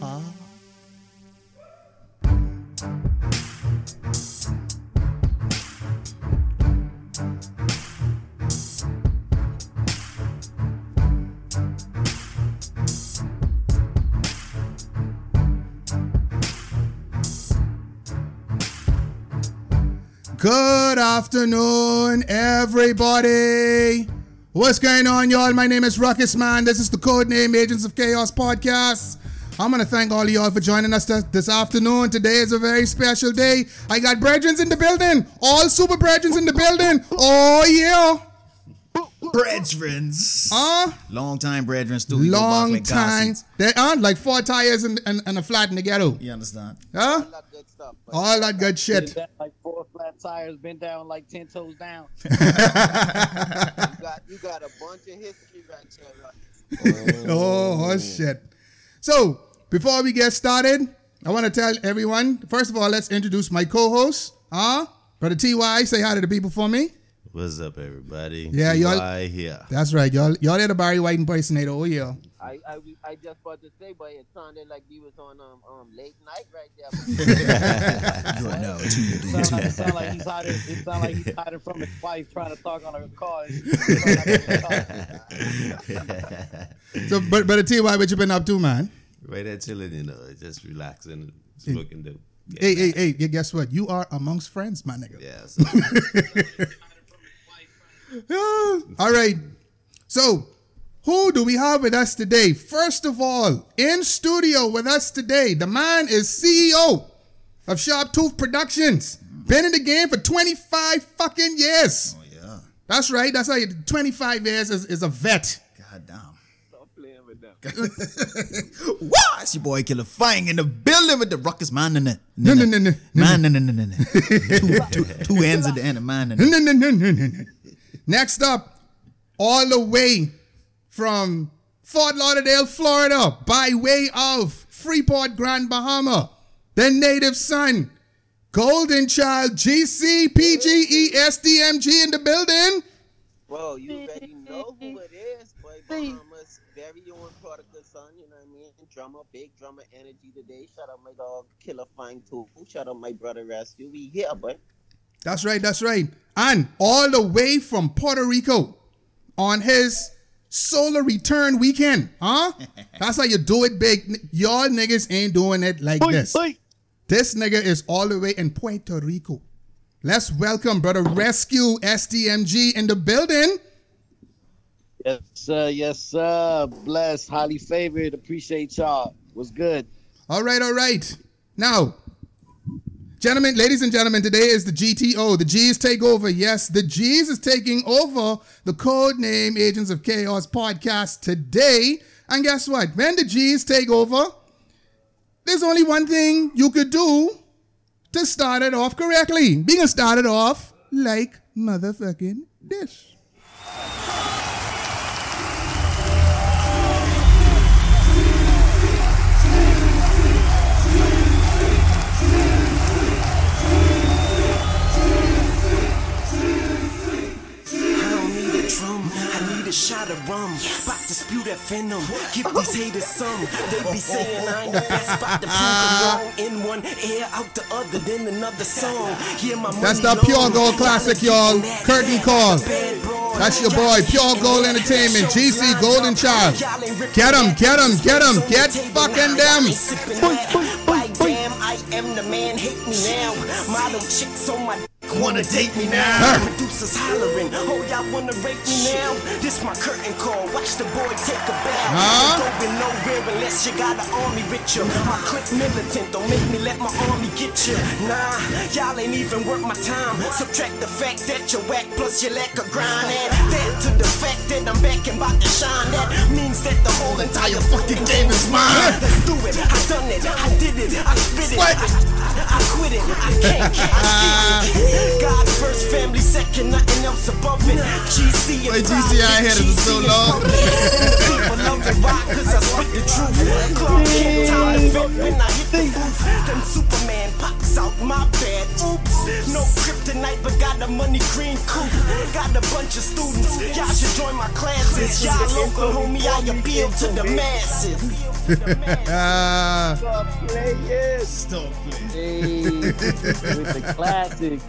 Good afternoon, everybody. What's going on, y'all? My name is Ruckus Man. This is the Codename Agents of Chaos podcast. I'm gonna thank all of y'all for joining us th- this afternoon. Today is a very special day. I got brethrens in the building, all super brethrens in the building. Oh yeah, Brethrens. huh? Long time brethren. Still we go back Long like time. gossips. They aren't like four tires and, and, and a flat in the ghetto. You understand? Huh? all that good stuff. All that good shit. down like four flat tires, been down like ten toes down. you got you got a bunch of history right there. Ruckus. oh, oh shit. So before we get started, I want to tell everyone. First of all, let's introduce my co-host. Huh? Brother Ty, say hi to the people for me. What's up, everybody? Yeah, y'all- T.Y. here. That's right, y'all. Y'all did a Barry White impersonator. Oh yeah. I, I I just about to say, but it sounded like he was on um um late night right there. You are now It tuned sound like, it sound like he's hiding. It sound like he's hiding from his wife, trying to talk on a call. So, but Brother Ty, what you been up to, man? Right there chilling, you know, just relaxing, smoking dope. Hey, hey, hey! Yeah, guess what? You are amongst friends, my nigga. Yeah, so, Ah, all right. So, who do we have with us today? First of all, in studio with us today, the man is CEO of Sharp Toof Productions. Been in the game for 25 fucking years. Oh yeah. That's right. That's how you, 25 years is, is a vet. God damn. Stop playing with them. What? It's your boy Qilla Fang in the building with the ruckus man in it. No, no, no, no, no, Man, no, no, no, no, no. Two, two, two ends at the end of man. No, no, no, no, no, no, no. Next up, all the way from Fort Lauderdale, Florida, by way of Freeport, Grand Bahama, the native son, Golden Child, GC, PGE, SDMG in the building. Well, you already know who it is, boy. Bahamas, very own prodigal son. You know what I mean? Drummer, big drummer energy today. Shout out my dog Killer Fine too. Shout out my brother Rescue. We here, boy. That's right, that's right. And all the way from Puerto Rico on his solar return weekend, huh? That's how you do it big. Y'all niggas ain't doing it like this. This nigga is all the way in Puerto Rico. Let's welcome brother Rescue SDMG in the building. Yes, sir. Yes, sir. Blessed, highly favored. Appreciate y'all. Was good. All right, all right. Now, gentlemen, ladies and gentlemen, today is the GTO. The G's take over. Yes, the G's is taking over the code name Agents of Chaos podcast today. And guess what? When the G's take over, there's only one thing you could do to start it off correctly. Being can start off like motherfucking this. Shot of rum. About to spew that venom, give these haters some. They be saying I ain't the best, about to prove them wrong. In one ear, out the other, then another song. Hear my That's the Pure. Gold Classic, y'all. Curtain call. That's your boy, Pure Gold Entertainment, GC Golden Child. Get 'em, get 'em, get 'em, get him, get fucking them. By damn, I am the man, hate me now. Model chicks on my dick wanna date me now. Producers hollering, oh y'all wanna rape me now? This my curtain call, watch the boy take a bow. Huh? Going nowhere unless you got an army with you. My clique militant, don't make me let my army get you. Nah, y'all ain't even worth my time. Subtract the fact that you're whack plus you lack a grind. Add that to the fact that I'm back and about to shine. That means that the whole entire fucking game is mine. Let's do it. I done it. I did it. I spit it. What? I, I quit it. I can't. I skip it. God first, family second, nothing else above it. GC and Wait, GC out here, this so long. People love to rock 'cause I spit the truth. Clark Kent, time to fit when I hit the booth. Then Superman pops out my bed. Oops, no kryptonite, but got the money green coupe. Got a bunch of students, y'all should join my classes. Y'all local, homie, I appeal to the masses. Ah, Stop playing. Stop playing. Hey, with the classic.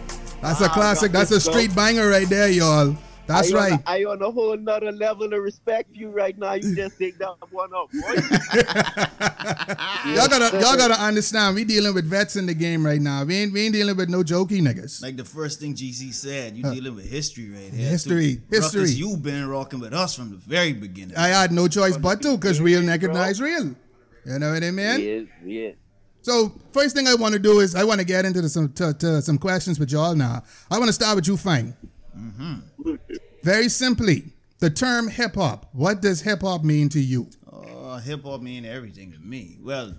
that's a Ah, classic. That's a street banger right there, y'all. That's I on a- right. I on a whole nother level of respect you right now. You just take that one up, boy. Y'all gotta, y'all gotta understand. We dealing with vets in the game right now. We ain't, we ain't dealing with no jokey niggas. Like the first thing GC said, you dealing with history right here. History, too. history. Ruckus, you been rocking with us from the very beginning. I had no choice but to, cause real recognize real. You know what I mean? yeah, yeah. So first thing I want to do is I want to get into the, some to, to some questions with y'all now. I want to start with you, Fine. Very simply, the term hip hop. What does hip hop mean to you? Uh, hip hop mean everything to me. Well,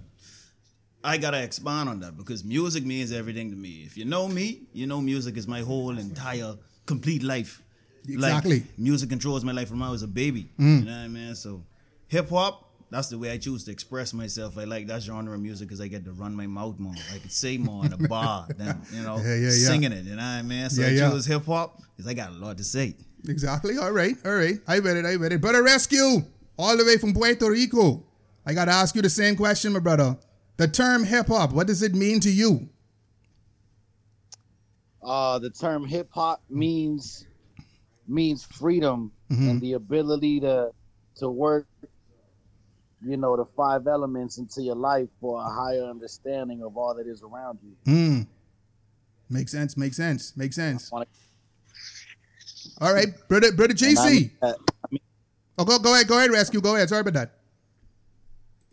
I gotta expand on that because music means everything to me. If you know me, you know music is my whole entire complete life. Exactly. Like, music controls my life from when I was a baby. You know what I mean? So, hip hop. That's the way I choose to express myself. I like that genre of music because I get to run my mouth more. I can say more in a bar than you know Yeah, yeah, yeah. singing it. You know what I mean? So Yeah, I yeah. choose hip hop because I got a lot to say. Exactly. All right. All right. I read it. I read it. Brother Rescue, all the way from Puerto Rico. I got to ask you the same question, my brother. The term hip hop, what does it mean to you? uh, the term hip hop means means freedom Mm-hmm. and the ability to to work you know the five elements into your life for a higher understanding of all that is around you Mm. Makes sense. Makes sense. Makes sense. Wanna- All right, brother, brother And I mean Oh, go, go ahead. Go ahead, Rescue. Go ahead. Sorry about that.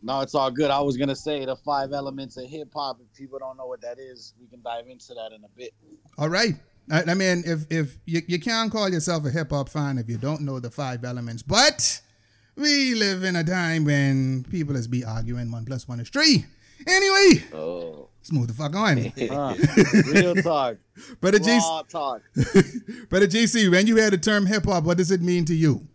no it's all good i was gonna say the five elements of hip hop if people don't know what that is we can dive into that in a bit All right. I, I mean, if if you, you can't call yourself a hip hop fan if you don't know the five elements, but we live in a time when people is be arguing one plus one is three. Anyway, Oh, let's move the fuck on. Huh. real talk Brother GC, raw talk brother GC, when you hear the term hip hop, what does it mean to you?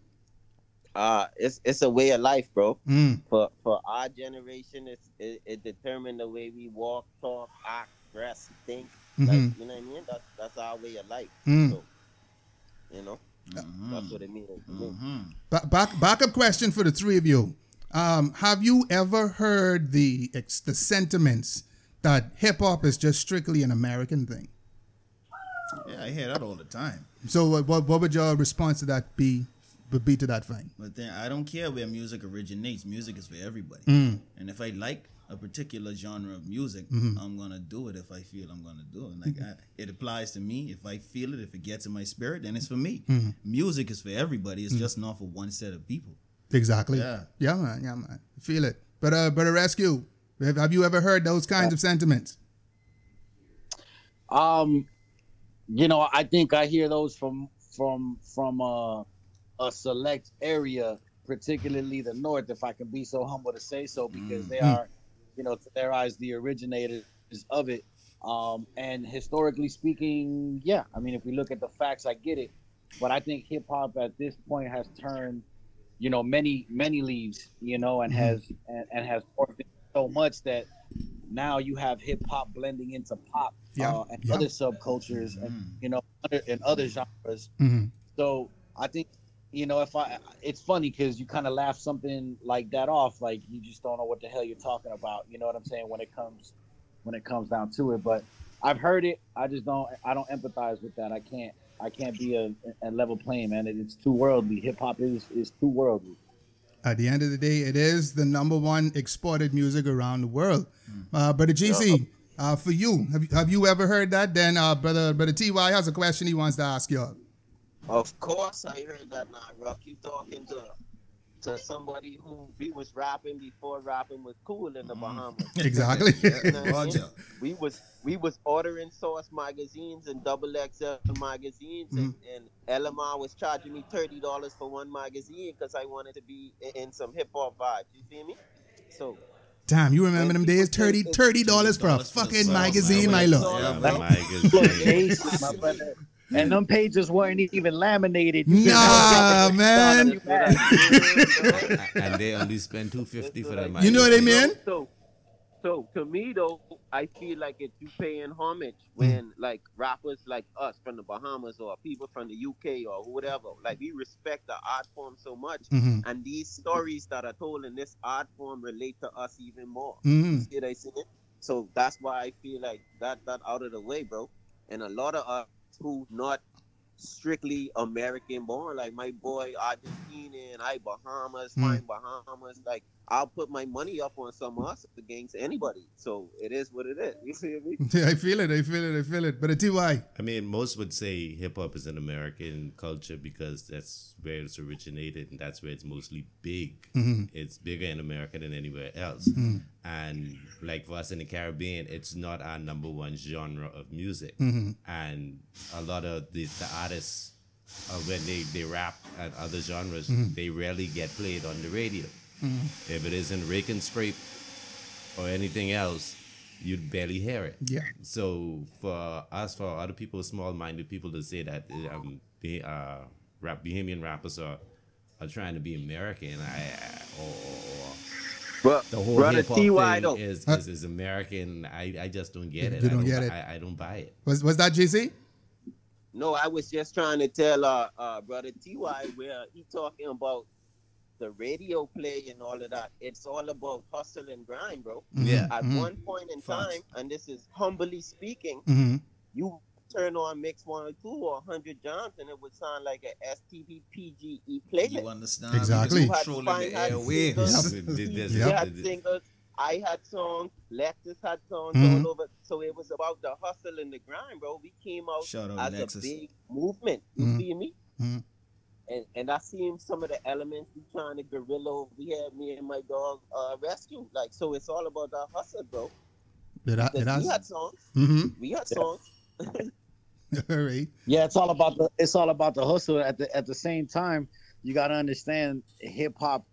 Uh, it's it's a way of life, bro. Mm. For for our generation, it's it, it determined the way we walk, talk, act, dress, think. Like Mhm. you know what I mean? That's that's our way of life. Mm. So, you know, that's what it means. to me. Ba- back backup question for the three of you. Um, have you ever heard the ex- the sentiments that hip hop is just strictly an American thing? Yeah, I hear that all the time. So what, what what would your response to that be? Would be to that thing? But then I don't care where music originates. Music is for everybody. Mm. And if I like a particular genre of music, Mm-hmm. I'm gonna do it if I feel I'm gonna do it. Like I, it applies to me. If I feel it, if it gets in my spirit, then it's for me. Mm-hmm. Music is for everybody. It's just not for one set of people. Exactly. Yeah. Yeah, man. Yeah, man. Feel it. But uh, but a rescue. Have, have you ever heard those kinds of sentiments? Um, you know, I think I hear those from from from uh, a select area, particularly the north, if I can be so humble to say so, because they are, you know, to their eyes, the originators of it. Um, and historically speaking, yeah, I mean, if we look at the facts, I get it. But I think hip hop at this point has turned, you know, many many leaves, you know, and has and, and has morphed so much that now you have hip hop blending into pop Yeah, uh, and yeah. other subcultures and you know other, and other genres. Mm-hmm. So I think you know if I it's funny because you kind of laugh something like that off, like you just don't know what the hell you're talking about. You know what I'm saying when it comes when it comes down to it. But I've heard it. I just don't I don't empathize with that. I can't I can't be a, a level playing man. It, it's too worldly. Hip hop is is too worldly. At the end of the day, it is the number one exported music around the world. Uh, brother GC, uh, for you, have, you- have you ever heard that? Then uh, brother brother Ty has a question he wants to ask y'all. Of course, I heard that now, Rock. You talking to to somebody who we was rapping before rapping was cool in the mm. Bahamas. Exactly. You know I mean? Roger. We was we was ordering Source magazines and Double XL magazines, and, mm-hmm. and LMR was charging me thirty dollars for one magazine because I wanted to be in, in some hip hop vibes. You feel me? So Damn, you remember them days? 30 $30 for a $30 for the fucking sauce, magazine, my With the lord. Yeah, Yeah, my magazine. Ace, my brother, and them pages weren't even laminated. You Nah, man. And they only spend two fifty for them. You know what I mean? So, so to me though, I feel like it's you paying homage when like rappers like us from the Bahamas or people from the UK or whatever, like we respect the art form so much, Mhm. and these stories that are told in this art form relate to us even more. Mhm. See what I see it? So that's why I feel like that that out of the way, bro. And a lot of us who not strictly American born, like my boy Argentinian, I Bahamas, Mm. Bahamas, like I'll put my money up on some of us against anybody. So it is what it is. You feel me? Yeah, I feel it. I feel it. I feel it. But a TY. I mean, most would say hip hop is an American culture because that's where it's originated and that's where it's mostly big. Mm-hmm. It's bigger in America than anywhere else. Mm-hmm. And like for us in the Caribbean, it's not our number one genre of music. Mm-hmm. And a lot of the, the artists, uh, when they, they rap at other genres, they rarely get played on the radio. If it isn't Rake and Scrape or anything else, you'd barely hear it. Yeah. So for us, for other people, small-minded people to say that um, the uh, rap Bahamian rappers are are trying to be American, I or, or But the whole brother hip hop Ty thing though, is, is is American. I, I just don't get You it. I don't get it. I, I don't buy it. Was was that GC? no, I was just trying to tell uh, uh brother Ty where he talking about the radio play and all of that. It's all about hustle and grind, bro. Yeah. At Mhm. one point in Facts. time, and this is humbly speaking, Mhm. you turn on Mix 102 or 100 Jamz and it would sound like a STP PGE play. You understand? Exactly. Because Controlling Had to the airwaves. out Th- th- Yep. We Yep. had singers, I had songs, Lexus had songs Mhm. all over. So it was about the hustle and the grind, bro. We came out Shout out as Lexus. a big movement. You Mhm. feel me? And and I seen some of the elements we trying to guerrilla. We had me and my dog uh, rescue. Like so, it's all about that hustle, bro. It, ha- it Because we has. had songs. Mm-hmm. We had songs. All right. Yeah, it's all about the it's all about the hustle. At the at the same time, you got to understand hip hop,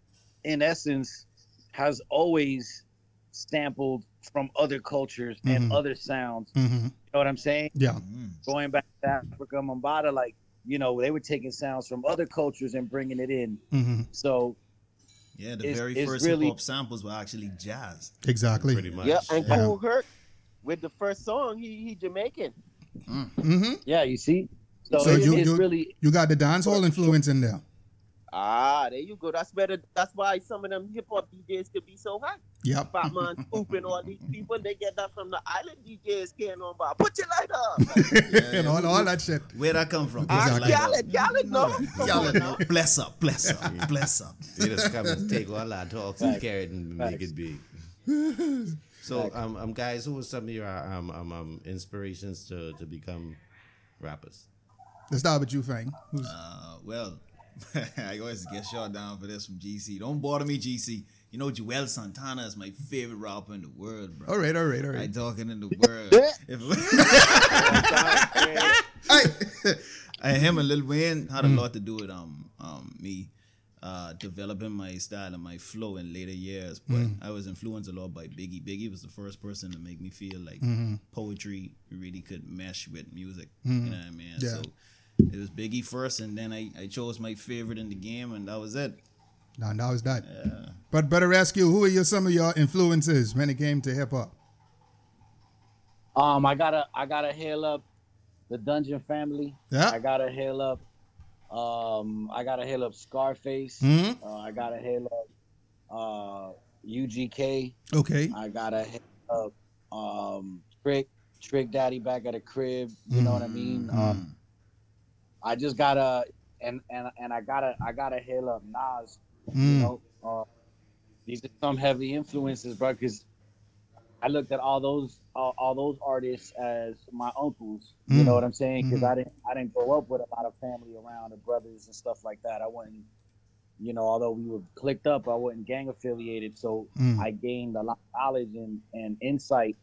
in essence, has always sampled from other cultures and Mhm. other sounds. Mm-hmm. You know what I'm saying? Yeah. Going back to Afrika Bambaataa, like you know, they were taking sounds from other cultures and bringing it in. Mm-hmm. So Yeah, the It's- very it's first really- hip hop samples were actually jazz. Exactly. Pretty much. Yeah, and Yeah. Kool Herc with the first song, he he Jamaican. Mm-hmm. yeah, you see. So, So it- you- it's you- really You got the dancehall influence in there. Ah, there you go. That's better. That's why some of them hip hop DJs could be so hot. Yep. Fatman Scoop and all these people, they get that from the island DJs carrying on by. Put your light up. and all, all that shit. Where that come from? Ah, Exactly. Khaled, Khaled, no. Come Y'all on now. know. Bless up, bless up, bless up. They just come and take all our talks and carry it and make it big. So, um, um, guys, who were some of your um, um, um, inspirations to, to become rappers? Let's start with you, Fang. Uh, well, I always get shot down for this from GC. Don't bother me, GC. You know, Juelz Santana is my favorite rapper in the world, bro. All right, all right, all right. I talking in the world. I, I, him and Lil Wayne had a Mm. lot to do with um um me uh developing my style and my flow in later years. But Mm. I was influenced a lot by Biggie. Biggie was the first person to make me feel like Mm-hmm. poetry really could mesh with music. You know what I mean? Yeah. So it was Biggie first, and then I, I chose my favorite in the game, and that was it. Now, now it's that. Yeah. But Better Rescue, who are your, some of your influences when it came to hip hop? Um, I gotta I gotta hail up the Dungeon family. Yeah. I gotta hail up. Um, I gotta hail up Scarface. Mhm. Uh, I gotta hail up uh, UGK. Okay. I gotta hail up um, Trick Trick Daddy back at the crib. You know what I mean? Mm-hmm. Um, I just gotta and and and I gotta I gotta hail up Nas. You Mm. know, uh, these are some heavy influences, bro. Because I looked at all those all, all those artists as my uncles. You Mm. know what I'm saying? Because Mhm. I didn't I didn't grow up with a lot of family around and brothers and stuff like that. I wasn't, you know, although we were clicked up, I wasn't gang affiliated. So Mm. I gained a lot of knowledge and, and insight,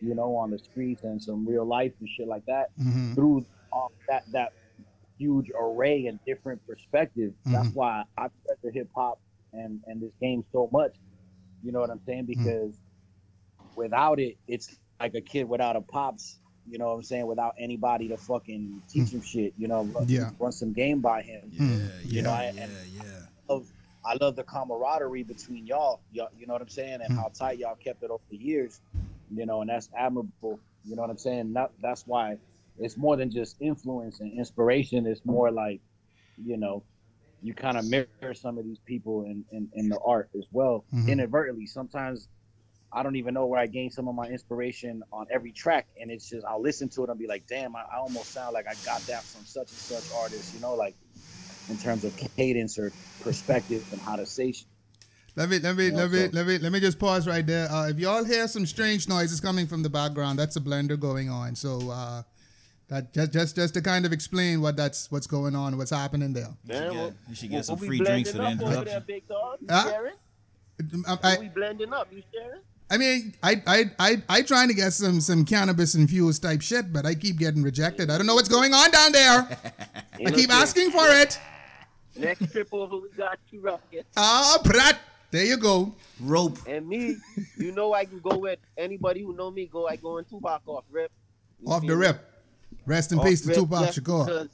you know, on the streets and some real life and shit like that Mhm. through um, that that huge array and different perspectives. That's Mhm. why I treasure hip hop and and this game so much. You know what I'm saying? Mm-hmm. Because without it, it's like a kid without a pops. You know what I'm saying? Without anybody to fucking teach mm. him shit. You know, run, Yeah. run some game by him. Yeah, mm. You know, yeah, and- yeah, and- yeah. love, I love the camaraderie between y'all. y'all you know what I'm saying, and mm. how tight y'all kept it over the years. You know, and that's admirable. You know what I'm saying? That, that's why it's more than just influence and inspiration. It's more like, you know, you kind of mirror some of these people in, in, in the art as well, Mhm. inadvertently. Sometimes I don't even know where I gain some of my inspiration on every track, and it's just I'll listen to it and be like, damn, I, I almost sound like I got that from such and such artist. You know, like in terms of cadence or perspective and how to say shit. Let me let me Yeah, let me so- let me let me just pause right there. Uh, if y'all hear some strange noises coming from the background, that's a blender going on. So uh, that just just just to kind of explain what that's what's going on, what's happening there. You should get, well- you should well, some we free drinks for the blending up over there, interruption. big dog. Huh? sharing? Um, I, we blending up. You sharing? I mean, I I I I trying to get some some cannabis infused type shit, but I keep getting rejected. I don't know what's going on down there. I keep asking for it. Next trip over, we got you, Rocket. Ah, brat. There you go. Rope. And me, you know I can go with anybody who know me. Go, I go in Tupac off rip. You Off feel the me? rip. Rest in Off peace to rip, Tupac just Shakur.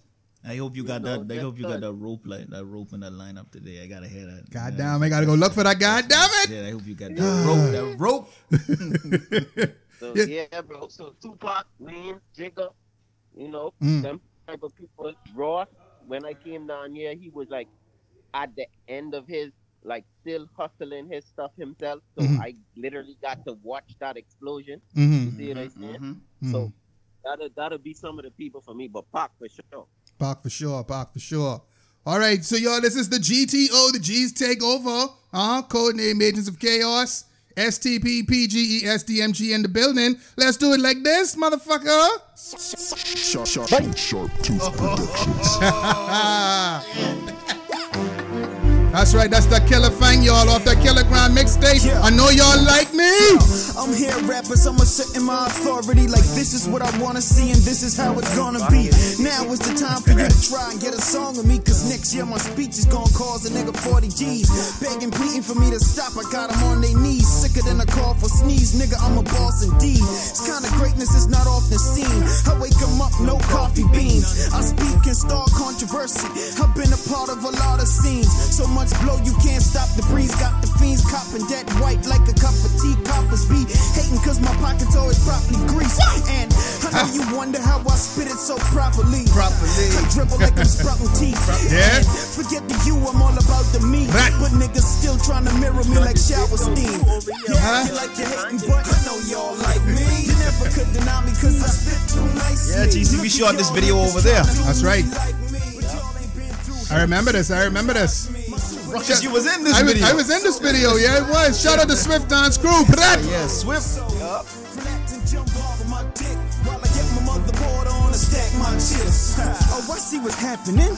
I hope you got know, that. I hope you got that rope like that rope in that lineup today. I gotta hear that. God damn, I gotta go look for that. God damn it. Yeah, I hope you got that rope. That rope. So Yeah. yeah. bro. So Tupac, Lean, Jigga, you know, Mm. them type of people. Ross, when I came down here, he was like at the end of his like still hustling his stuff himself. So Mhm. I literally got to watch that explosion. Mm-hmm. You see what I said? Mhm. So that'll that'll be some of the people for me, but Pac for sure. Park for sure. Park for sure. All right, so y'all, this is the GTO. The G's take over. Uh, codename Agents of Chaos. STP PGE SDMG in the building. Let's do it like this, motherfucker. Sharp, sharp, sharp tooth. That's right, that's the Qilla Fang, y'all, off that Kilogram mixtape. Yeah. I know y'all like me. I'm here, rappers. I'ma sit in my authority. Like, this is what I wanna see, and this is how it's gonna be. Now is the time for you to try and get a song of me, cause next year my speech is gonna cause a nigga 40 G's. Begging, pleading for me to stop. I got them on their knees. Sicker than a call for sneeze. Nigga, I'm a boss indeed. This kind of greatness is not often seen. I wake 'em up, no coffee beans. I speak and start controversy. I've been a part of a lot of scenes. So much blow, you can't stop the breeze. Got the fiends copping that white like a cup of tea. Coppers be hating cause my pockets always properly greased. And I know you wonder how I spit it so properly. Properly. I dribble like I'm sprouting teeth. Yeah. And forget the you, I'm all about the me. Right. But niggas still trying to mirror me like shower steam. You Huh? like you're hating, but I know y'all like me. You never could deny me cause I spit too nicely. Yeah, GC, we shot this video over there. That's right. like me, but y'all ain't been through I remember this. I remember this. Ruckus, you was in this I was, video. I was in this video. Yeah, it was. Shout out to Swift Dance Crew. Brat. Yeah, Swift. Relax and jump off of my dick while I get my motherboard on and stack my chips. Oh, I see what's happening.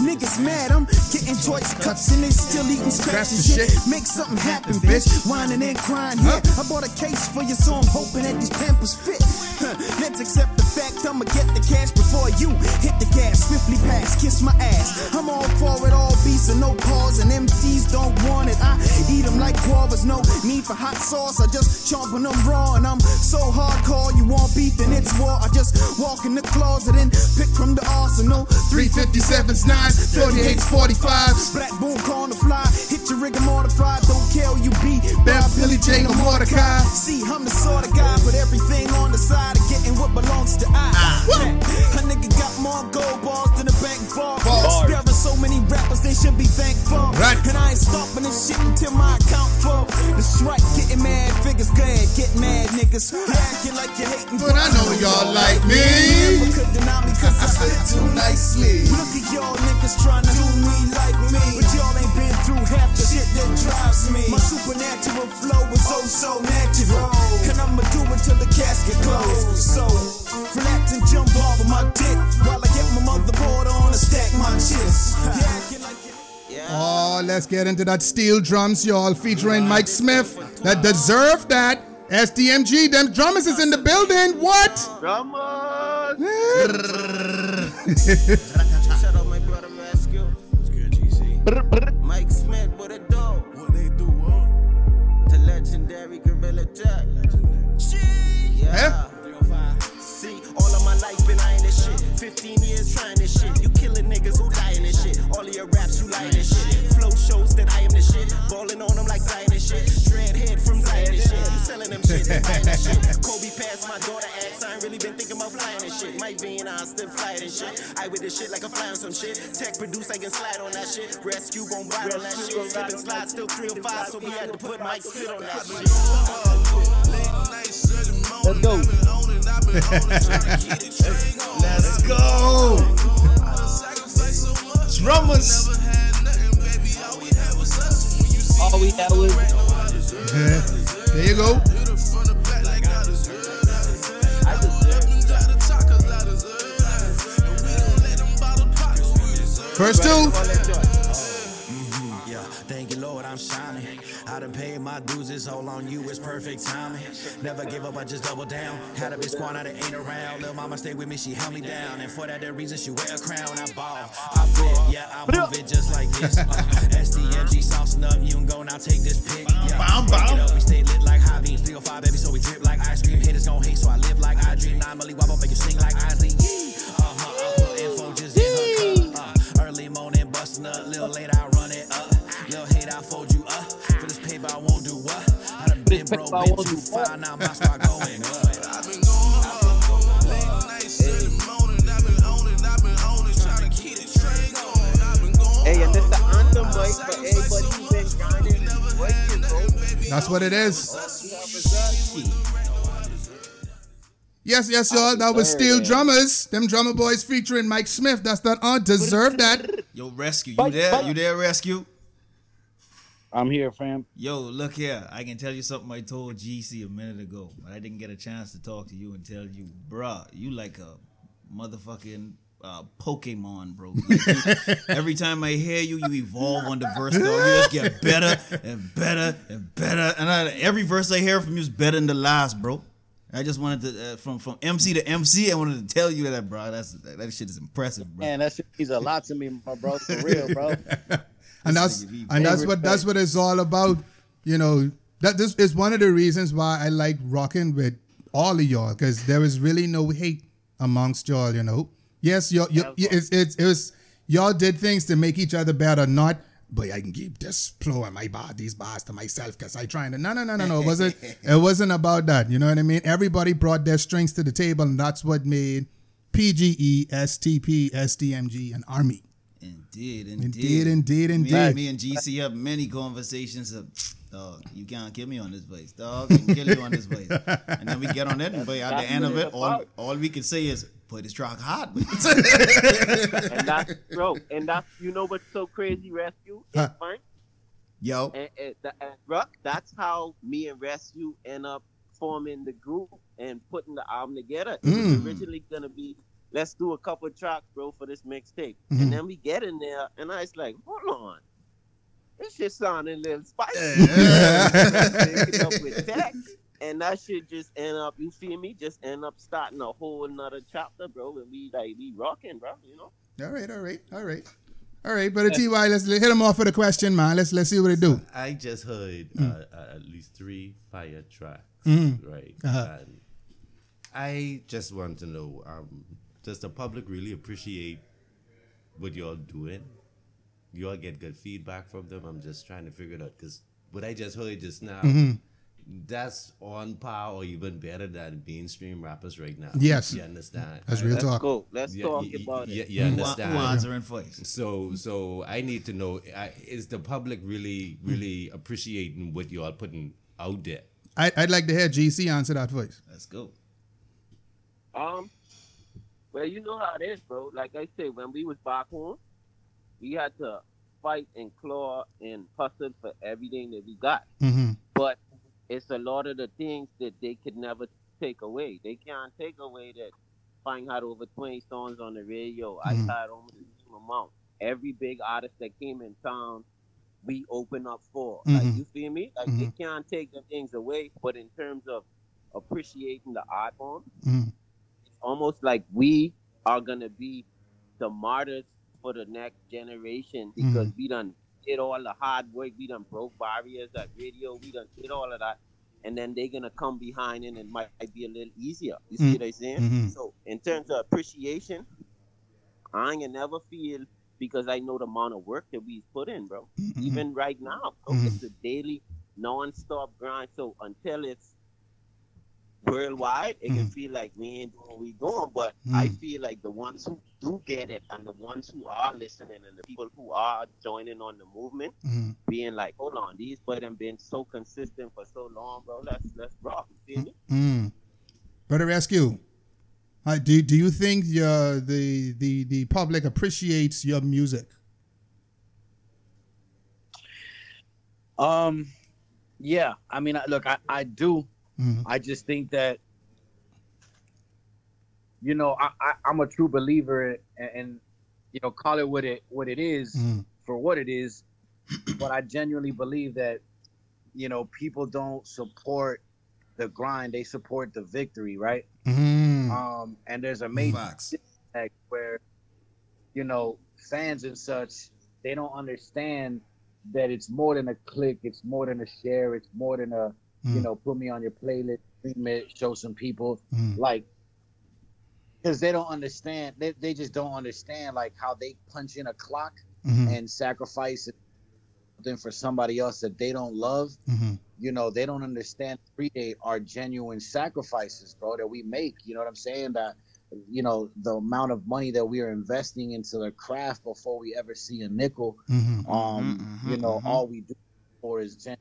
Niggas mad, I'm getting choice cuts and they still eating and shit. shit. Make something happen, bitch. Whining and crying here. I bought a case for you, so I'm hoping that these pampers fit. Let's accept the fact I'ma get the cash before you hit the gas. Swiftly pass, kiss my ass. I'm all for it, all beats and no pause, and MCs don't want it. I eat them like guavas, no need for hot sauce. I just chomping them raw, and I'm so hardcore. You want beef, then it's war. I just walk in the closet and pick from the arsenal. 357s, 9s, 48s, 45s. Black boom, call the fly. Hit your rigor mortified. Don't care who you be. Bam, Billy J, no Mordecai. See, I'm the sort of guy, but everything on the side of getting what belongs to I. A nigga got more gold balls than a bank vault. Sparing so many rappers, they should be thankful. Right. And I ain't stopping this shit until my account full. That's right, getting mad figures, ahead, get mad niggas. Yeah, you acting like you're hating, But I know y'all like me. Never could deny me cause I spit too nicely. Look at y'all niggas trying to do me like me. But y'all ain't been through half the shit that drives me. My supernatural flow is oh so natural. And I'ma do it till the casket close. So, relax and jump off of my dick while I get my motherboard on and stack my chips. Yeah, acting like it. Oh, let's get into that Steel Drumz, y'all, featuring Mike Smith. That deserve that. SDMG, them drummers is in the building. What? Drummers. Shout out my brother Masco. What's good, GC? Mike Smith, what a dog. What they do, The legendary Gorilla Jack. Yeah. Eh? See, 15 years trying this shit. You killing niggas who dying this shit. All of your raps, you lying this shit. Flow that I am the shit. Balling on them like Zion and shit. Dreadhead from Zion and shit. You selling them shit, buying that shit. Kobe passed my daughter ass. I ain't really been thinking about flying and shit. Might be and I still flying and shit. I with this shit like a fly on some shit. Tech produce, I can slide on that shit. Rescue gon' ride on that shit. Slip and slide, still 305, so we had to put Mike spit on that shit. Let's go. Let's go. Drummers. All we had was There you go. First two. I done paid my dues, it's all on you, it's perfect timing. Never give up, I just double down. Had a big squad, now they ain't around. Little mama stay with me, she held me down. And for that, the reason she wear a crown, I ball. I fit, yeah, I move it just like this. Uh, SDMG saucing up, you can go now, take this pic. Yeah, bam. it up, we stay lit like high beams. 305, baby, so we drip like ice cream. Haters gon' hate, so I live like I dream. Nine milli wobble, make you sing like Isley. Uh-huh, I put info just in her cup. Uh, early morning, busting up, little late, I run it up. Little hate, I fold you up. For this paper, I won't do what? I done been paper, broke, I been won't too do far, now my start going up. Hey, and this the anthem, Mike, for everybody who been grinding and working, bro. That's what it is. Yes, yes, y'all. That was Steel Drummers. Them drummer boys featuring Mike Smith. That's that on deserve that. Yo, rescue. You there? You there, rescue? I'm here, fam. Yo, look here. I can tell you something I told GC a minute ago, but I didn't get a chance to talk to you and tell you, bruh, you like a motherfucking uh, Pokemon, bro. Like you- every time I hear you, you evolve on the verse, dog. You just get better and better and better. And I, every verse I hear from you is better than the last, bro. I just wanted to, uh, from from MC to MC, I wanted to tell you that, bro. That's that, that shit is impressive, bro. Man, that shit means a lot to me, my bro. For real, bro. and that's nigga be and that's very what that's what it's all about. You know, that this is one of the reasons why I like rocking with all of y'all because there is really no hate amongst y'all. You know, yes, y'all, you it's, it's it was y'all did things to make each other better, not. But I can keep this flow and my bar, these bars to myself because I trying to. No, no, no, no, no. It wasn't. it wasn't about that. You know what I mean? Everybody brought their strengths to the table, and that's what made PGE, STP, SDMG, and Army. Indeed, indeed, Indeed, indeed, Me, indeed. me and GC have many conversations of, dog, you can't kill me on this place, dog. I can kill you on this place, And then we get on it, and but at the end of it, all, all we can say is, put this truck hot. and that's bro, and that's you know what's so crazy, rescue. Huh. It's. Yo, And, and, and Ruck, that's how me and Rescue end up forming the group and putting the album together. It was Mm. originally gonna be let's do a couple tracks, bro, for this mixtape. Mhm. And then we get in there, and I was like, hold on. This shit sounding a little spicy. Mix it up with tech, and that shit just end up, you feel me? Just end up starting a whole another chapter, bro. And we like we rocking, bro. You know. All right, all right, all right, all right. But Ty, let's hit him off with a question, man. Let's let's see what it do. I just heard Mm. uh, uh, at least three fire tracks, Mhm. right? Uh-huh. And I just want to know: um, Does the public really appreciate what y'all doing? You all get good feedback from them. I'm just trying to figure it out because what I just heard just now, Mhm. that's on par or even better than mainstream rappers right now. Yes. you understand? That's real Let's talk. go. Let's Yeah, talk y- y- about y- it. You Who- understand? who answering voice? So, so I need to know: uh, is the public really, really appreciating what you are putting out there? I, I'd like to hear GC answer that voice. Let's go. Um, well, you know how it is, bro. Like I said, when we was back home, we had to fight and claw and hustle for everything that we got. Mm-hmm. But it's a lot of the things that they could never take away. They can't take away that Fine had over 20 songs on the radio. I Mhm. had almost the same amount. Every big artist that came in town, we open up for. Like, Mhm. you feel me? Like, they can't take the things away. But in terms of appreciating the art form, Mhm. Almost like we are gonna be the martyrs for the next generation because Mhm. we done did all the hard work, we done broke barriers at radio, we done did all of that, and then they're gonna come behind and it might be a little easier. You see Mm. what I'm saying? Mhm. So in terms of appreciation, I ain't never feel because I know the amount of work that we've put in, bro. Mhm. Even right now, bro, Mhm. it's a daily, non-stop grind. So until it's worldwide, it can Mhm. feel like we ain't doing what we doing. But I Mhm. feel like the ones who do get it and the ones who are listening and the people who are joining on the movement, Mhm. being like, hold on, these boys have been so consistent for so long, bro. Let's let's rock. You feel me? Mm. Brother Rescue, uh, do do you think your the the the public appreciates your music? Um, yeah. I mean, I- look, I, I do. Mhm. I just think that, you know, I, I I'm a true believer, and, and you know, call it what it what it is Mm. for what it is. but I genuinely believe that, you know, people don't support the grind; they support the victory, right? Mm. Um, and there's a major Facts. disconnect where, you know, fans and such, they don't understand that it's more than a click, it's more than a share, it's more than a, you Mm. know, put me on your playlist, stream it, show some people, Mm. like, because they don't understand, they, they just don't understand like how they punch in a clock Mhm. and sacrifice something for somebody else that they don't love Mhm. you know they don't understand they are genuine sacrifices bro that we make you know what i'm saying that you know the amount of money that we are investing into the craft before we ever see a nickel Mhm. um Mhm, you know mhm. all we do for is genuine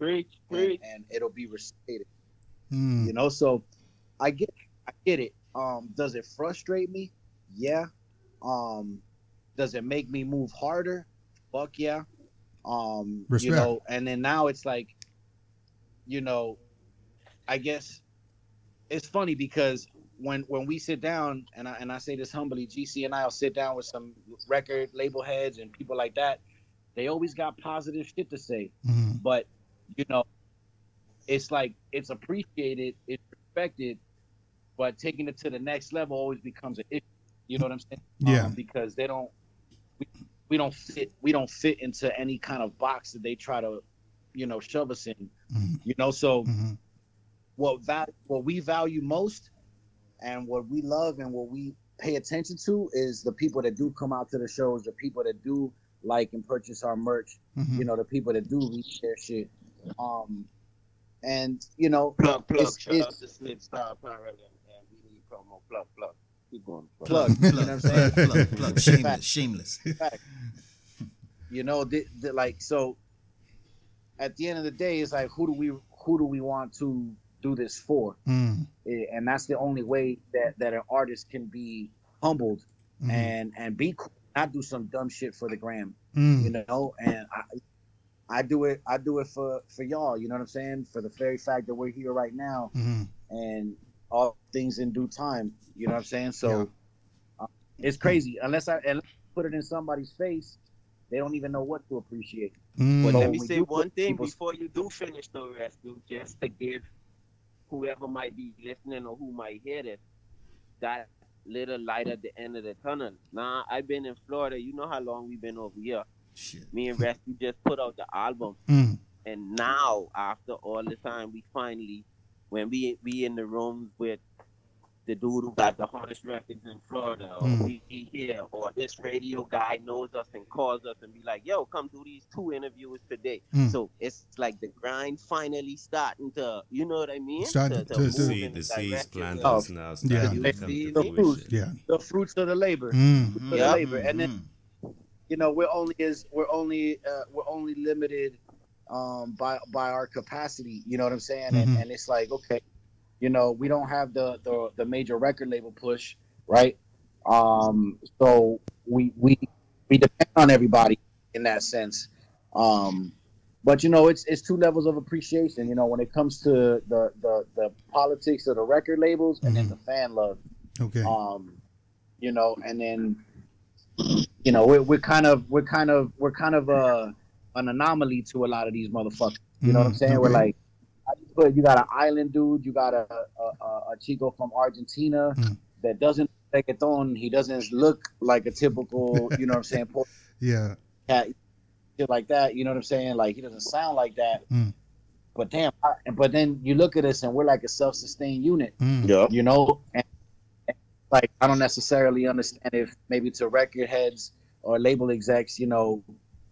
love Preach, and, and it'll be respected Mm. you know so i get i get it. Um does it frustrate me? Yeah. Um does it make me move harder? Fuck yeah. Um Respect. you know and then now it's like you know i guess it's funny because when when we sit down and I, and I say this humbly gc and i'll sit down with some record label heads and people like that they always got positive shit to say. Mhm. but you know it's like it's appreciated it's respected but taking it to the next level always becomes an issue you know what i'm saying Yeah. um, because they don't we, we don't fit we don't fit into any kind of box that they try to you know shove us in Mhm. you know so Mhm. what that what we value most and what we love and what we pay attention to is the people that do come out to the shows the people that do like and purchase our merch Mhm. you know the people that do reshare shit um and you know Plug, plug. it's- Shout out it's- to Slip Star Apparel and, and we need promo. Plug, plug. Keep going. plug plug you know what i'm saying plug, plug, plug. Shameless, shameless. Fact. you know the, the, like so at the end of the day it's like who do we who do we want to do this for Mm. Eh, and that's the only way that that an artist can be humbled Mhm. and and be cool not do some dumb shit for the gram Mm. you know and i i do it i do it for for y'all you know what i'm saying for the very fact that we're here right now Mhm. and all things in due time you know what i'm saying so uh, it's crazy unless i unless I put it in somebody's face they don't even know what to appreciate Mm. But So let me say one thing before you do finish the rest, rescue, just to give whoever might be listening or who might hear this that little light at the end of the tunnel. Nah, I've been in Florida. You know how long we've been over here. Shit. Me and Rescue just put out the album, Mm. and now after all the time, we finally, when we we in the rooms with the dude who got the hardest records in Florida, or Mm. we, we here, or this radio guy knows us and calls us and be like, "Yo, come do these two interviews today." Mm. So it's like the grind finally starting to, you know what I mean? Starting to- move to- See, the seeds planted now Yeah. starting Yeah. to come See, to the fruits. Yeah. the fruits of the labor Mm. the Yeah. labor and then Mhm. You know we're only is we're only uh, we're only limited um by by our capacity you know what i'm saying Mhm. and, and it's like okay you know we don't have the, the the major record label push right um so we we we depend on everybody in that sense um but you know it's it's two levels of appreciation you know when it comes to the the, the politics of the record labels and then Mhm. the fan love Okay. um you know and then you know we're, we're kind of we're kind of we're kind of uh an anomaly to a lot of these motherfuckers you know what i'm Mm, saying we're like but you got an island dude you got a a, a, a chico from argentina Mm. that doesn't reggaeton he doesn't look like a typical you know what i'm saying Yeah. cat shit like that you know what i'm saying like he doesn't sound like that Mm. but damn I, but then you look at us and we're like a self-sustained unit Mm. Yeah. you know and, like I don't necessarily understand if maybe to record heads or label execs, you know,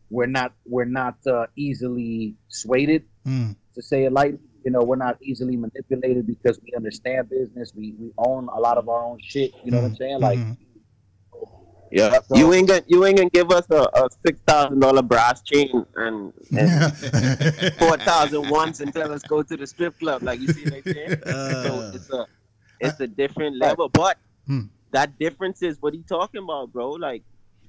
we're not we're not uh, easily swayed Mm. to say it lightly. You know, we're not easily manipulated because we understand business. We we own a lot of our own shit. You know what I'm saying? Like, Mhm. Yeah, So- you ain't gonna you ain't gonna give us a, a six thousand dollar brass chain and, and four thousand once and tell us go to the strip club. Like you see what I'm saying? so it's a it's a different level, but Hmm. that difference is what he talking about, bro. Like.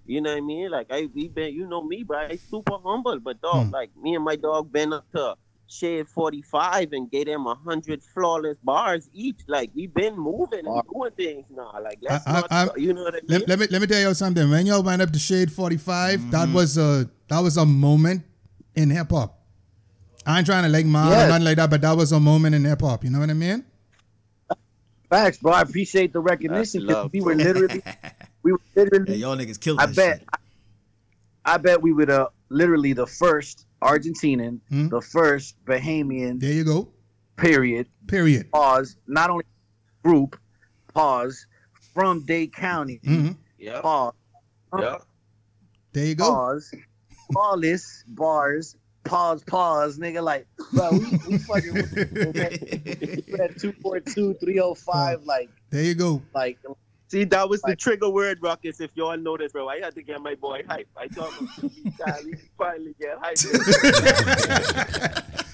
You know what I mean? Like I we been you know me, bro. I super humble, but dog, Hmm. like me and my dog been up to Shade 45 and gave them a hundred flawless bars each. Like we been moving and doing things now. Like let's I- I- not I'm- you know what I mean? Let, let me let me tell you something. When y'all went up to Shade 45, Mm-hmm. that was a that was a moment in hip hop. I ain't trying to like mom or Yes. nothing like that, but that was a moment in hip hop. You know what I mean? facts, bro. I appreciate the recognition That's 'cause love, we were literally, we were literally. Yeah, y'all niggas killed I that bet. shit. I bet we would uh literally the first Argentinian, Hmm. the first Bahamian, There you go. period. Period. Pause. Not only group, pause from Dade County. hmm yeah. Pause. Yeah. There you go. Pause. Flawless bars. Pause. Pause. Nigga, like, bro, we, we fucking with that 242, 305, like, There you go. like, See, that was the trigger word, Rockets. If y'all noticed, bro, I had to get my boy hype. I told him he finally, finally get hype.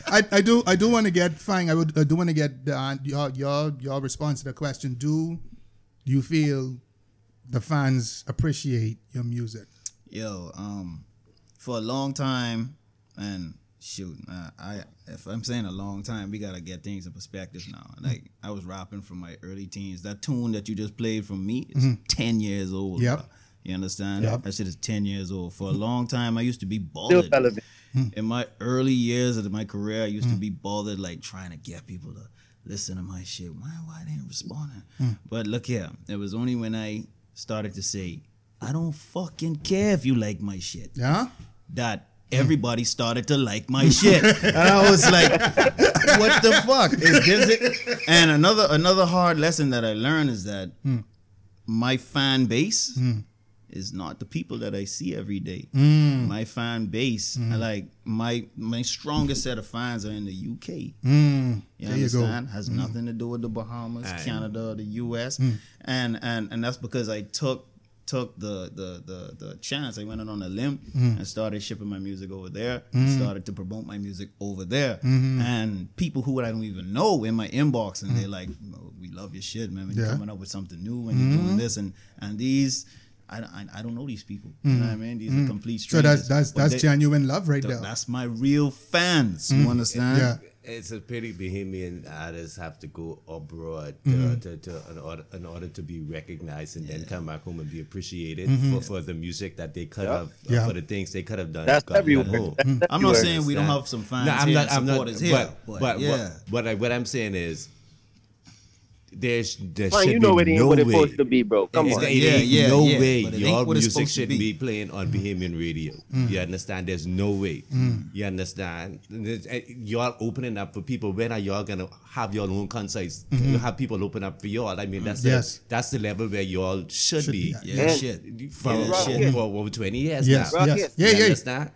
I, I do I do want to get fine. I would I do want to get the, uh, your your your response to the question. Do you feel the fans appreciate your music? Yo, um, for a long time, and shoot, uh, I if I'm saying a long time, we gotta get things in perspective now. Mm-hmm. Like I was rapping from my early teens. That tune that you just played from me is mm-hmm. ten years old. Yep. bro. You understand? Yep. That shit is ten years old. For a mm-hmm. long time, I used to be still bothered. relevant. In my early years of my career, I used to be bothered, like trying to get people to listen to my shit. Why, why they ain't responding? Mm. But look here, it was only when I started to say, I don't fucking care if you like my shit Yeah. that everybody started to like my shit. And I was like, what the fuck? Is this it? And another another hard lesson that I learned is that hmm. my fan base hmm. is not the people that I see every day. Hmm. My fan base, like my my strongest set of fans are in the UK. Mm. You There you go. understand? Has nothing to do with the Bahamas, Aye. Canada, the US, and and and that's because I took took the the the, the chance. I went out on a limb mm-hmm. and started shipping my music over there. and mm-hmm. Started to promote my music over there, mm-hmm. and people who I don't even know in my inbox, and they're like, "Oh, "We love your shit, man. When you're coming up with something new, and you're doing this, and and these." I, I, I don't know these people. You know what I mean? These are complete strangers. So that's that's that's they- genuine love right th- there. That's my real fans. You understand? Yeah. It's a pity Bahamian artists have to go abroad Mm-hmm. to, to, to in, order, in order to be recognized and then come back home and be appreciated for, for the music that they could have, Mm-hmm. Yeah. for the things they could have done. That's everywhere. home. That's I'm not everywhere. saying we don't have some fans No, I'm here not. and I'm not. here, But, but, but, yeah. what, what I what I'm saying is, there's there Fine, should you know be it ain't no what it's supposed to be, bro. Come It- on. it Yeah, yeah, no yeah, way but it your ain't what it's music should be. be playing on Bahamian radio. You understand? There's no way. You understand? Eh, Y'all opening up for people. When are y'all gonna have your own concerts? You have people open up for y'all. I mean, that's Yes. the that's the level where y'all should, Should be. be Yeah, shit. For, Yeah, shit. for over 20 years Yes. now. Rocket. Yes. Yeah. you Yeah. understand?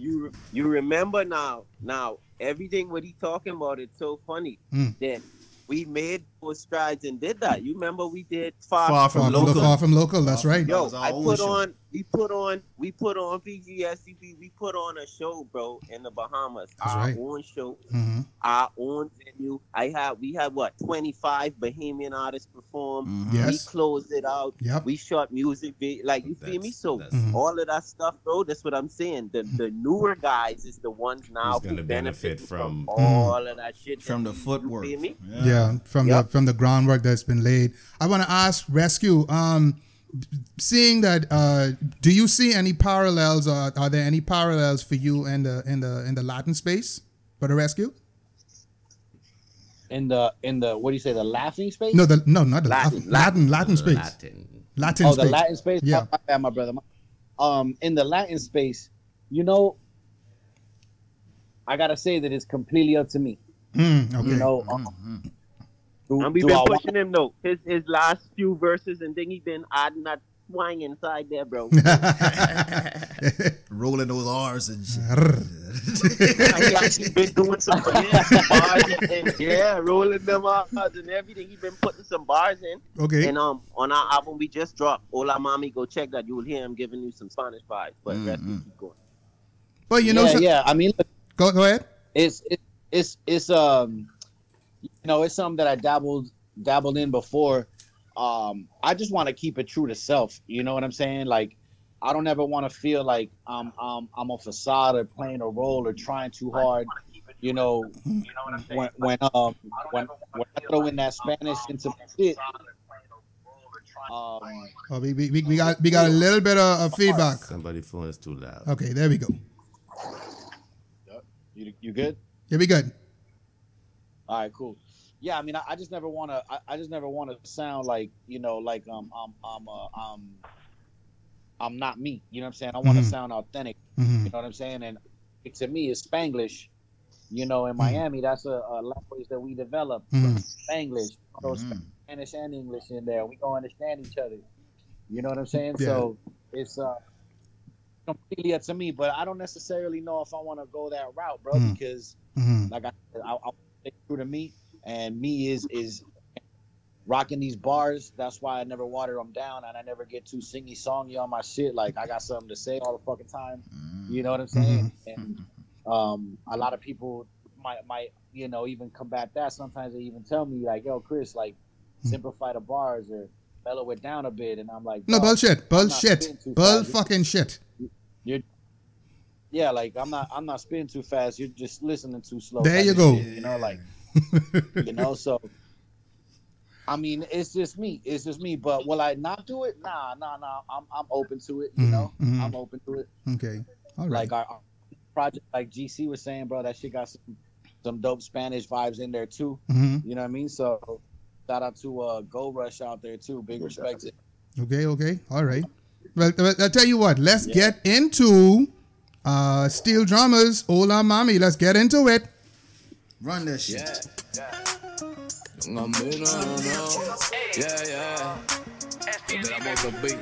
you you remember now now everything what he talking about it's so funny Mm. that we made those strides and did that you remember we did far, Far Far from from, local. far from local. That's right. That yo was i put show. on we put on we put on pgscp we put on a show bro in the bahamas That's our right. own show hmm our own venue i had we had what 25 bahamian artists perform Mhm. Yes. we closed it out Yep. we shot music vid- like you feel me so that's- Mhm. all of that stuff, bro. That's what I'm saying. The the newer guys is the ones now Who's who gonna benefit benefit from- from all of that shit. From the footwork. You feel me? Yeah, from Yep. the from the groundwork that's been laid. I want to ask Resq. Um, seeing that, uh, do you see any parallels, or are there any parallels for you in the in the in the Latin space for the Resq? In the in the what do you say the laughing space? No, the no, not the Latin, Latin Latin Latin, space. Latin. Latin oh, space. the Latin space. Yeah. My, my bad, my brother. My- Um, in the Latin space, you know, I gotta say that it's completely up to me. Mm, okay. You know, um, Do, And we've been I want- pushing him though. His his last few verses and then he been adding that twang inside there, bro. Rolling those R's and shit. he actually been doing some yeah, bars and, and yeah, rolling them R's and everything. He been putting some bars in. Okay. And um, on our album we just dropped, Hola Mommy, go check that. You'll hear him giving you some Spanish vibes. But rest we keep going. But you know, yeah, so- yeah. I mean, look, go go ahead. it's it's it's it's um, you know, it's something that I dabbled dabbled in before. Um, I just want to keep it true to self. You know what I'm saying? Like, I don't ever want to feel like I'm I'm I'm a facade or playing a role or trying too hard. You know, you know when when um when when I throw in that Spanish into my shit. Um, Oh, we, we, we- we got we got a little bit of, of feedback. Somebody's phone is too loud. Okay, there we go. you you good? Yeah, we good. All right, cool. Yeah, I mean, I, I just never want to. I, I just never want to sound like you know, like um, um, um, uh, um, I'm not me. You know what I'm saying? I want to Mhm. sound authentic. Mhm. You know what I'm saying? And to me, it's Spanglish. You know, in Miami, that's a, a language that we developed. Mhm. Spanglish, so Spanish and English in there. We gonna understand each other. You know what I'm saying? Yeah. So it's uh completely up to me. But I don't necessarily know if I want to go that route, bro, Mhm. because Mhm. like I, I, I stay true to me, and me is is rocking these bars. That's why I never water them down, and I never get too singy songy on my shit. Like I got something to say all the fucking time. You know what I'm saying? And um, a lot of people might might you know even combat that. Sometimes they even tell me like, "Yo, Chris, like simplify the bars or mellow it down a bit," and I'm like, No bullshit, bullshit, bull fucking shit. You're, yeah, like I'm not I'm not spinning too fast. You're just listening too slow. There you go. shit, you know, like you know. So, I mean, it's just me. It's just me. But will I not do it? Nah, nah, nah. I'm I'm open to it. You Mhm, know, mhm. I'm open to it. Okay, all right. Like our, our project, like GC was saying, bro, that shit got some some dope Spanish vibes in there too. Mhm. You know what I mean? So. Shout out to uh, Go Rush out there too. Big respect. to Okay, okay, all right. Well, well, I'll tell you what. Let's get into uh, Steel Drummers. Hola, mommy. Let's get into it. Run that shit. No. Yeah, yeah. Desde la moto beat.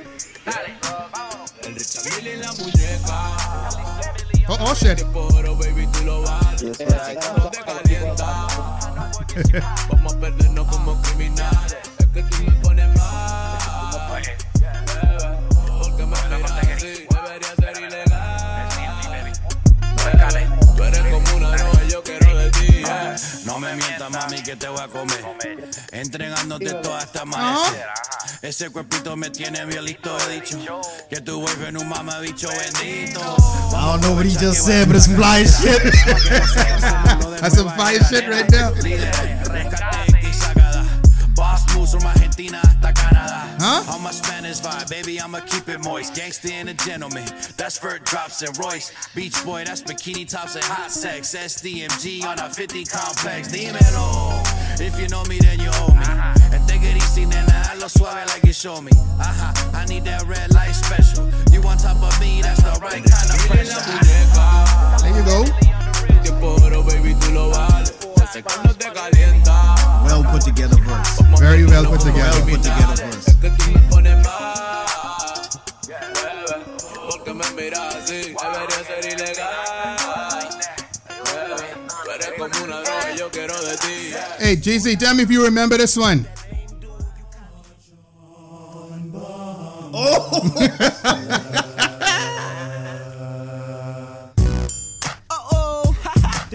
El Richard Mille en la muñeca. Oh, oh shit. Pero baby, tú lo vales. No te calienta. Vamos a perdernos como criminales. Es que tú me pones mal. Porque me miras así. Debería ser ilegal. Tú eres como yeah. No me mientas, mami, que te voy a comer. Entregándote toda esta amanecer. Ese cuerpito me tiene bien listo, he dicho. Que tu boyfriend un mamabicho bendito. I don't know what he just said, but it's fly shit. That's some fire shit right there. Rescate. Boss moves from Argentina hasta Canadá. Huh? On my Spanish vibe, baby, I'ma keep it moist. Gangsta and a gentleman. That's Vert drops and Royce. Beach boy, that's bikini tops and hot sex. SDMG on a 50 complex. Dímelo. If you know me, then you owe me. Uh-huh. And take it easy, nena, hazlo suave like you show me. Ajá, I need that red light special. You on top of me, that's the right kind of pressure. There you go. Tiempo, pero baby, tú lo vales. Sé que no te calienta. Well put together verse. Very well put Well together. put together verse. Es que tú me pones mal. Bebé, Porque me miras así. Debería ser ilegal. Bebé, Tú eres como una droga y yo quiero de ti. Hey, GC, tell me if you remember this one. Oh,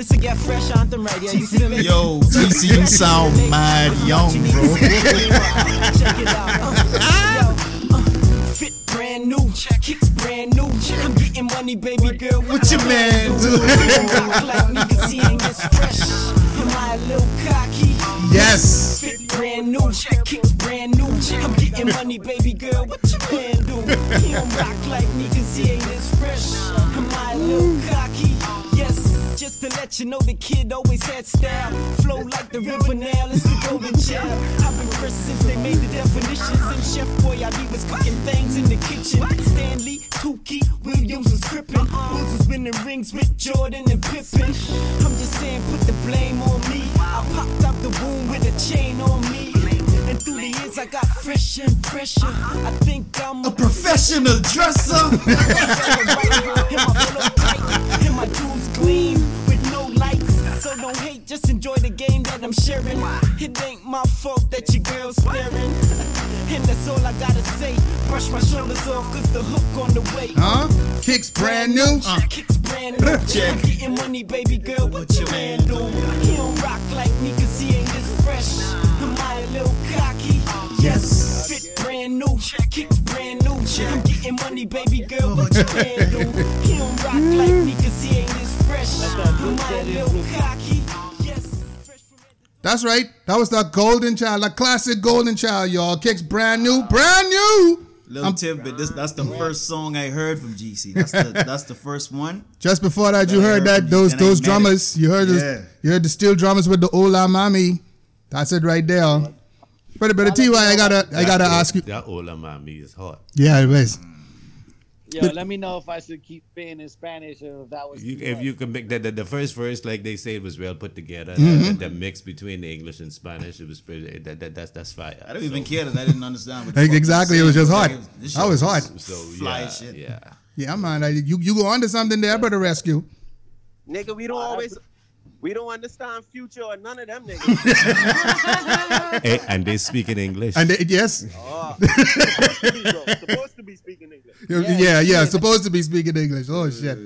this will get fresh on the radio. You feel me? Yo, TC, you sound mad young, bro. Check it out. Uh, yo, uh, fit brand new, kicks brand new. I'm getting money, baby girl. What your man do? like me, cause he ain't get fresh. Am I a little cocky? Yes. Fit brand new, kicks brand new. I'm getting money, baby girl. What your man do? He don't rock like me, cause he ain't as fresh. Am I a little cocky? Yes. Just to let you know, the kid always had style. Flow like the river now, it's the golden child. I've been fresh since they made the definitions. And Chef Boyardee was cooking things in the kitchen. Stanley, Tookie, Williams was gripping. Bulls was winning rings with Jordan and Pippen. I'm just saying, put the blame on me. I popped out the womb with a chain on me. And through the years, I got fresh and fresher. I think I'm a, Professional dresser. and my tight, and my jewels gleam with no lights. So don't hate, just enjoy the game that I'm sharing. It ain't my fault that your girl's staring. And that's all I gotta say. Brush my shoulders off, cause the hook on the way. Huh? Kicks brand new. Uh. Kicks brand new. Check. I'm getting money, baby girl. What your man do? He don't rock like me, cause he ain't this fresh. Am I a little cocky? Yes. Fit brand new. Kicks brand new. I'm getting money, baby girl. What your man do? He don't rock like me, cause he ain't this fresh. Am I a little cocky? Yes. That's right. That was the golden child, the classic golden child, y'all. Kicks brand new, brand new. Little I'm- tidbit. This that's the first song I heard from GC. That's the that's the first one. Just before that, you That heard heard that those you, then I those drummers. it. You heard Yeah. this, you heard the steel drummers with the Ola Mami. That's it right there. But but Ty, I gotta I gotta That- ask you. That Ola Mami is hot. Yeah, it is. was. Yeah, let me know if I should keep spitting in Spanish or if that was. You, if you can make the, the, the first verse, like they say, it was well put together. Mhm. The, the mix between the English and Spanish, it was pretty. That, that, that's that's fire. I don't even care that I didn't understand. What the Like, fuck exactly, it was saying. just Like, hot. That was hot. So fly yeah, shit. yeah. Yeah, man. I, you you go on to something there, brother Resq. Nigga, we don't always we don't understand future or none of them niggas. Hey, and they speak in English. And they, yes, oh, supposed to be, bro. Supposed to be speaking English. yeah, yeah, Supposed to be speaking English. Oh shit.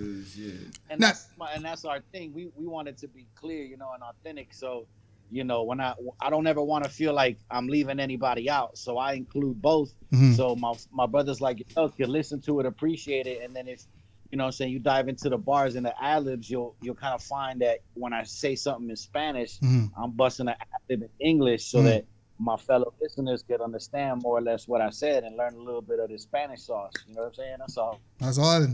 and that's my, and that's our thing. We we want it to be clear, you know, and authentic. So, you know, when I I don't ever want to feel like I'm leaving anybody out. So I include both. Mhm. So my my brothers like yourself can listen to it, appreciate it, and then if you know what I'm saying you dive into the bars and the ad libs, you'll you'll kind of find that when I say something in Spanish, Mhm. I'm busting an ad lib in English so Mhm. that my fellow listeners could understand more or less what I said and learn a little bit of the Spanish sauce. You know what I'm saying? That's all. That's all.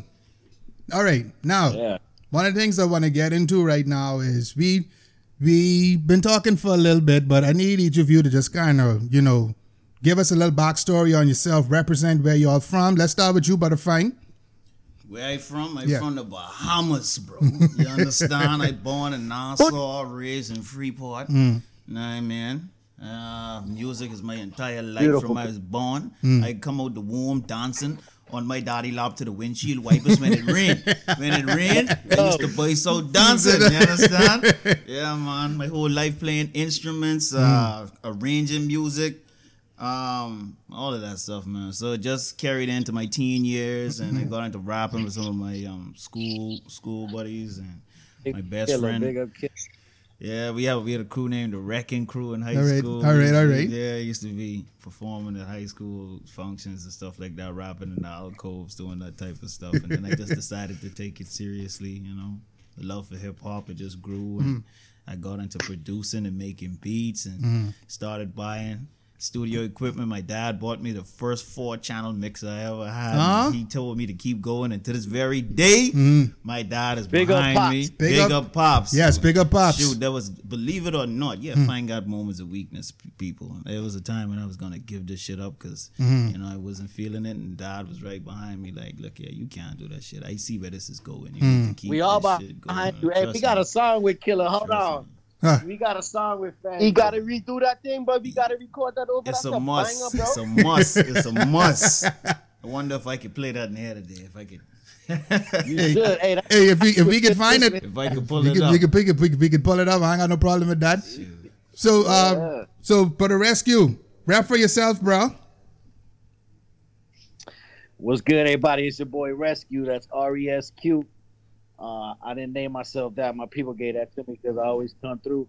All right. Now, Yeah. one of the things I want to get into right now is we we've been talking for a little bit, but I need each of you to just kind of, you know, give us a little backstory on yourself, represent where y'all from. Let's start with you, Butterfine. Where I from? I Yeah. from the Bahamas, bro. You understand? I born in Nassau, raised in Freeport. Mm. I mean? Uh, music is my entire life Beautiful. from I was born. Mm. I come out the womb dancing on my daddy lap to the windshield wipers when it rained. When it rained, I used to bust out dancing. You understand? Yeah, man. My whole life playing instruments, uh, arranging music, um, all of that stuff, man. So it just carried into my teen years, and I got into rapping with some of my um school school buddies and my best Killer, friend. big up kid. Yeah, we have we had a crew named the Wrecking Crew in high All right, school. all right, all right. Yeah, I used to be performing at high school functions and stuff like that, rapping in the alcoves, doing that type of stuff. And then I just decided to take it seriously, you know. The love for hip hop it just grew, and Mhm. I got into producing and making beats, and Mhm. started buying studio equipment. My dad bought me the first four channel mixer I ever had. Huh? He told me to keep going, and to this very day, Mhm. my dad is Big up behind Pops. me. Big Big, up- up, pops. Yes, big up Pops. Shoot, there was believe it or not, yeah, Mm. fine got moments of weakness, people. There was a time when I was gonna give this shit up because Mhm. you know I wasn't feeling it, and Dad was right behind me, like, look, yeah, you can't do that shit. I see where this is going. You need to keep We all this shit behind going. you. Hey, we got me. a song with Qilla. Hold on. Huh. We got a song with Fang. He gotta redo that thing, but we gotta record that over. It's That's a must. banger, bro. It's a must. It's a must. I wonder if I could play that in here today. If I could. You Hey, should. Hey, hey, if we if we can find it, If I could pull we it can, up. we can pick it. We can, we can pull it up. I ain't got no problem with that. So, uh, so for the Resq, rap for yourself, bro. What's good, everybody? It's your boy Resq. That's R E S Q. Uh, I didn't name myself that. My people gave that to me because I always come through.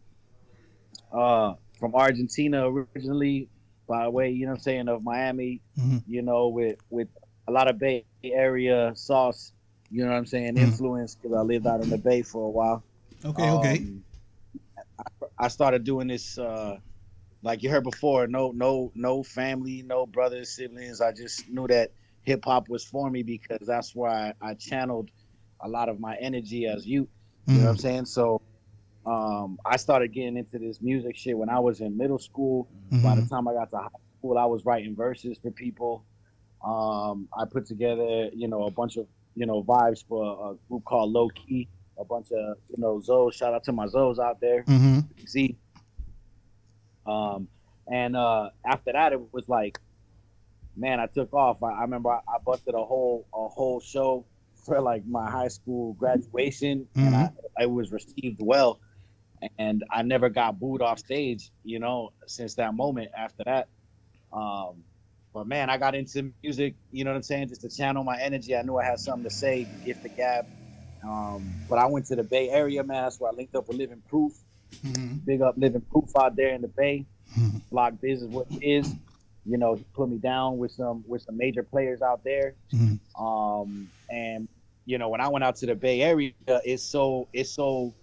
Uh, from Argentina originally, by the way, you know what I'm saying, of Miami, Mhm. you know, with with a lot of Bay Area sauce, you know what I'm saying, Mhm. influence because I lived out in the Bay for a while. Okay, okay. Um, I, I started doing this uh like you heard before, no no no family, no brothers, siblings. I just knew that hip hop was for me because that's where I, I channeled a lot of my energy as you. You know what I'm saying? So um I started getting into this music shit when I was in middle school. By the Mhm. time I got to high school, I was writing verses for people. Um, I put together, you know, a bunch of, you know, vibes for a group called Low Key. A bunch of, you know, Zoes. Shout out to my Zoes out there. Mhm. See. Um, And uh, after that, it was like, man, I took off. I, I remember I, I busted a whole a whole show for like my high school graduation, and I, I was received well. And I never got booed off stage, you know, since that moment. After that, um, but man, I got into music, you know what I'm saying, just to channel my energy. I knew I had something to say, gift the gab. Um, but I went to the Bay Area, man. That's where I linked up with Living Proof. Big up Living Proof out there in the Bay. Block Biz is what it is. You know, he put me down with some with some major players out there. Um, and you know, when I went out to the Bay Area, it's so it's so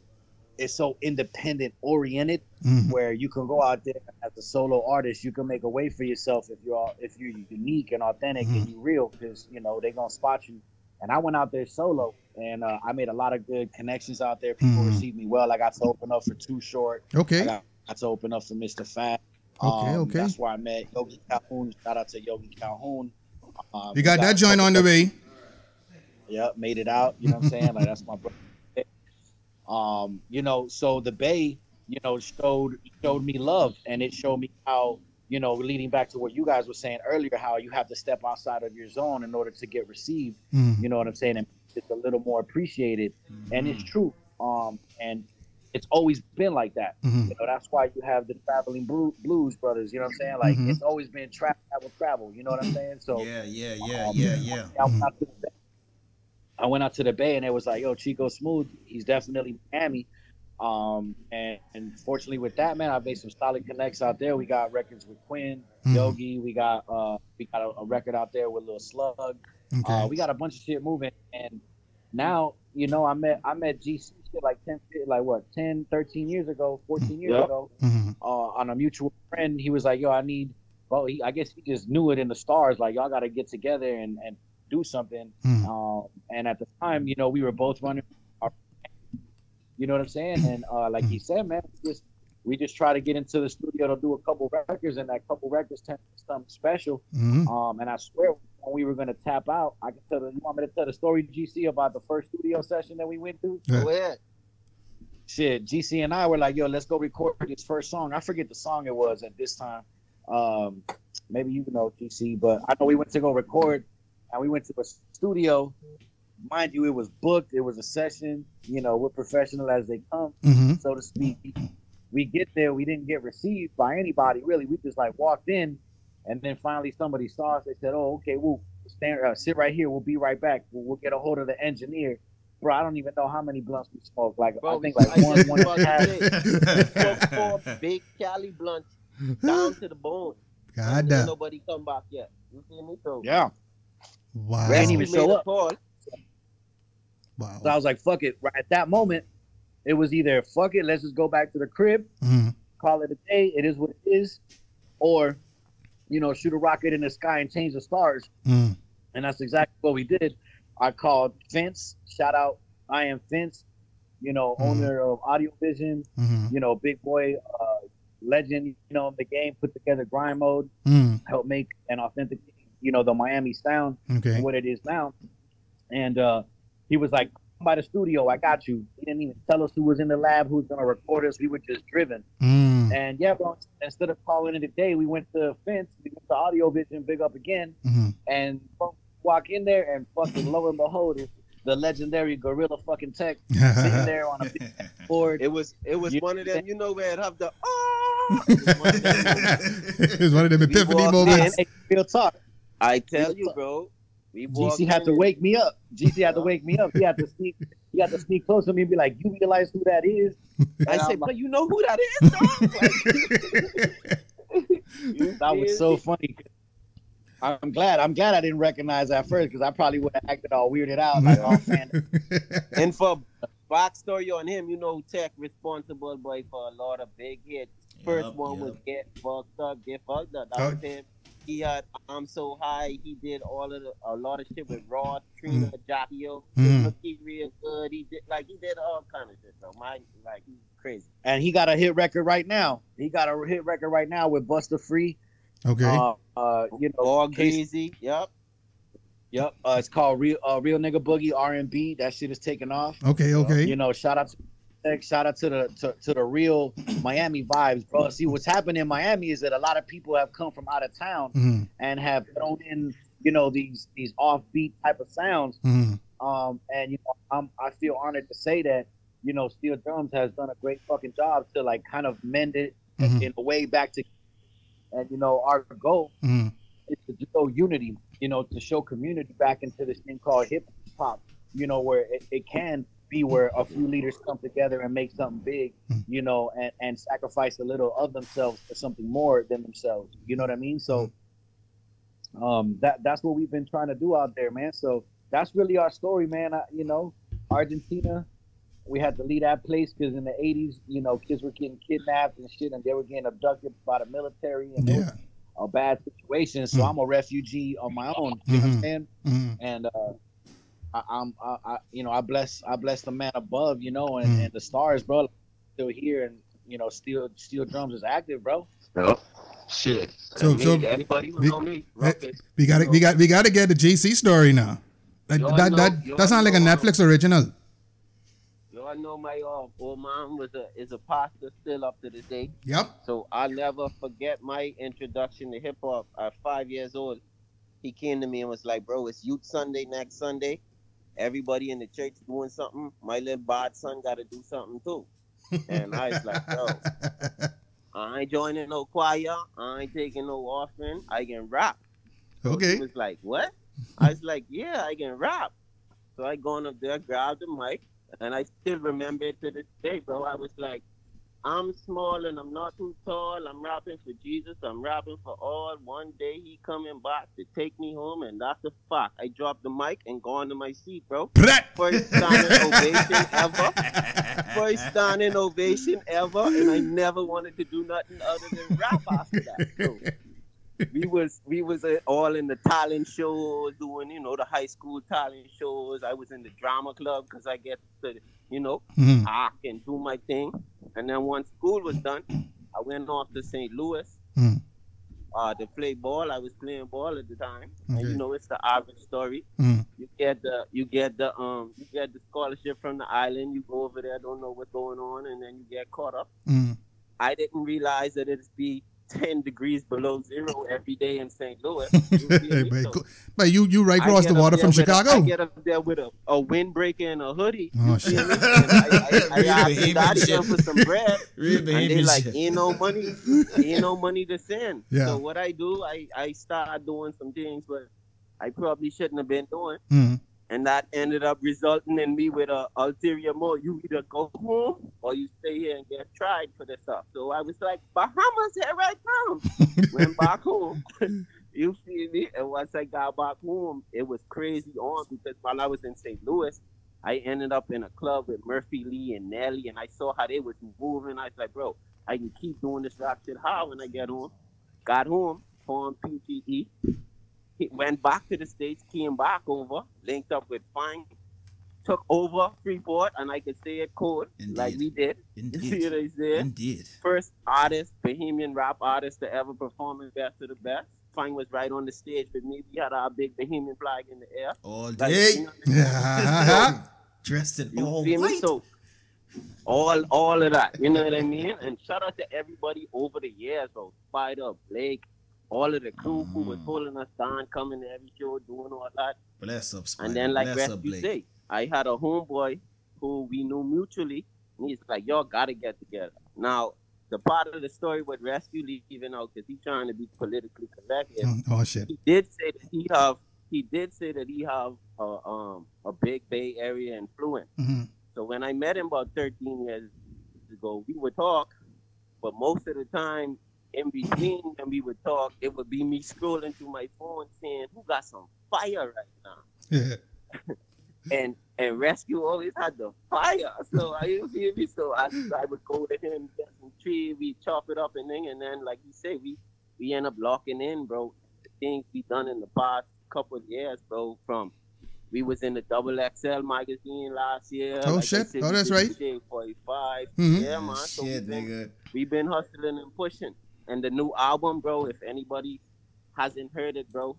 it's so independent oriented Mhm. where you can go out there as a solo artist you can make a way for yourself if you're if you're unique and authentic and you're real because you know they're gonna spot you and i went out there solo and uh, i made a lot of good connections out there people Mhm. received me well i got to open up for too short Okay. i got, got to open up for mr fab Okay, Um, okay. that's where i met yogi calhoun shout out to yogi calhoun um, You got that joint on the way. Yep, made it out. You know what I'm saying? Like that's my brother. Um, you know, so the Bay, you know, showed showed me love, and it showed me how, you know, leading back to what you guys were saying earlier, how you have to step outside of your zone in order to get received. Mhm. You know what I'm saying? And it's a little more appreciated, and it's true. Um, and it's always been like that. Mhm. You know, that's why you have the traveling blues brothers. You know what I'm saying? Like Mhm. it's always been travel, travel, travel. You know what I'm saying? So Yeah, yeah, yeah, um, yeah, yeah. I went, out to the bay. I went out to the bay and it was like, yo, Chico Smooth, he's definitely Miami. Um, and, and fortunately with that, man, I've made some solid connects out there. We got records with Quinn, Mhm. Yogi. We got uh, we got a, a record out there with Lil Slug. Okay. Uh, we got a bunch of shit moving. And now, you know, I met I met GC shit like 10, like what, 10, 13 years ago, 14 years Yep. ago Mhm. uh, on a mutual friend. He was like, "Yo, I need." Well, he, I guess he just knew it in the stars. Like, y'all got to get together and, and do something. Mhm. Um, and at the time, you know, we were both running. Our, you know what I'm saying? And uh, like he said, man, we just we just try to get into the studio to do a couple records, and that couple records turned into something special. Mhm. Um, and I swear, when we were gonna tap out, I can tell. The, you want me to tell the story, GC, about the first studio session that we went to? Yeah. Go ahead. shit, GC and I were like, yo, let's go record this first song. I forget the song it was at this time. Um, maybe you know GC, but I know we went to go record and we went to a studio. Mind you, it was booked. It was a session. You know, we're professional as they come, Mhm. so to speak. We get there, we didn't get received by anybody really. We just like walked in, and then finally somebody saw us. They said, "Oh, okay, we'll stand, uh, sit right here. We'll be right back. We'll, we'll get a hold of the engineer." Bro, I don't even know how many blunts we smoked. Like Bro, I think like I one, just one about and a to half. Smoked four big Cali blunts down to the bone. God And damn. nobody come back yet. You feel me? So Yeah. Wow. They didn't even show up. call. Wow. So I was like, fuck it. Right at that moment, it was either fuck it, let's just go back to the crib, Mhm. call it a day, it is what it is, or, you know, shoot a rocket in the sky and change the stars. Mhm. And that's exactly what we did. I called Vince, shout out, I am Vince, you know, Mhm. owner of Audio Vision, Mhm. you know, big boy, uh, legend, you know, in the game, put together grind mode, Mhm. help make an authenticate, you know, the Miami sound Okay. and what it is now. And uh, he was like, "Come by the studio, I got you." He didn't even tell us who was in the lab, who's gonna record us. We were just driven. Mm. And yeah, bro. Instead of calling it a day, we went to Vince. We went to Audio Vision, big up again, Mhm. and walk in there, and fucking lo and behold, it's the legendary Gorilla fucking Tek sitting there on a big board. It was it was You- one of them, you know, where it have the oh. It was one of them moments. it was one of them epiphany walked moments. Hey, real talk. I tell you, bro. We GC had in to wake me up. GC had to wake me up. He had to sneak. He had to sneak close to me and be like, "You realize who that is?" I And I'm said, like, but you know who that is, dog? That was so funny. I'm glad. I'm glad I didn't recognize that first because I probably would have acted all weirded out. Like, oh man, And for backstory on him, you know, Tek responsible boy for a lot of big hits. First Yup, one was. Get Fucked Up, Get Fucked Up. That Oh. was him. He had I'm So High. He did all of the, a lot of shit with Raw, Trina, Jackie O. Mhm. Looking real good. He did like he did all kind of shit. So my like he's crazy. and he got a hit record right now. He got a hit record right now with Buster Free. Okay. Uh, uh, you know, All Case- greasy. Yep. Yep. Uh, it's called Real uh, Real Nigga Boogie R and B. That shit is taking off. okay. Okay. You know, shout out to Tek, shout out to the to, to the real Miami vibes, bro. See what's happening in Miami is that a lot of people have come from out of town Mhm. and have thrown in, you know, these these offbeat type of sounds. Mhm. Um, and you know, I'm I feel honored to say that, you know, Steel Drumz has done a great fucking job to like kind of mend it Mhm. in a way back to and you know, our goal Mhm. is to show unity, you know, to show community back into this thing called hip hop, you know, where it, it can be where a few leaders come together and make something big, you know, and, and sacrifice a little of themselves for something more than themselves. You know what I mean? So um that that's what we've been trying to do out there, man. So that's really our story, man. I, you know, Argentina, we had to leave that place because in the 80s, you know, kids were getting kidnapped and shit, and they were getting abducted by the military. And Yeah. a bad situation. So Mm. I'm a refugee on my own. You know what I'm Mhm. saying? Mhm. And uh, I, I'm, I, I, you know, I bless, I bless the man above, you know, and, Mm. and the stars, bro, still here, and you know, steel, Steel Drumz is active, bro. Shit. So- Me, so- anybody who we- know me. We got to we got we got to get the GC story now. That Y'all that know- that, y'all that sounds like a know, Netflix original. Y'all know my uh, old man was a is a pastor still up to this day. Yep. So I'll never forget my introduction to hip hop at five years old. He came to me and was like, "Bro, it's Youth Sunday next Sunday. Everybody in the church doing something. My little bad son got to do something too." And I was like, "Bro, I ain't joining no choir. I ain't taking no offering. I can rap." So Okay. He was like, "What?" I was like, "Yeah, I can rap." So I gone up there, grabbed the mic, and I still remember it to this day, bro. I was like, I'm small and I'm not too tall. I'm rapping for Jesus. I'm rapping for all. One day he coming back to take me home, and that's a fact. I dropped the mic and go onto my seat, bro. First standing ovation ever. First standing ovation ever, and I never wanted to do nothing other than rap after that. So we was we was uh, all in the talent shows, doing you know the high school talent shows. I was in the drama club because I get to you know Mhm. act and do my thing. And then once school was done, I went off to St. Louis Mm. uh, to play ball. I was playing ball at the time, and you know it's the average story. Mm. You get the you get the um you get the scholarship from the island. You go over there, don't know what's going on, and then you get caught up. Mm. I didn't realize that it'd be 10 degrees below zero every day in St. Louis. Very cool. But you you right across the water from Chicago. I get up there with a, a windbreaker and a hoodie. Oh, shit. feel me? And I, I, I Real asked the Bahamian them for some bread. And they Bahamian like, ain't no money, ain't no money to send. Yeah. So what I do, I, I start doing some things but I probably shouldn't have been doing. Mm. And that ended up resulting in me with a ulterior motive. You either go home or you stay here and get tried for this stuff. So I was like, Bahamas, here I come. Went back home. you feel me? And once I got back home, it was crazy on because while I was in St. Louis, I ended up in a club with Murphy Lee and Nelly, and I saw how they was moving. I was like, bro, I can keep doing this rock shit. How when I get home? Got home, formed PGE. He went back to the States, came back over, linked up with Fine, took over Freeport, and I could say it code like we did. You see what I said? Indeed. First artist, Bahamian rap artist to ever perform in Best of the Best. Fine was right on the stage with me. We had our big Bahamian flag in the air. All Like, day. you know what I mean? Yeah. Dressed in You all white. So all all of that. You know what I mean? And shout out to everybody over the years, bro. Spider, Blake, all of the crew who was holding us down, coming to every show, doing all that. Bless up, Spider. And then like Bless up, you say, I had a homeboy who we knew mutually, and he's like, y'all gotta get together. Now, the part of the story with Resq leaving out because he's trying to be politically correct. Oh, oh, shit. He did say that he have he did say that he have a um a big Bay Area influence. Mhm. So when I met him about 13 years ago, we would talk, but most of the time in between when we would talk, it would be me scrolling through my phone saying, "Who got some fire right now?" Yeah. and and Resq always had the fire. So I you feel me. So I, I would go to him, get some tree, we chop it up and then and then like you say, we we end up locking in, bro. The things we done in the past couple of years, bro. From we was in the double XL magazine last year. Oh, Like shit. said, Oh, that's right. Shade 45. Mhm. Yeah, man. So Shit, we been, nigga. we been hustling and pushing. And the new album, bro, if anybody hasn't heard it, bro,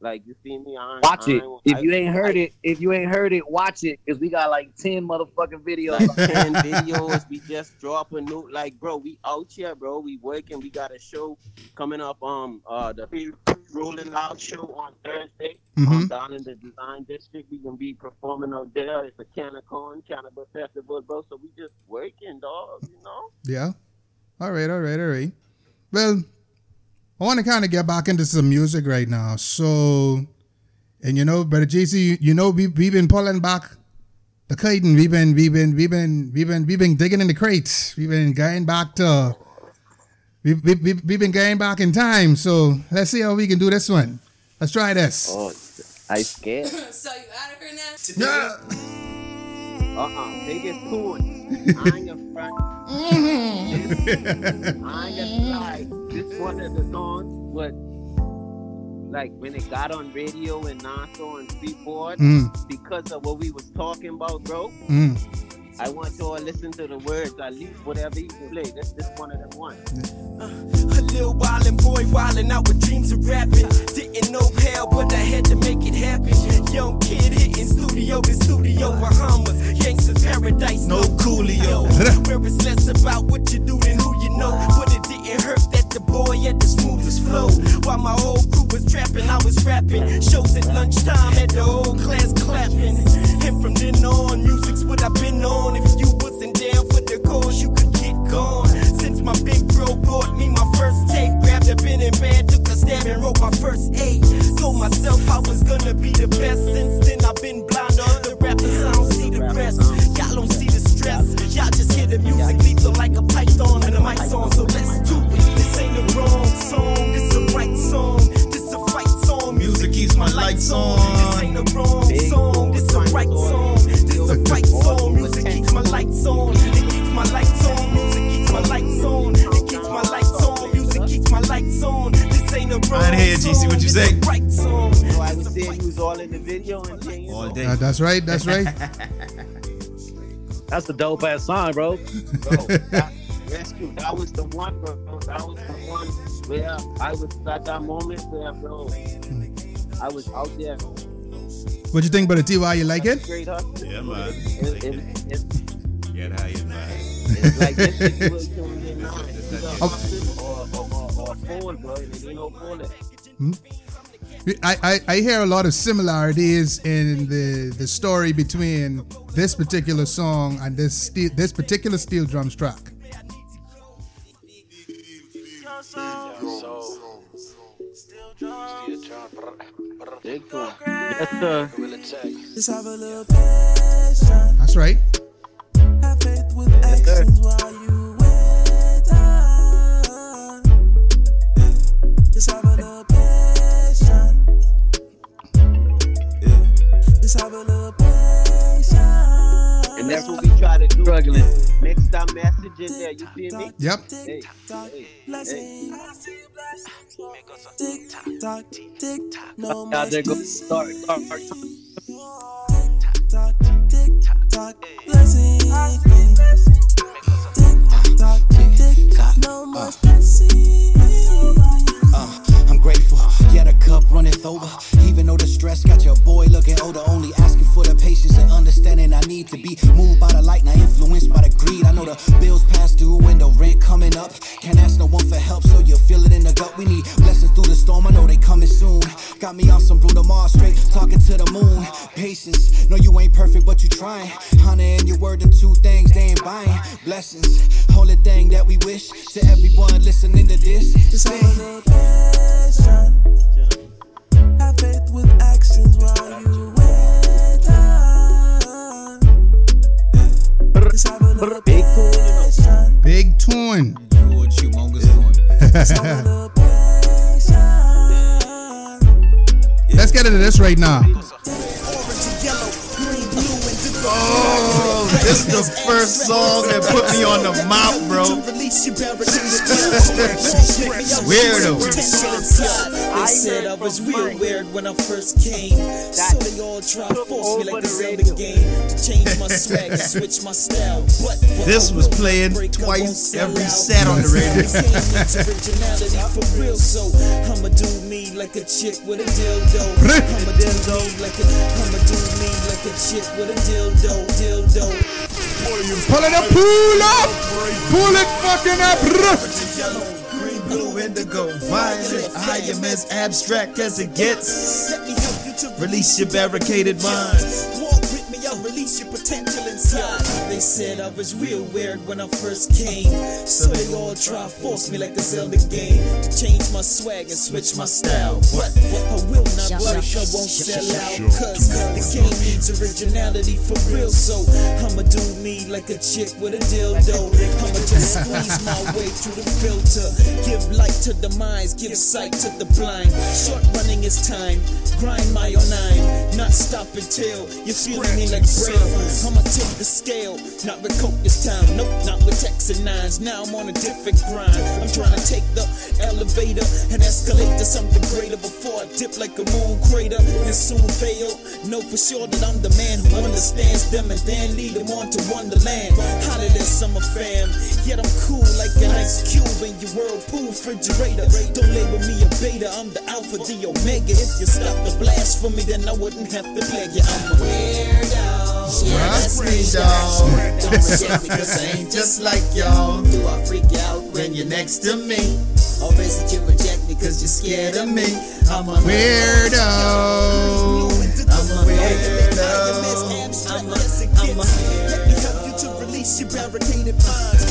Like you see me, on Watch I it. ain't- If I- you ain't heard I- it, if you ain't heard it, watch it. Cause we got like ten motherfucking videos. like 10 videos. We just drop a new like bro, we out here, bro. We working. We got a show coming up um uh the free rolling loud show on Thursday. Um, Mhm. down in the design district. We gonna be performing out there. It's a CannaCon Cannabis Festival, bro. So we just working, dog, you know? Yeah. All right, all right, all right. Well, I want to kind of get back into some music right now. So, and you know, Brother GC, you, you know, we we've been pulling back the curtain. We've been we've been we've been we've been we've been digging in the crates. We've been going back to we we we we've been going back in time. So let's see how we can do this one. Let's try this. Oh, I scared. so you out of here now? Yeah. Uh-uh. Biggest tune. I ain't gonna front. I ain't gonna lie. This one of the songs was like when it got on radio and Nassau and Freeport Mm. because of what we was talking about, bro. Mm. I want y'all to listen to the words, at least whatever you play. This this one of them ones. A little wildin' boy wildin' out with dreams of rapping. Didn't know how, but I had to make it happen. Young kid hitting studio to studio, Bahamas, gangsters paradise, no coolio. Where it's less about what you do than who you know. But it didn't hurt that the boy had the smoothest flow. While my whole crew was trapping, I was rapping. Shows at lunchtime, had the old class clapping. And from then on, music's what I've been on. If you wasn't down for the cause, you could get gone. Since my big bro brought me my first tape, grabbed a pen and pad, took a stab and wrote my first eight. Told myself I was gonna be the best. Since then I've been blind to other rappers. I don't see the rest. Y'all don't see the stress. Y'all just hear the music lethal like a python and a mic's on. So let's do it. This ain't the wrong song. My lights on. This ain't a wrong song. This a right song. This a fight song. Music keeps my lights on. It keeps my lights on. Music keeps my lights on. It keeps my lights on. Music keeps my lights on. This ain't a wrong I didn't hear GC, what you say? Right song. So I was saying you was all in the video and shit, All day. Uh, that's right. That's right. That's a dope ass song, bro. bro. That, Resq, that was the one, bro. That was the one where I was at that moment where, bro, I was out there. What do you think, about Brother Ty? You like it? Straight up. Yeah, man. It, it, it, Get high and it's like this situation we in now. It's either Oh. hustle or, or, or, or fall, bro. And it ain't no falling. Hmm? I, I, I hear a lot of similarities in the, the story between this particular song and this steel, this particular Steel Drumz track. Big one. Yes, sir. Just have a little patience. That's right. Have faith with actions while you wait. on. Just have a little. Yeah. Just have a little. And that's what we try to do. Struggling. Mix that message in there. You see me? Yep. Hey, hey, hey. Blessing. Tick tock, tick no Out there go more start, start, start. tock, tick tock, blessing. Tick tock, tick tock, no more stressing. Uh, I'm grateful, yeah, the cup runneth over. Even though the stress got your boy looking older, only asking for the patience and understanding I need to be moved by the light, not influenced by the greed. I know the bills past due and the rent coming up. Can't ask no one for help, so you feel it in the gut. We need blessings through the storm, I know they coming soon. Got me on some Bruno Mars straight, talking to the moon. Patience, no, you ain't perfect, but you trying. Honor and your word, them two things they ain't buying. Blessings, only thing that we wish to everyone listening to this. Just have a little patience. Have faith with actions while you wait. on. Just have a little patience. Big tune. You what you mongoose doing? Just have a little patience. Let's get into this right now. This the first song that put me on the map, bro. Weirdo. They said I was real weird when I first came. So they all try to force me like the Zelda game to change my swag and switch my style. But This was playing twice every set on the radio. originality for real, so I'ma do me me like a chick with a dildo. I'ma do me like a, I'ma do me like a chick with a dildo, dildo. Pull it up, pull up, pull it fucking up. Green, blue, indigo, violet. I am as abstract as it gets. Release your barricaded mind. Walk with me, I'll release your inside. They said I was real weird when I first came. So they all try force me like a Zelda game to change my swag and switch my style. But I will not break, I won't sell out. Cause the game needs originality for real. So I'ma do me like a chick with a dildo. I'ma just squeeze my way through the filter. Give light to the minds, give sight to the blind. Short running is time, grind my own nine. Not stop until you're feeling me like braille. I'ma the scale, not with coke this time. Nope, not with Texas nines. Now I'm on a different grind. I'm trying to take the elevator and escalate to something greater before I dip like a moon crater and soon fail. Know for sure that I'm the man who understands them and then lead them on to Wonderland. Hotter than summer fam, yet I'm cool like an ice cube in your whirlpool refrigerator. Don't label me a beta, I'm the alpha, the omega. If you stop the blast for me, then I wouldn't have to play you. I'm a weirdo. Yeah, that's me, dog. Don't reject me 'cause I ain't just like y'all. Do I freak out when you're next to me? Or is it you reject me cause you're scared of me? I'm a Weirdo. I'm a weirdo. I'm a, I'm a, let me help you to release your barricaded minds.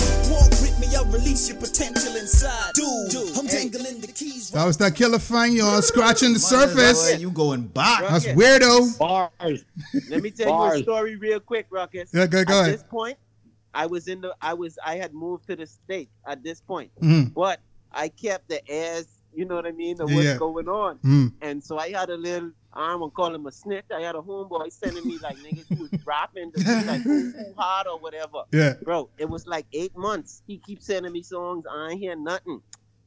Walk with I'll release your potential inside. Dude, I'm dangling the keys. That was that Qilla Fang, y'all scratching the surface. You going back? That's weirdo. Bars. Let me tell you a story real quick, Ruckus. Yeah, go- go at ahead. this point, I was in the I was I had moved to the state at this point. Mhm. But I kept the airs, you know what I mean, of what's Yeah. going on. Mm. And so I had a little I don't want to call him a snitch. I had a homeboy sending me like niggas who was rapping to be like ooh, hard or whatever. Yeah. Bro, it was like eight months. He keeps sending me songs. I ain't hear nothing.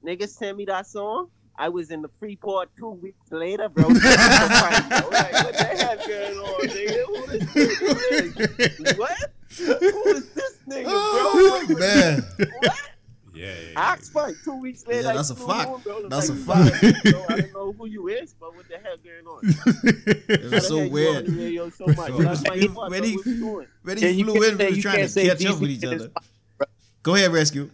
Niggas send me that song. I was in the Freeport two weeks later, bro. like, what the hell going on, nigga? Who this nigga is? What? Who is this nigga, bro? Oh, man. What? Yeah, Ask Spike two weeks later. Yeah, that's I a flew fact. home, bro. That's a Like, fact. bro, I don't know who you is, but what the hell going on? It was so weird. radio so much? That's my When- when he- What you doing? When he flew in, we say- was trying to say catch up with each other. Go ahead, Resq.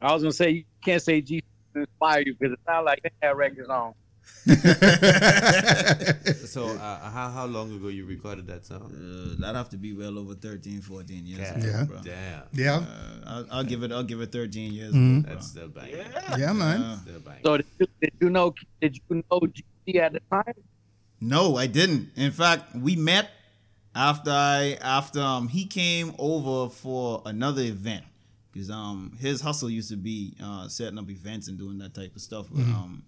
I was gonna say you can't say G inspire you because it sounds like they had records on. So, uh, how how long ago you recorded that song? Uh, that'd have to be well over 13, 14 years God ago, Yeah. bro. Damn. Yeah. Uh, I'll, I'll give it. I'll give it 13 years. Mhm. ago. That's still banging. Yeah, yeah man. Uh, Still banging. So did you, did you know did you know GC at the time? No, I didn't. In fact, we met after I after um he came over for another event because um his hustle used to be uh setting up events and doing that type of stuff with um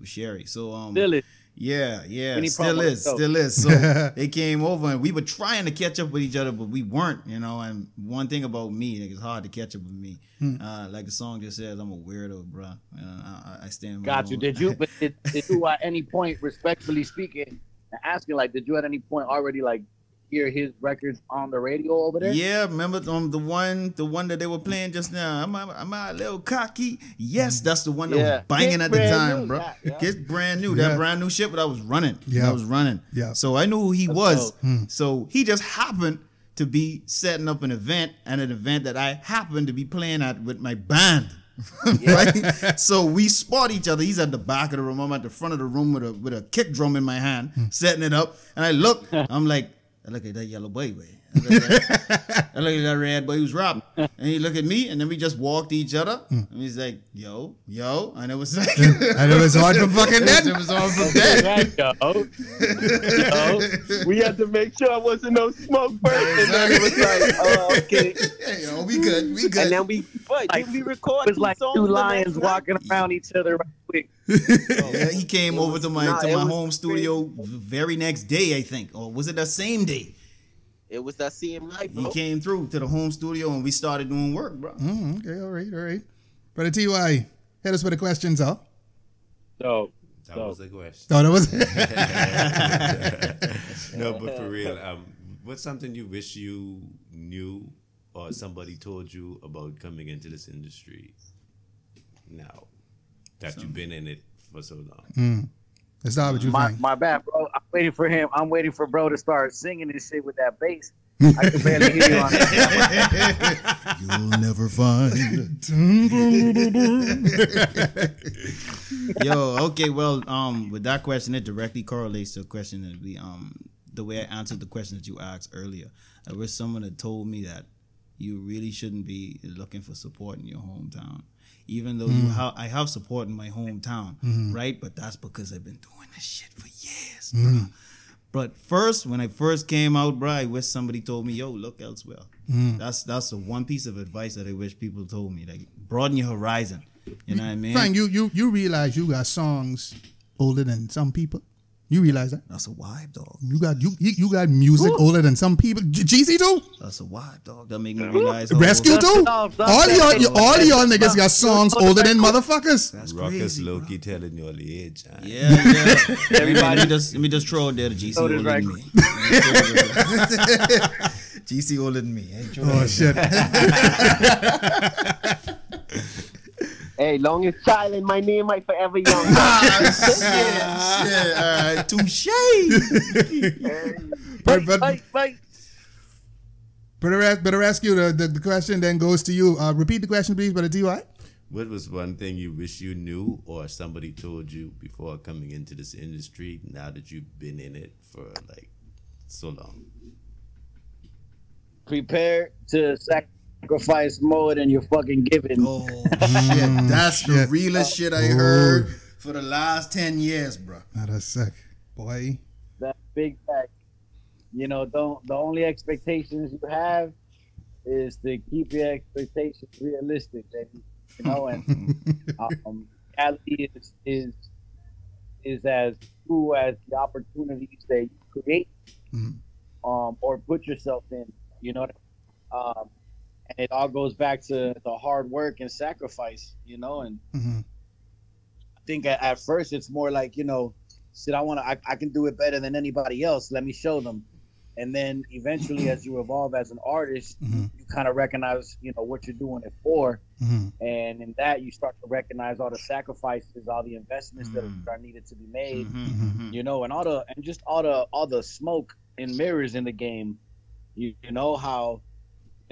with Sherry. So um Still is. yeah, yeah, Any still is, with still is. So they came over and we were trying to catch up with each other, but we weren't, you know. And one thing about me, like, it's hard to catch up with me. Hmm. Uh, like the song just says, I'm a weirdo, bro. Uh, I, I stand. by Got my you. own- Did you but did, did you at any point respectfully speaking and asking like did you at any point already like hear his records on the radio over there? Yeah, remember um the one the one that they were playing just now. Am I am I a little cocky? Yes, that's the one that Yeah. was banging It's at the time, new, bro. yeah, yeah. It's brand new. Yeah. That brand new shit, but I was running. Yeah. I was running. Yeah. So I knew who he was. dope. Hmm. So he just happened to be setting up an event and an event that I happened to be playing at with my band. right? So we spot each other. He's at the back of the room. I'm at the front of the room with a with a kick drum in my hand, setting it up. And I look, I'm like, I look at that yellow boy, boy. I looked at that, I look at that red boy who's rapping. And he looked at me, and then we just walked each other. And he's like, yo, yo. And it was like And it was hard for fucking that. It was all from that. Right, yo. Yo. We had to make sure I wasn't no smoke first, and then it was like, oh, okay. Hey, yo, we good, we good. And then we, but Like, we record It was like two lions next night? walking around each other right quick. yeah, he came over to my nah, to my was home studio very next day, I think, or was it the same day? It was that same night, He bro. came through to the home studio and we started doing work, bro. Mm, okay, all right, all right. Brother Ty, hit us with the questions, huh? So That So- was the question. Oh, that was no, but for real, um, what's something you wish you knew or somebody told you about coming into this industry now that you've been in it for so long. Mm. Let's start with you, My, Frank. my bad, bro. I'm waiting for him. I'm waiting for bro to start singing this shit with that bass. I can barely hear you on it. You'll never find. Yo, okay, well, um, with that question, it directly correlates to a question that we, um, the way I answered the question that you asked earlier. I wish someone had told me that you really shouldn't be looking for support in your hometown, even though you Mm. ha- I have support in my hometown, Mhm. right? But that's because I've been doing this shit for years, Mm. bruh. But first, when I first came out, bro, I wish somebody told me, "Yo, look elsewhere." Mm. That's that's the one piece of advice that I wish people told me. Like, broaden your horizon. You know what I mean? Frank, you you you realize you got songs older than some people. You realize that? That's a vibe, dog. You got you you, you got music older than some people. G- GC too. That's a vibe, dog. That make me realize. how Resq too. All y'all, you- all y'all niggas got songs older than motherfuckers. That's Ruckus crazy, Loki telling you all the age. huh? Yeah, yeah. Everybody, let me just let me just throw out there the GC So older than me. GC older than me. Ain't you? Oh shit. Hey, long as child in my name, I forever young. Shit, all right, touche. But, but, Wait, wait. better, ask, better ask you the, the, the question then goes to you. Uh, repeat the question, please, brother Ty. What was one thing you wish you knew or somebody told you before coming into this industry now that you've been in it for like so long? Prepare to sacrifice more than you're fucking giving. Oh shit, that's the shit. realest shit I Oh. heard for the last ten years, bro. Not a sec, boy. That big fact. You know, don't the only expectations you have is to keep your expectations realistic, baby. You know, and um, reality is is is as true as the opportunities that you create Mhm. um, or put yourself in. You know, um, and it all goes back to the hard work and sacrifice. You know, and Mhm. I think at, at first it's more like you know, shit. I want to. I, I can do it better than anybody else. Let me show them. And then eventually, as you evolve as an artist, Mhm. you kind of recognize, you know, what you're doing it for, Mhm. and in that you start to recognize all the sacrifices, all the investments that are needed to be made, Mhm. you know, and all the and just all the all the smoke and mirrors in the game. You, you know how,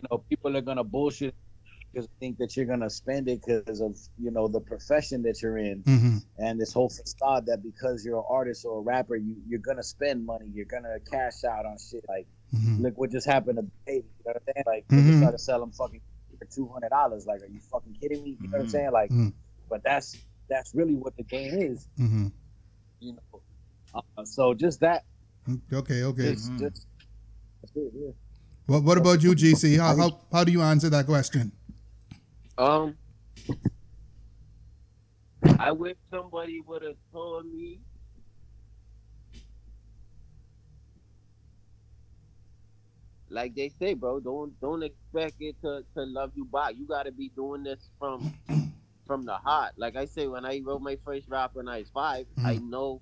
you know, people are gonna bullshit because think that you're gonna spend it because of you know the profession that you're in Mhm. and this whole facade that because you're an artist or a rapper, you you're gonna spend money, you're gonna cash out on shit. Like, Mhm. look what just happened to Baby. You know what I'm saying? Like, Mhm. they try to sell them fucking for two hundred dollars. Like, are you fucking kidding me? You know what I'm Mhm. saying? Like, Mhm. but that's that's really what the game is. Mhm. You know. Uh, so just that. Okay, okay. Just, just that's it. Yeah. What What about you, GC? How how how do you answer that question? Um, I wish somebody would have told me. Like they say, bro, don't don't expect it to, to love you back. You got to be doing this from from the heart. Like I say, when I wrote my first rap when I was 5 I know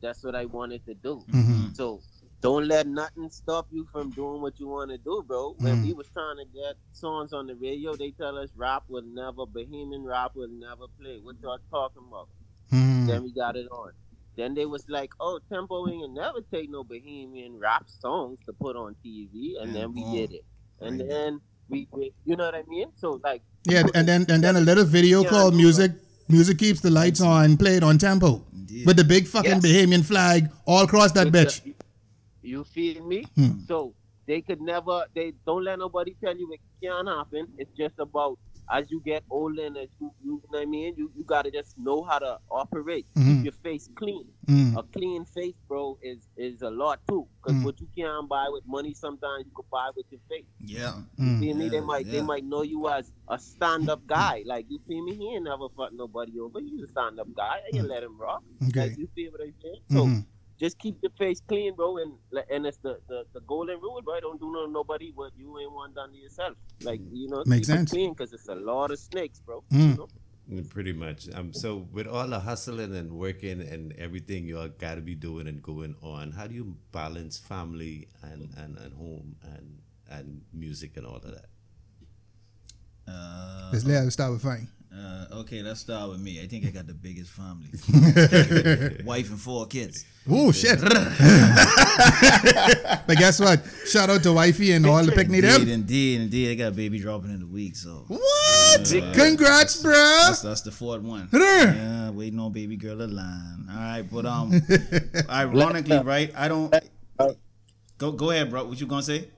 that's what I wanted to do. Mhm. So don't let nothing stop you from doing what you want to do, bro. When Mm. we was trying to get songs on the radio, they tell us rap will never, Bahamian rap will never play. What y'all talking about? Mhm. Then we got it on. Then they was like, oh, Tempo ain't never take no Bahamian rap songs to put on TV, and then we did it. And then we, you know what I mean? So like, Yeah, and then and then a little video Yeah, called "Music Music Keeps the Lights On" played on tempo with the big fucking Yes. Bahamian flag all across that With bitch. the- you feel me? Hmm. So they could never. They don't let nobody tell you it can't happen. It's just about as you get older and as you, you know what I mean. You you gotta just know how to operate. Mhm. Keep your face clean. Mm. A clean face, bro, is is a lot too. Cause Mm. what you can't buy with money, sometimes you could buy with your face. Yeah. Mm. You feel me? They Yeah, might they might know you as a stand up guy. Like you feel me? He ain't never fucked nobody over. He's a stand up guy. I can let him rock. Okay. Like you feel what I'm saying? So. Just keep your face clean, bro, and and it's the, the, the golden rule, bro. Don't do no nobody what you ain't want done to yourself. Like you know, Makes keep sense. it clean because it's a lot of snakes, bro. Mm. You know? Mm, Pretty much. Um. So with all the hustling and working and everything you all got to be doing and going on, how do you balance family and and, and home and and music and all of that? Uh, Let's let us start with Frank. Uh, Uh, okay, let's start with me. I think I got the biggest family. Wife and four kids. Oh shit! but guess what? Shout out to wifey and all the picnic Indeed, them. indeed, indeed. I got a baby dropping in a week, so. What? Uh, Congrats, bro. That's, that's the fourth one. Yeah, waiting on baby girl to line. All right, but um, ironically, right? I don't. Go go ahead, bro. What you gonna say?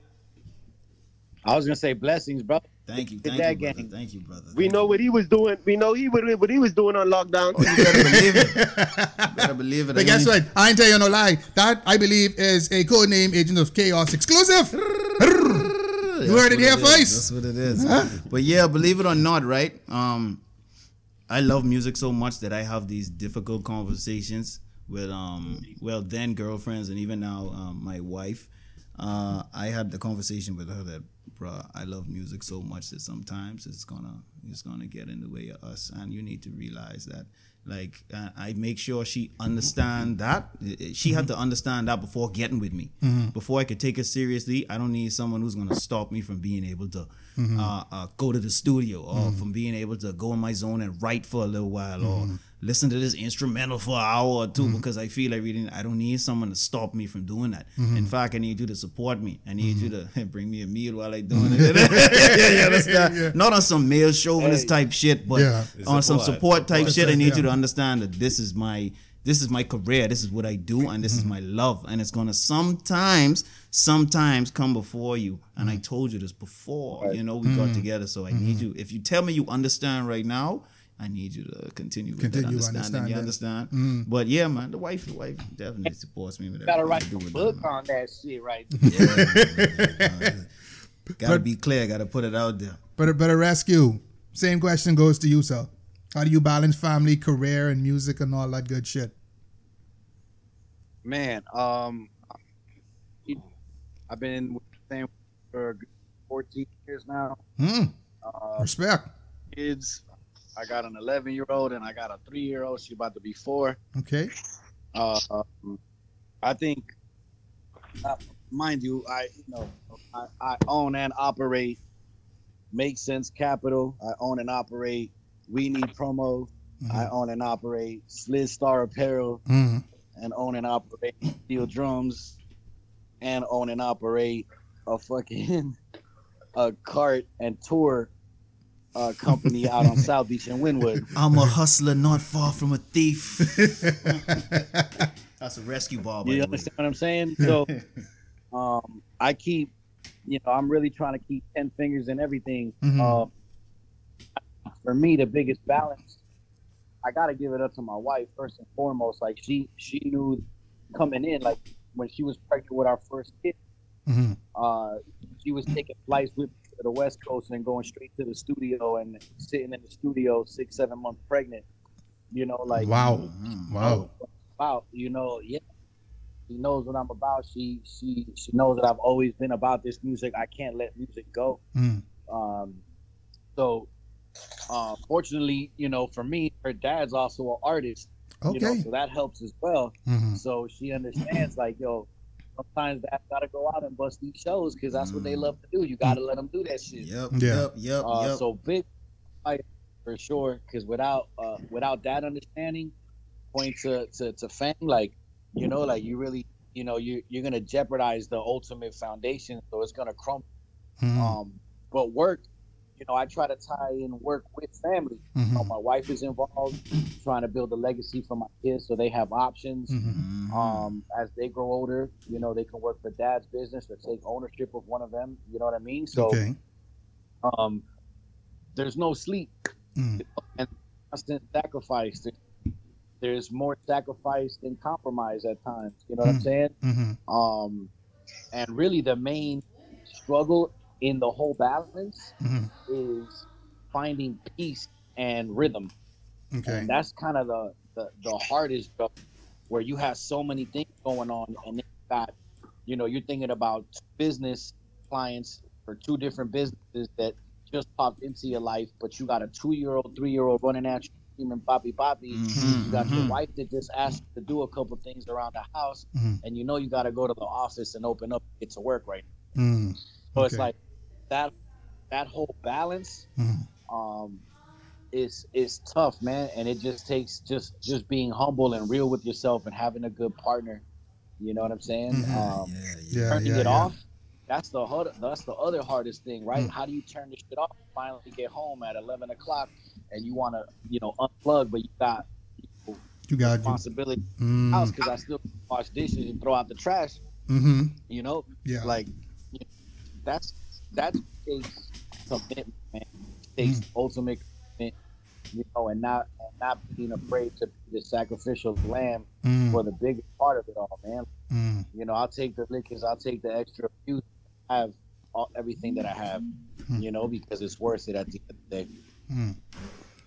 I was gonna say blessings, bro. Thank you, thank that you, brother. Thank you, brother. We know what he was doing. We know he what, what he was doing on lockdown. Oh, You better believe it. better believe it. But I guess only- what? I ain't tell you no lie. That I believe is a code name Agent of Chaos exclusive. you heard it here first. That's what it is. Huh? But yeah, believe it or not, right? Um, I love music so much that I have these difficult conversations with um, well, then girlfriends and even now um, my wife. Uh, I had the conversation with her that, bruh, I love music so much that sometimes it's gonna it's gonna get in the way of us, and you need to realize that. Like uh, I make sure she understand that she had to understand that before getting with me. Mhm. Before I could take her seriously, I don't need someone who's gonna stop me from being able to Mhm. uh, uh, go to the studio or Mhm. from being able to go in my zone and write for a little while or Mhm. Listen to this instrumental for an hour or 2 Mhm. because I feel like reading. I don't need someone to stop me from doing that. Mhm. In fact, I need you to support me. I need you to bring me a meal while I'm doing it. yeah, yeah, understand? Yeah. Not on some male chauvinist Hey. type shit, but Yeah. on some Support. support type Support. shit. I need Yeah. you to understand that this is my this is my career. This is what I do, and this is my love. And it's gonna sometimes, sometimes come before you. And I told you this before. You know, we got Mhm. together. So I need you. If you tell me you understand right now, I need you to continue with Continue that understanding. You understanding. understand? Mhm. But yeah, man, the wife, the wife definitely supports me with Gotta write do a with book them. on that shit right Gotta But- be clear. Gotta put it out there. But but a Resq. Same question goes to you, sir. How do you balance family, career, and music and all that good shit? Man, um, I've been with the same for 14 years now. Hmm. Uh, Respect. Kids, I got an 11 year old and I got a three year old. She's about to be four. Okay. Uh, um, I think, uh, mind you, I you know I, I own and operate Make Sense Capital. I own and operate We Need Promo. I own and operate Slid Star Apparel Mhm. and own and operate Steel Drumz and own and operate a fucking a cart and tour uh, company out on South Beach and Wynwood. I'm a hustler, not far from a thief. That's a rescue ball. By You understand what I'm saying? So, um, I keep, you know, I'm really trying to keep ten fingers in everything. Mhm. Uh, for me, the biggest balance, I got to give it up to my wife first and foremost. Like she, she knew coming in, like when she was pregnant with our first kid, Mhm. uh, she was taking flights with me to the West Coast and going straight to the studio and sitting in the studio six, seven months pregnant. You know, like Wow. Wow. wow. You know, yeah. She knows what I'm about. She she she knows that I've always been about this music. I can't let music go. Mm. Um, so, uh, fortunately, you know, for me, her dad's also an artist. You know, Okay. so that helps as well. Mhm. So she understands, like, yo, sometimes that gotta go out and bust these shows because that's what they love to do. You gotta let them do that shit. Yep. Yeah. Yep. Yep. Uh, yep. So big fight for sure. Because without uh, without that understanding, point to, to to fame, like you know, like you really, you know, you you're gonna jeopardize the ultimate foundation. So it's gonna crumble. Mhm. Um, but work, you know, I try to tie in work with family. You know, Mhm. my wife is involved, trying to build a legacy for my kids, so they have options. Mhm. Um, as they grow older, you know, they can work for dad's business or take ownership of one of them. You know what I mean? So Okay. um, there's no sleep Mm. and constant sacrifice. There's more sacrifice than compromise at times. You know what I'm Mm. saying? Mhm. Um, and really, the main struggle in the whole balance Mhm. is finding peace and rhythm. Okay. And that's kind of the, the the hardest job, where you have so many things going on, and then you got, you know, you're thinking about business clients for two different businesses that just popped into your life, but you got a two year old, three year old running at you, screaming poppy poppy. Mhm, You got your mhm. wife that just asked you to do a couple things around the house, Mhm. and you know you got to go to the office and open up, and get to work right. Mm. So it's like that that whole balance Mhm. um is is tough, man, and it just takes just just being humble and real with yourself and having a good partner. You know what I'm saying? Mhm. Um, Yeah, turning yeah, it yeah. off. That's the hard, that's the other hardest thing, right? Mm. How do you turn this shit off? Finally get home at 11 o'clock, and you want to, you know, unplug, but you got You got you. responsibility Mm. house because I still wash dishes and throw out the trash. Mm-hmm. You know, Yeah. like you know, that's that takes commitment, man. It takes Mm. ultimate commitment, you know, and not and not being afraid to be the sacrificial lamb Mm. for the biggest part of it all, man. Mm. You know, I'll take the liquors, I'll take the extra abuse, have all, everything that I have, Hmm. you know, because it's worth it at the end of the day. Mm.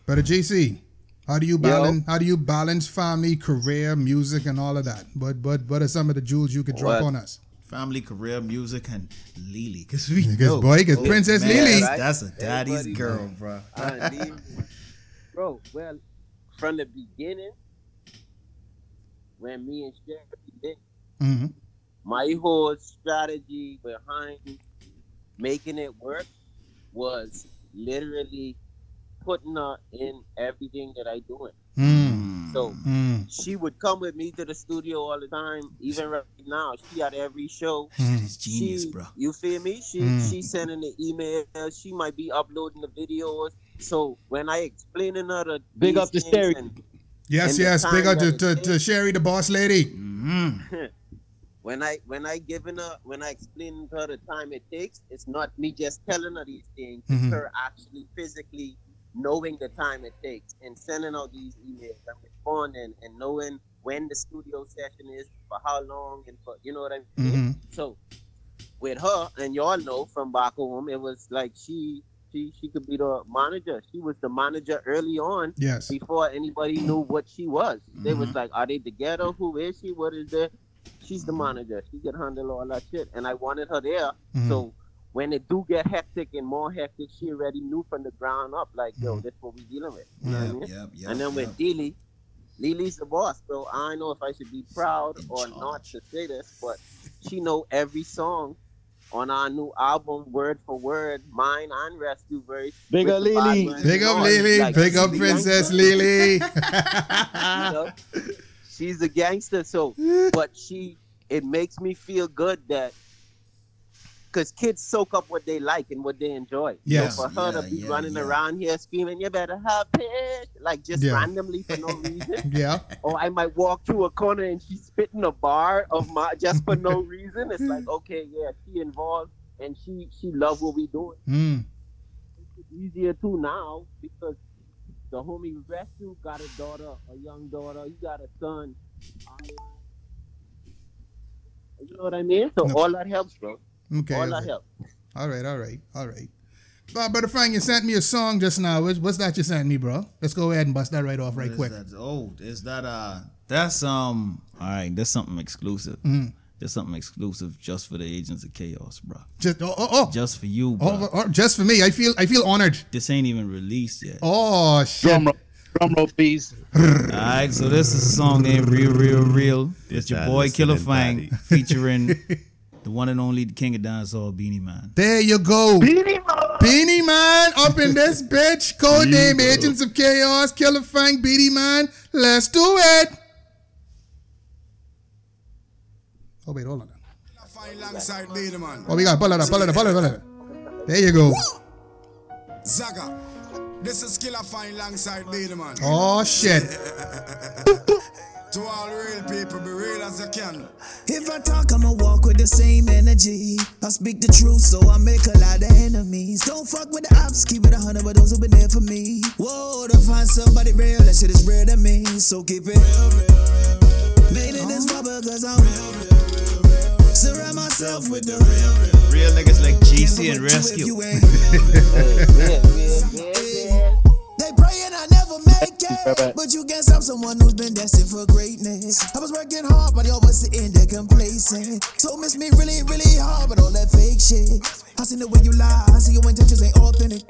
But a GC, how do you balance? How do you balance family, career, music, and all of that? But but what are some of the jewels you could drop What? on us? Family, career, music, and Lily. Because we Because, know. boy, 'cause Princess man, Lily- That's, that's a daddy's Everybody- girl, bro. Bro, well, from the beginning, when me and Sherry did, Mm-hmm. my whole strategy behind making it work was literally putting her in everything that I do. Mm. So Mm. she would come with me to the studio all the time. Even right now, she at every show. She's genius, she, bro. You feel me? She Mm. she sending the emails. She might be uploading the videos. So when I explaining her the Big up to Sherry. and- Yes, and yes. Big up to, to, to Sherry, the boss lady. Mm-hmm. when I when I giving her when I explain to her the time it takes, it's not me just telling her these things. Mhm. It's her actually physically knowing the time it takes and sending out these emails and responding and knowing when the studio session is for how long and for you know what I mean. Mhm. So with her and y'all know from back home, it was like she she she could be the manager. She was the manager early on Yes. before anybody knew what she was. They was Mhm. like, "Are they together? Who is she? What is it?" She's the manager. She can handle all that shit, and I wanted her there. Mhm. So when it do get hectic and more hectic, she already knew from the ground up, like, "Yo, mm. this what we dealing with." You know what I mean? yep, yep, and then with yep. Lily, Lily's the boss, so I don't know if I should be proud or not to say this, but she know every song on our new album, word for word, mine and Resq verse. Big with up the Lily. Big and up all. Lily. Like, Big up Princess gangster. Lily. You know? She's a gangster, so but she it makes me feel good that because kids soak up what they like and what they enjoy. Yes. So for her Yeah, to be yeah, running yeah. around here screaming, "You better have pitch," like just Yeah. randomly for no reason. yeah. or I might walk through a corner and she's spitting a bar of my just for no reason. It's like, okay, yeah, she involved and she she love what we doing. Mm. It's easier too now because the homie Resq got a daughter, a young daughter. He got a son. You know what I mean? So No. all that helps, bro. Okay. all that okay. helps. All right. All right. All right. But brother Frank, you sent me a song just now. What's, what's that you sent me, bro? Let's go ahead and bust that right off right quick. is that? Oh, is that uh that's um all right, that's something exclusive. Mhm. There's something exclusive just for the agents of chaos, bro. Just oh oh oh. Just for you, bro. Oh, oh, just for me. I feel I feel honored. This ain't even released yet. Oh shit. Drum roll, drum roll, please. Alright, so this is a song named Real Real Real. It's your boy Qilla Fang featuring the one and only King of Dancehall Beenie Man. There you go. Beenie Man Beenie Man up in this bitch. Code name Agents of Chaos. Killer Frank Beenie Man. Let's do it. Oh wait, hold on. Fine alongside Beenie Man. Oh, we got pull it up, pull it up, pull it up, pull it up. There you go. Zaga. This is Qilla Fang alongside Beenie Man. Oh shit. To all real people, be real as you can. If I talk, I'ma walk with the same energy. I speak the truth, so I make a lot of enemies. Don't fuck with the ops, keep it a hundred, with those who been there for me. Whoa, to find somebody real, that shit is real to me. So keep it real, real, real. Made it this far because I'm real, real, real, real. Surround myself with the real, real. Real niggas like GC and If Resq. Never make it, but you can't stop someone who's been destined for greatness. I was working hard, but y'all was sitting there complacent. So miss me really, really hard, but all that fake shit. I seen the way you lie, I see your intentions ain't authentic.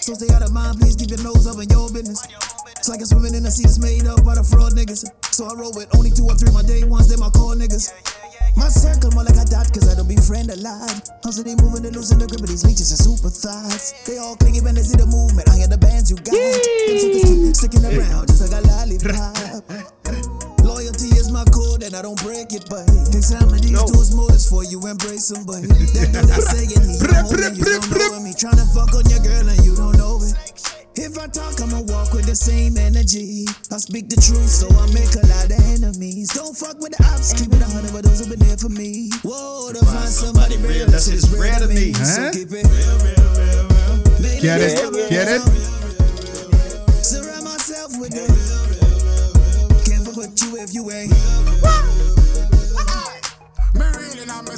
So stay out of mind, please keep your nose up in your business. It's like I'm swimming in a sea that's made up by the fraud niggas. So I roll with only two or three my day ones, they my core niggas. My circle more like a dot, cause I don't befriend a lot. How's they moving, they losing the grip of these leeches and super thoughts. They all clingy when they see the movement. I hear the bands you got. Them suckers keep sticking around just like a lollipop. Loyalty is my code and I don't break it, but of these dudes motives for you embrace them, but that dude that's saying your you don't know me. Tryna fuck on your girl and you don't know it. If I talk, I'ma walk with the same energy. I speak the truth, so I make a lot of enemies. Don't fuck with the ops, keep it a hundred, but those who been there for me. Whoa, to find somebody real, that shit is real to me. So keep it real, real, real, real. Get it? Get it? Surround myself with it. Can't fuck with you if you ain't.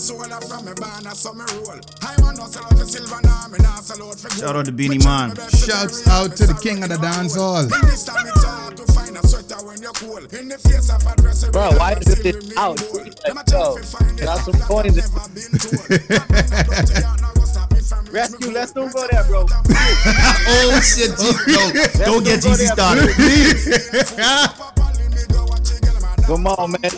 Soul up from me banner, so me roll. I'm a no sell out the silver now, me not sell out for gold. Shout out to Beenie Man. Shouts out to the king of the dance hall. In this time it's hard to find a sweater when you're cool. In the face of adversity, Bro, why is this out? Let's. Got some coins. Resq, let's don't go there, bro. oh shit, G- no, don't get GC started, please. Come on, man.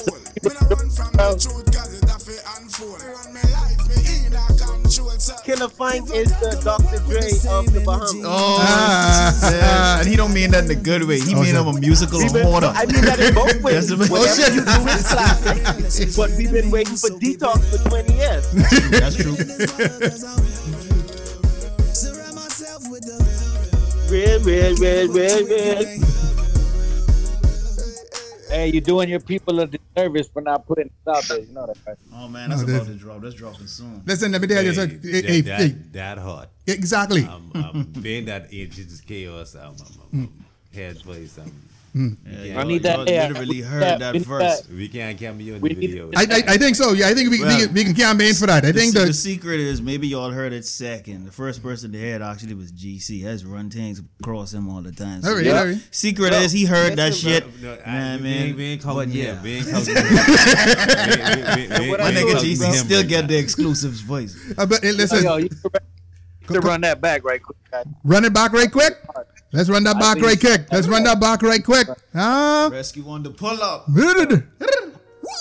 Qilla Fang is the Dr. Dre of the Bahamas. Oh, Ah. yeah. and he don't mean that in a good way. He Oh, mean so- him a musical We've been- hoarder. I mean that in both ways. That's the- Whatever Oh, shit. you do is classic. But we've been waiting for detox for 20 years. That's true. Surround myself with the. Real, real, real, real, real. Hey, you're doing your people a disservice for not putting it out there. You know that, right? Oh man, that's No, about to drop. That's dropping soon. Listen, let me tell you something. Hey, that, hey, that, hey, that hot. Exactly. I'm being that Agents Chaos um, um, um, head voice. Um, Mm. we Yeah, I need that y'all literally heard need that. that We first. that. We can't cameo in We the video. I, I, I think so. Yeah, I think we, we, Well, can, we can campaign for that. I The, think the the secret is maybe y'all heard it second. The first person to hear it actually was GC. Has run things across him all the time. All right, yeah. all right. Secret Yo, is he heard that shit. No, I, Man, we, man. ain't- we ain't But yeah. him. We ain't counting him. We- we- we- we- what we I My nigga told GC still right get the exclusives voice. uh, but hey, listen, Yo, you to run that back right quick. run it back right quick. Let's run that back right quick. Let's run that back right quick. Huh? Resq on the pull up.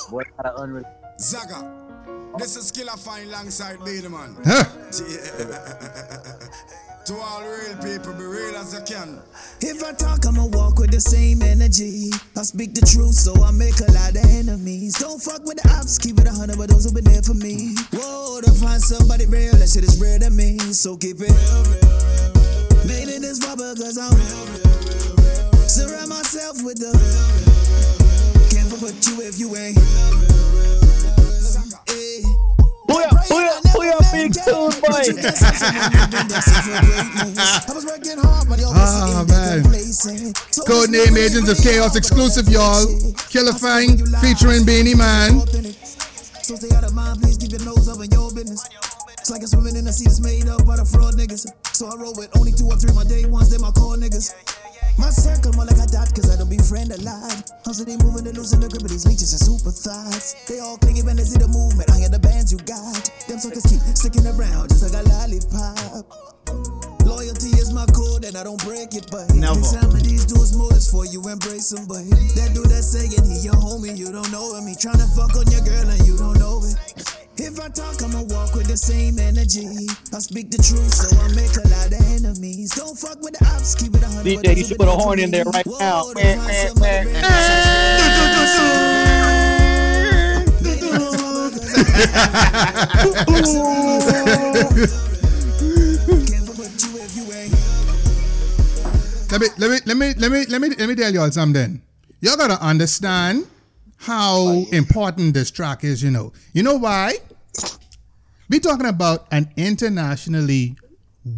Boy, gotta Zaga. This is Qilla Fang alongside Beenie Man. Huh? To all real people, be real as you can. If I talk, I'ma walk with the same energy. I speak the truth, so I make a lot of enemies. Don't fuck with the ops, keep it a hundred, but those who been there for me. Whoa, to find somebody real, that shit is real to me. So keep it real, Made it this far because I'm surround myself with the. Can't fuck with you if you ain't. Oh, man. Code name Agents of Chaos exclusive, y'all. Qilla Fang featuring Beenie Man. So stay out of mind, please keep your nose up in your. It's like a swimming in a sea that's made up by the fraud niggas. So I roll with only two or three my day ones, they my core niggas. My circle more like a dot, cause I don't befriend a lot. How's they moving, they losing the grip of these leeches and super thoughts. They all clingy when they see the movement, I hear the bands you got. Them suckers keep sticking around just like a lollipop. Loyalty is my code and I don't break it, but Never. take some of these dudes motives for you embrace them, but that dude that's saying he your homie, you don't know him. He tryna fuck on your girl and you don't know it. If I talk, I'ma walk with the same energy. I speak the truth, so I make a lot of enemies. Don't fuck with the ops, keep it a hundred. DJ, you should put a horn in there right now. Man, man, man. Let me let me let me let me let me let me tell y'all something. Y'all gotta understand how important this track is, you know. You know why? We talking about an internationally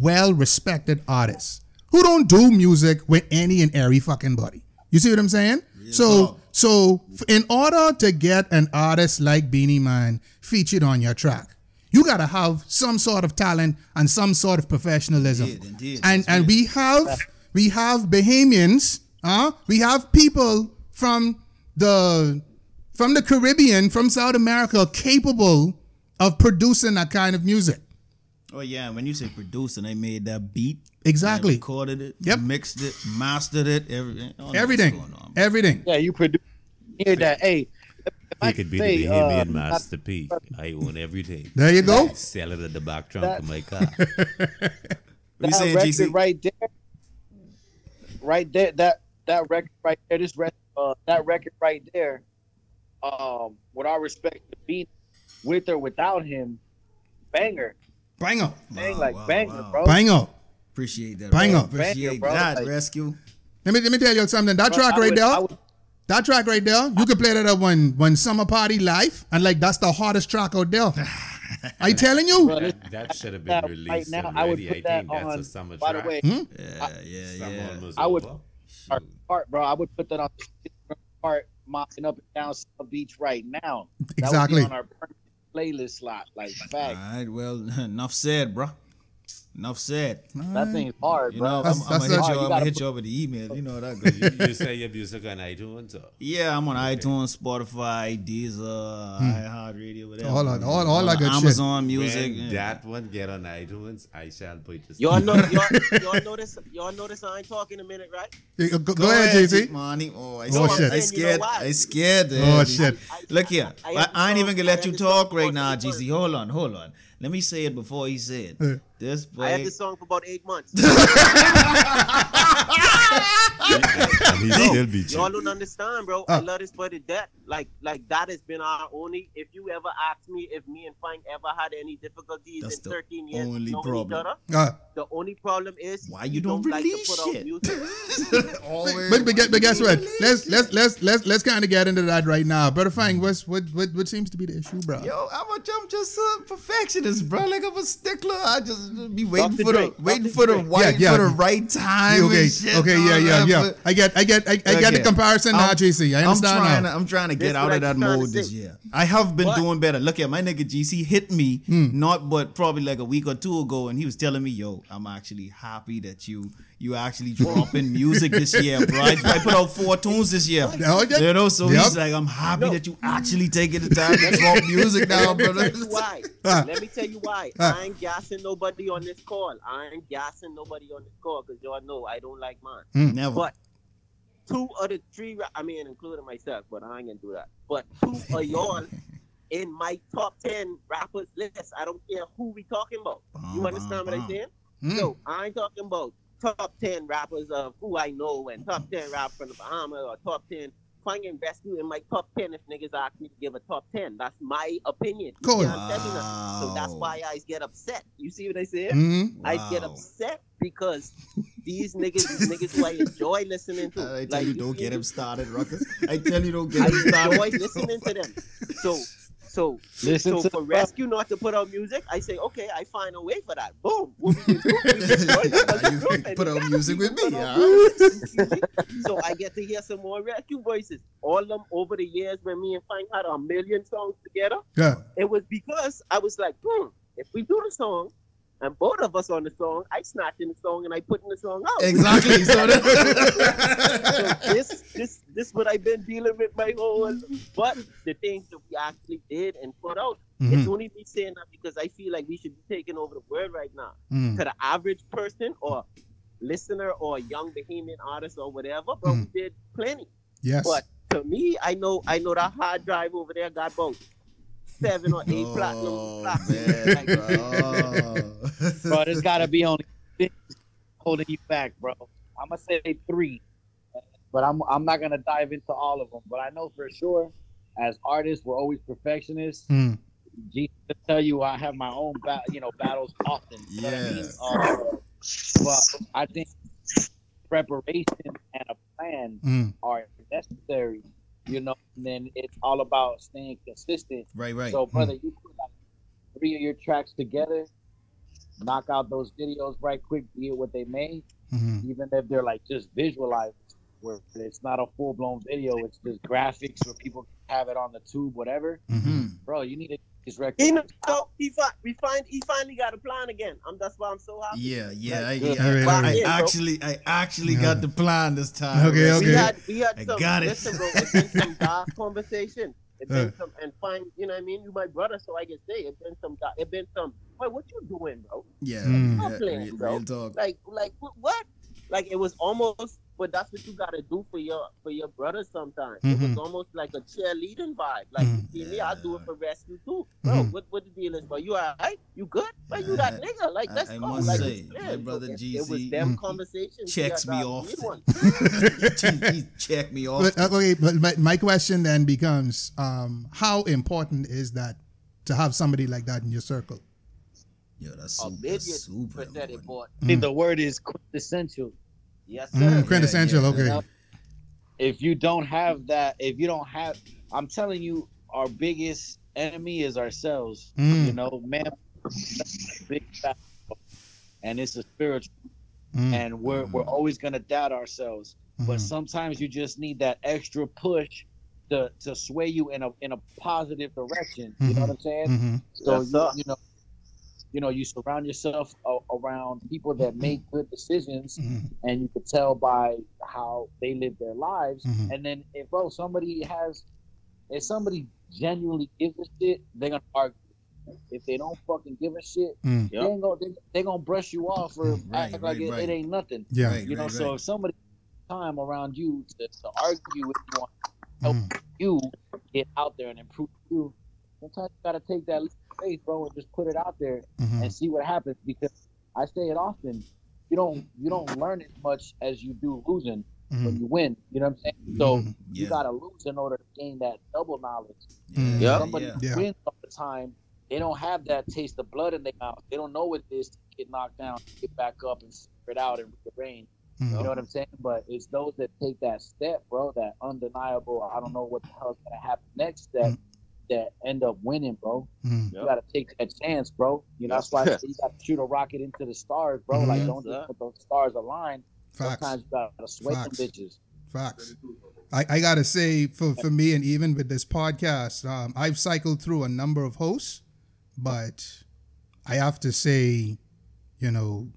well respected artist who don't do music with any and every fucking body. You see what I'm saying? so so in order to get an artist like Beenie Man featured on your track, you gotta have some sort of talent and some sort of professionalism. Indeed, indeed. And and we have we have Bahamians, uh, we have people from the from the Caribbean, from South America, capable of producing that kind of music. Oh yeah, when you say producing, they made that beat. Exactly. They recorded it. Yep. Mixed it, mastered it, everything. I know what's Everything, on. everything. Yeah, you produce. Hear that? Hey, He could be say, the Bahamian uh, not- Master P. I own everything. There you go. I sell it at the back trunk That- of my car. What you that saying, record GC? right there, right there, that that record right there, this record, uh, that record right there, um, with our respect to Beat, with or without him, banger, Banger. bang like wow, banger, wow. bro. Banger. Appreciate that. Bang bro. up. Appreciate Bang it, bro. that. Like- Resq. Let me let me tell you something. That Bro, track right would- there. Would- That track right there, you could play that at one one summer party live, and like that's the hardest track out there. I telling you. Bro, That, that should have that been right released now, I would put I, that think that's on. a summer by the way, Hmm? Yeah, yeah, Summer yeah. I would- part, bro. I would put that on the part, mopping up and down South Beach right now. That Exactly. Would be on our permanent playlist slot, like fact. All right. Well, enough said, bro. Enough said. That thing's hard, You bro. know, That's- I'm, I'm gonna hit you. You I'm gotta gonna hit you up with the email. You know that goes. you, you say your music on iTunes? Or? Yeah, I'm on iTunes, Spotify, Deezer, iHeartRadio, whatever. All that- all- all that good shit. Amazon Music. When yeah. that one get on iTunes, I shall put this. Y'all know, y'all, y'all notice, y'all notice I ain't talking a minute, right? Go, go- go ahead, GC. Money. Oh, I Oh, shit. I scared. You know? I scared. Oh, uh, shit. Look here. I- I, I I ain't even gonna let you I had to talk talk right now, the GC. Hold on, hold on. Let me say it before he said. This I had this song for about eight months. and he still beat you. Y'all don't understand, bro. I Uh. love this boy to death. Like, like that has been our only. If you ever ask me if me and Frank ever had any difficulties That's in the 13 years only knowing problem. each other, Uh, the only problem is Why he you don't like to release put out shit? music. but, but, guess- but guess what? Let's let's let's let's let's kind of get into that right now. Brother Fang, what's what what what seems to be the issue, bro? Yo, I'm a, I'm just a perfectionist, bro. Like I'm a stickler. I just be waiting Dr. for the waiting Dr. for the Dre. right Yeah, yeah. for the right time. okay, and shit, okay, yeah, yeah, that, yeah. but- I get, I get, I, I get the comparison now, I'm- GC. I I'm understand trying, now. to, I'm trying to This get out of that I'm trying to mode this year. I have been What? doing better. Look at my nigga GC hit me Hmm. not but probably like a week or two ago, and he was telling me, "Yo, I'm actually happy that you you actually dropping music this year, bro. I, I put out four tunes this year. Oh, yeah. You know, so Yep. he's like, I'm happy No. that you actually taking the time to drop music now, Let me brother. tell you why. Let me tell you why. I ain't gassing nobody on this call. I ain't gassing nobody on this call because y'all know I don't like mine. Hmm. Never. But two of the three, I mean, including myself, but I ain't gonna do that. But two of y'all in my top ten rappers list. I don't care who we talking about. You understand bum, what I'm saying? Mm. So I ain't talking about top ten rappers of who I know and top ten rappers from the Bahamas or top ten. Fang and Resq in my top ten if niggas ask me to give a top ten. That's my opinion. Cool. can't tell me nothing. So that's why I get upset. You see what I said? Mhm. I get upset because these niggas, these niggas who I enjoy listening to. I tell like, you, don't get him started, Ruckus. I tell you, don't get I him started. I enjoy listening to them. So, so, Listen so to for the- Resq not to put out music, I say, okay, I find a way for that. Boom. We can do, we can join them as a You group can and put out music with me, put out huh? music. so I get to hear some more Resq voices. All of them over the years when me and Frank had a million songs together, Yeah. it was because I was like, hmm, if we do the song and both of us on the song, I snatch in the song and I put in the song out. Exactly. So so this this this what I've been dealing with my whole but the things that we actually did and put out. It's Mhm. only me saying that because I feel like we should be taking over the world right now. Mm. To the average person or listener or young Bahamian artist or whatever, but we did plenty. Yes. But to me, I know I know that hard drive over there got about seven or eight platinum. oh, platinum. man, Like, bro. bro. There's got to be only things holding you back, bro. I'm gonna say three, but I'm I'm not gonna dive into all of them. But I know for sure, as artists, we're always perfectionists. Mm. G to tell you, I have my own ba- you know battles often. You know I mean? Yes. Uh, but I think preparation and a plan Mm. are necessary. You know, and then it's all about staying consistent. Right, right. So, brother, you put like three of your tracks together, knock out those videos right quick, be it what they may, Mhm. even if they're like just visualized, where it's not a full blown video, it's just graphics where people have it on the tube, whatever. Mhm. Bro, you need to get these records. He so he fi- we find he finally got a plan again. I'm that's why I'm so happy. Yeah, yeah, I, Like, yeah. All right, I, all right. I actually, I actually got the plan this time. Okay, Russ. okay. We had we had I some got it. listen, bro. It's been some dark conversation. It's been Uh. some and find you know what I mean. You my brother, so I can say it's been some. dark- It's been some. Wait, what you doing, bro? Yeah, Mm. Yeah playing, real, bro. real talk. Like like what? what? Like it was almost but that's what you gotta do for your for your brother sometimes. It Mhm. was almost like a cheerleading vibe. Like Mhm. you see me, I do it for Resq too. Bro, Mhm. what what the deal is? But you alright? You good? But you that nigga? Like I- let's I go. must like, say, it's my clear. brother it, it GC was them Mhm. conversations. checks me off. need he checked me off. But, okay, but my, my question then becomes um, how important is that to have somebody like that in your circle? Yeah, that's A super, million super percent important. important. I think the word is quintessential. Yes, sir. Mm, quintessential, yeah, okay. You know? If you don't have that, if you don't have, I'm telling you, our biggest enemy is ourselves. Mm. You know, man, big and it's a spiritual, Mm. and we're we're always gonna doubt ourselves. But Mhm. sometimes you just need that extra push to to sway you in a in a positive direction. You know what I'm saying? Mhm. So Yes, you, you know, you know, you surround yourself a- around people that make good decisions, Mhm. and you can tell by how they live their lives. Mhm. And then, if bro, somebody has, if somebody genuinely gives a shit, they're gonna argue. If they don't fucking give a shit, Mm. they ain't gonna they, they gonna brush you off or Right, act like right, it, right. it ain't nothing. Yeah. Right, You know, right, so right. if somebody time around you to, to argue with you on help Mhm. you get out there and improve you, sometimes you gotta take that leap of faith, bro, and just put it out there Mhm. and see what happens. Because I say it often, you don't you don't learn as much as you do losing when Mhm. you win. You know what I'm saying? So Mhm. you Yeah. gotta lose in order to gain that double knowledge. Yeah, Somebody yeah. who Yeah. wins all the time, they don't have that taste of blood in their mouth. They don't know what it is to get knocked down, get back up, and figure it out and rearrange. Mhm. You know what I'm saying? But it's those that take that step, bro, that undeniable. I don't know what the hell's gonna happen next. step, Mm. That end up winning, bro. Mhm. You gotta take that chance, bro. You know that's why I say you gotta shoot a rocket into the stars, bro. Mhm. Like don't just put those stars align. Facts. Sometimes you gotta sway Facts. them bitches. Facts. I, I gotta say, for, for me, and even with this podcast, um, I've cycled through a number of hosts, but I have to say, you know,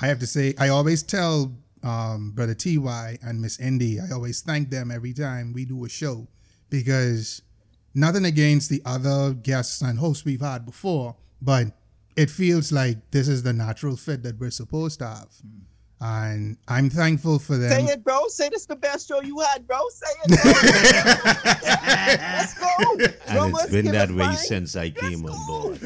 I have to say, I always tell um, Brother TY and Miss Indy, I always thank them every time we do a show because nothing against the other guests and hosts we've had before, but it feels like this is the natural fit that we're supposed to have. And I'm thankful for them. Say it, bro. Say this the best show you had, bro. Say it. Bro. Let's go. And it's been that way mine. since I came on board.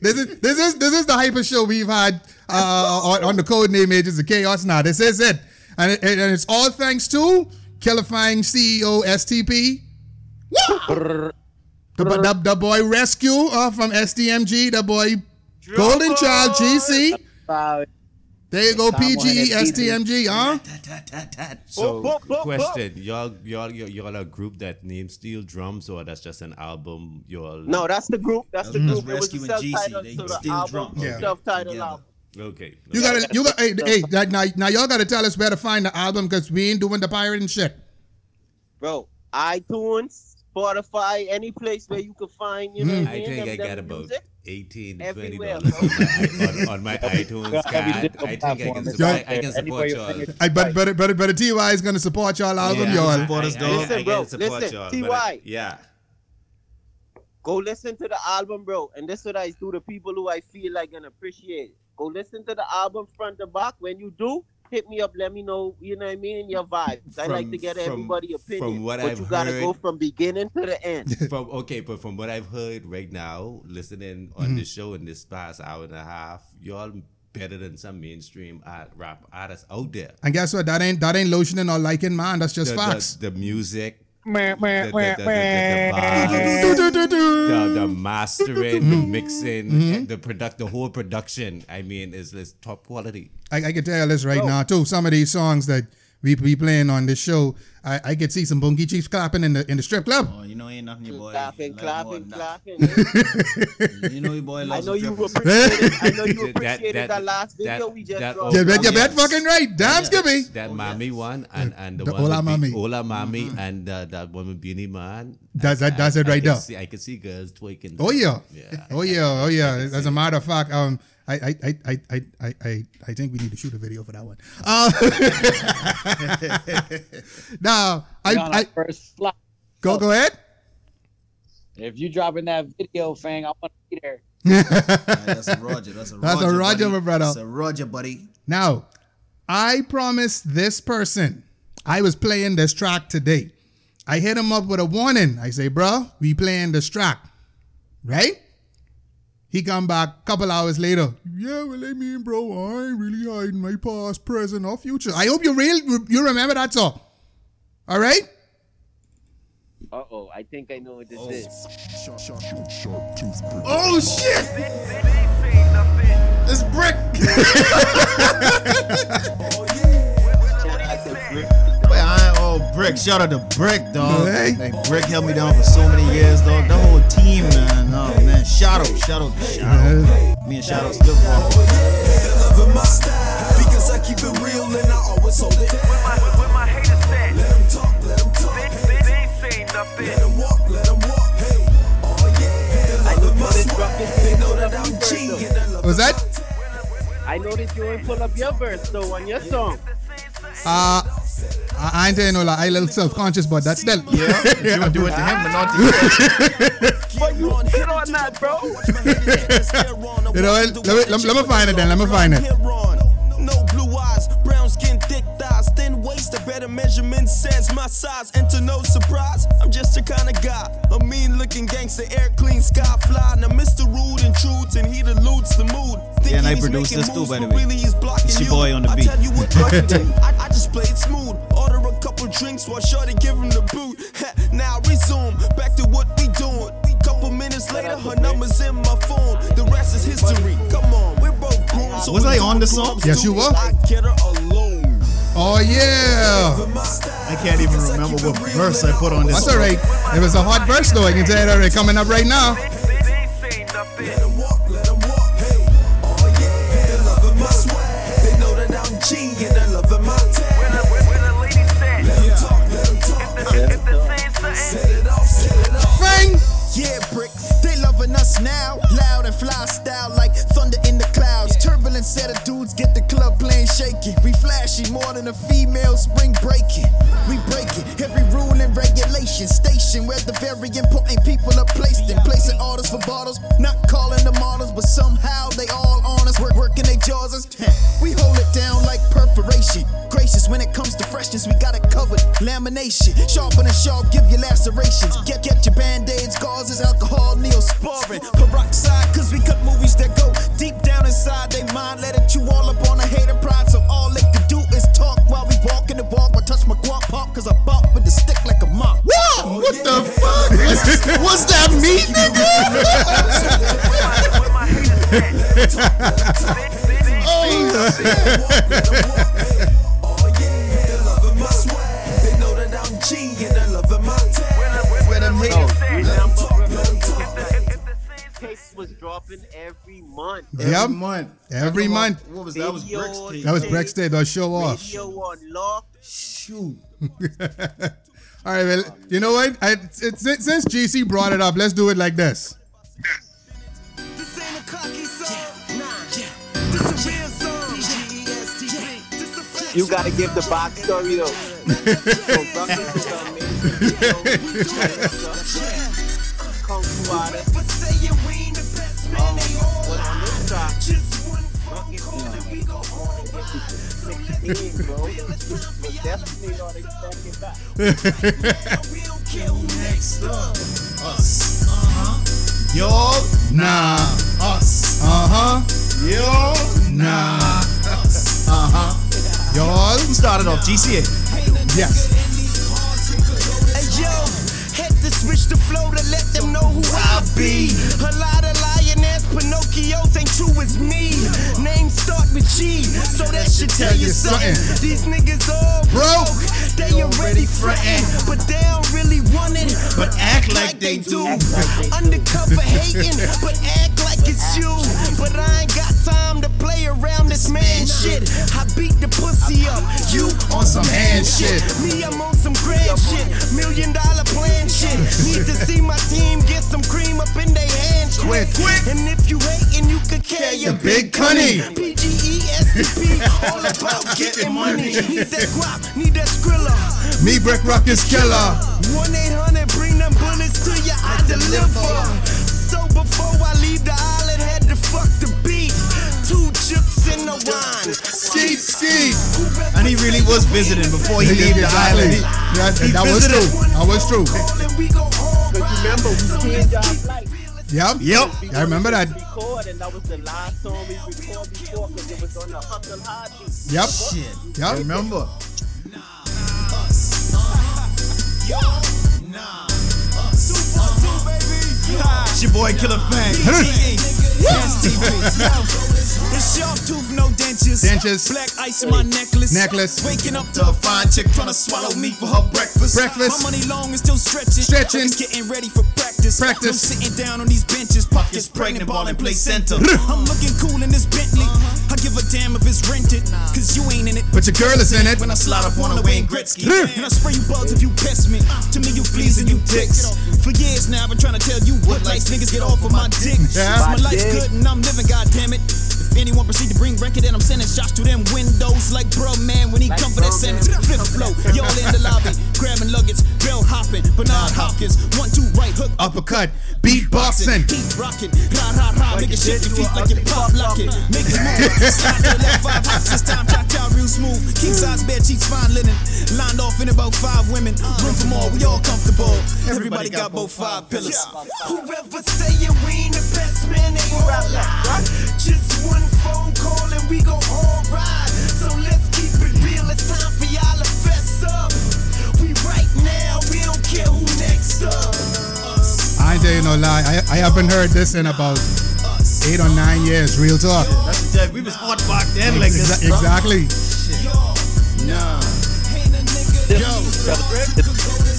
this is this is this is the hyper show we've had uh, on, on the code name Agents of Chaos. Now this is it, and, it, and it's all thanks to Qilla Fang CEO STP. Woo! The, the, the boy Resq uh, from SDMG, the boy Golden Child GC. There you go, Tom PGE that SDMG, huh? So, question: y'all, y'all, y'all, y'all a group that names Steel Drumz, or that's just an album? Y'all No, that's the group. That's the That's group. It was the self-titled to the album. Yeah. Self-titled Together. album. Okay. You gotta, you got, hey, hey, that- now, now y'all gotta tell us where to find the album because we ain't doing the pirating shit. Bro, iTunes, Spotify, any place where you can find, you know, Mm. I mean, think I them got about music. 18 20 Everywhere, dollars on my, on, on my iTunes Every card. I think I can is support, I can support you y'all. find it. I but but but but TY is gonna support y'all album, Yeah, y'all. I- Support us, I- dog. I- I Listen, can bro, support listen, y'all, TY. I- Yeah. Go listen to the album, bro. And this is what I do to people who I feel like and appreciate. Go listen to the album front to back. When you do, hit me up. Let me know, you know what I mean, your vibes. I like to get from- everybody opinion. from what but I've you gotta heard- go from beginning to the end. from okay, but from what I've heard right now, listening on Mm-hmm. this show in this past hour and a half, y'all better than some mainstream art, rap artists out there. And guess what? That ain't that ain't lotioning or liking, man. That's just the, facts. The, the music, Meh, meh, the, mastering, the mixing, Mm-hmm. and the product, the whole production. I mean, is is top quality. I, I can tell this right now too. Some of these songs that we we playing on this show, I, I could see some bunkie chiefs clapping in the in the strip club. Oh, you know ain't nothing your boy. clapping, like more clapping, clapping. You know your boy loves I loves know you strippers. appreciated. I know you That- appreciated that, that- last video that- we just that- dropped. You bet, you bet, fucking right. Damn, yes. Skippy. That Oh, mommy yes. one and and the, The one Ola with Mami. Be- Ola Mami and uh, that one with Beenie Man. That's- that- I- that's I- it right can there. See, I can see girls twerking. Oh yeah. Yeah. Oh yeah. Oh yeah. As a matter of fact, um, I I I I I I I, I think we need to shoot a video for that one. Uh, now I Be on our I first flight. go go ahead. If you dropping that video, Fang, I want to be there. that's a Roger. That's a That's a Roger. Roger, buddy. my brother. That's a Roger, buddy. Now, I promised this person I was playing this track today. I hit him up with a warning. I say, bro, we playing this track. Right? He come back a couple hours later. Yeah, well, I mean, bro, I ain't really hiding my past, present, or future. I hope you real you remember that song. All right? Uh oh, I think I know what this is. Oh shit! It's Brick. Wait, I ain't oh Brick. Shout out to Brick, dog. Hey. Like, Brick held me down for so many years, dog. The whole team, man. Oh man, shout out, shout out, shout out. Me and shout out still walk. Loving my style because I keep it real and I always hold it. Let 'em talk, let 'em talk. Let 'em walk, let 'em walk. Hey, oh yeah. I know my this They know that I'm first, G though. and I love Was that? I noticed you ain't pull up your verse though on your song. Uh I, I ain't saying no lie. I a little self-conscious, but that's still. Yeah, you would do it to him, but not to you. But you hit on that, bro. You know what? Let me, let, let me find it then. Let me find it. No blue eyes, brown skin, thick thighs, thin waist. A better measurement says my size. Enter no surprise. I'm just a kind of guy. A mean looking gangster, air clean, sky fly. Now Mr. Rude intrudes and he eludes the mood. Yeah, and I Thinking he's produced this too, by the way. Really It's your boy on the I beat. tell you what drug it is. I, I just play it smooth. Order a couple drinks while Shorty give him the boot. now resume back to what we doing. Couple minutes later, her number's in my phone. The rest is history. Come on, we're both grown. So Was I on the song? Yes, you were. I get her alone. Oh yeah. I can't even remember what verse I put on this. That's all right. It was a hot verse though. I can tell you that already coming up right now. Now. Loud and fly style like thunder in the set of dudes get the club playing shaking. We flashy more than a female spring breaking. We breaking every rule and regulation. Station where the very important people are placed in. Placing orders for bottles, not calling them models, but somehow they all on us. Work, working their jaws. us. We hold it down like perforation. Gracious when it comes to freshness, we got it covered. Lamination, sharper than sharp, give you lacerations. Get get your band-aids, gauzes, alcohol, neosporin. Peroxide, cause we cut movies that go deep down inside they mind. Let it chew all up on a hater pride. So all they can do is talk while we walk in the walk. But touch my guap pop, cause I bump with the stick like a mop. Whoa! What the fuck? What's that mean, nigga? Oh was dropping every month. Every Yep. month. Every month. What was that? That was Video Brick's. That was Brex Day. That show off. Radio on lock. Shoot. All right, well, you know what? I, it's, it's, since GC brought it up, let's do it like this. This ain't a cocky song. Nah, this a real song. G-E-S-T-P. This a fact. You gotta give the backstory though. so Ruckus. Kung Fu artist. Saying we go on and get it. 16, bro. But definitely not expecting that. We don't care who next up. Us. Uh-huh. Y'all. Nah. Us. Uh huh. Y'all. Nah. Us. Uh-huh. Y'all. Who started off? GCA. Yes. Hey yo, had to switch the flow to let them know who I be. A lot of lioness, Pinocchios ain't true as me. Names start with G, so that should tell you something. These niggas all broke, they already frontin', but they don't really want it. But act like they do. Undercover hating, but act like it's you. But I ain't got time to play around this man shit. I beat the pussy up, you on some hand shit. Me, I'm on some grand shit, million dollar plan shit. Need to see my team get some cream up in their hands quick. quick. And if you hating, you could carry your big cunny. P-G-E-S-T-P, all about getting money. Need that guap, need that skrilla. Me, Brick Ruckus Killer. 1 800, bring them bullets to you, I deliver. So before I leave the island, to fuck the beat. Chips in the wine. Skeet, skeet. And he really was visiting before he left the island. He- That, he that was true. That was true. But remember, we changed our life. Yep. Yep. I remember that. Record, and that was the last song we recorded before because it was on the Hustle Hard beat. Yep. Shit. Yep. Remember? It's your boy Qilla Fang. It's Sharp Toof, no dentures. Dentures. Black ice in my necklace. Necklace. Waking up to a fine chick trying to swallow me for her breakfast. Breakfast. My money long and still stretching. Stretching. Niggas getting ready for practice. Practice. I'm sitting down on these benches. Pockets pregnant, ball and play center. I'm looking cool in this Bentley. Uh-huh. I give a damn if it's rented. Cause you ain't in it. But your girl is in it. When I slide up on the Wayne Gretzky. and I spray you bugs if you piss me. To me, you fleas and you dicks. For years now, I've been trying to tell you what lights niggas get off of my dick. Yeah. My My life's dick. good and I'm living, goddammit. Anyone proceed to bring record, and I'm sending shots to them windows. Like bro man when he Like come for that sentence. Fifth flow, y'all in the lobby, grabbing luggage, bell hopping, Bernard Hopkins, one two right hook, Uppercut. Beatboxing. keep rocking, rah rah rah, make it shake your feet like you pop locking, make it move, slide to left five hops this time, cha cha real smooth, king size bed sheets fine linen, lined off in about five women, room for more, we all comfortable, everybody got both five pillars. Whoever saying we ain't the best man gonna lie. Just one phone call and we go all ride. So let's keep it real. It's time for y'all to fess up. We right now, we don't care who next up. I ain't tell you no lie. I, I haven't heard this in about eight or nine years. Real talk. That's the. We was hot back then like this. Exa- exactly. Nah. Ain't Yo.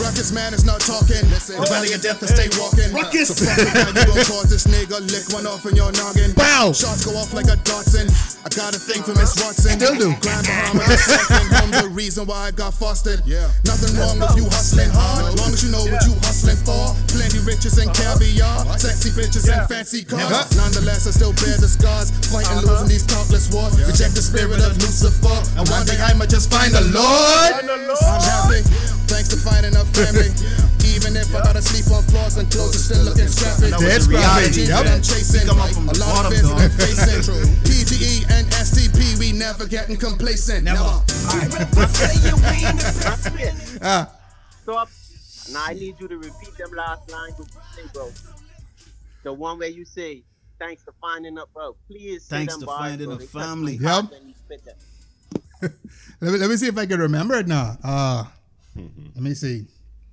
Ruckus man is not talking. Listen, the valley of death to stay walking. Ruckus. So fuck it, you gon' cause this nigga lick one off in your noggin. Bow. Shots go off like a Dotson. I got a thing for Miss Watson. Still do. Grand Bahama, the second home, the reason why I got fostered. Yeah. Nothing wrong with you hustling hard, As long as you know what you hustling for. Plenty riches and caviar, sexy bitches and fancy cars. Never. Nonetheless, I still bear the scars, fighting uh-huh. losing these countless wars. Reject the spirit of Lucifer, and one day I'ma just find the Lord. I'm happy, thanks to finding a family. Even if I gotta sleep on floors and clothes are still looking scrappy. That was reality. scrappy. Yep. I'm chasing. We come up from a the lot bottom, of fears dog. I'm facing. PGE and STP, we never getting complacent. Never. Whoever saying we ain't the best man. Ah, Stop. Now I need you to repeat them last lines with you say, bro. The one where you say, thanks for finding up, bro. Please Thanks them to bars, finding bro. a They touch my family. heart Yep. when you spit them. let, me, let me see if I can remember it now. Uh, Mm-hmm. let me see.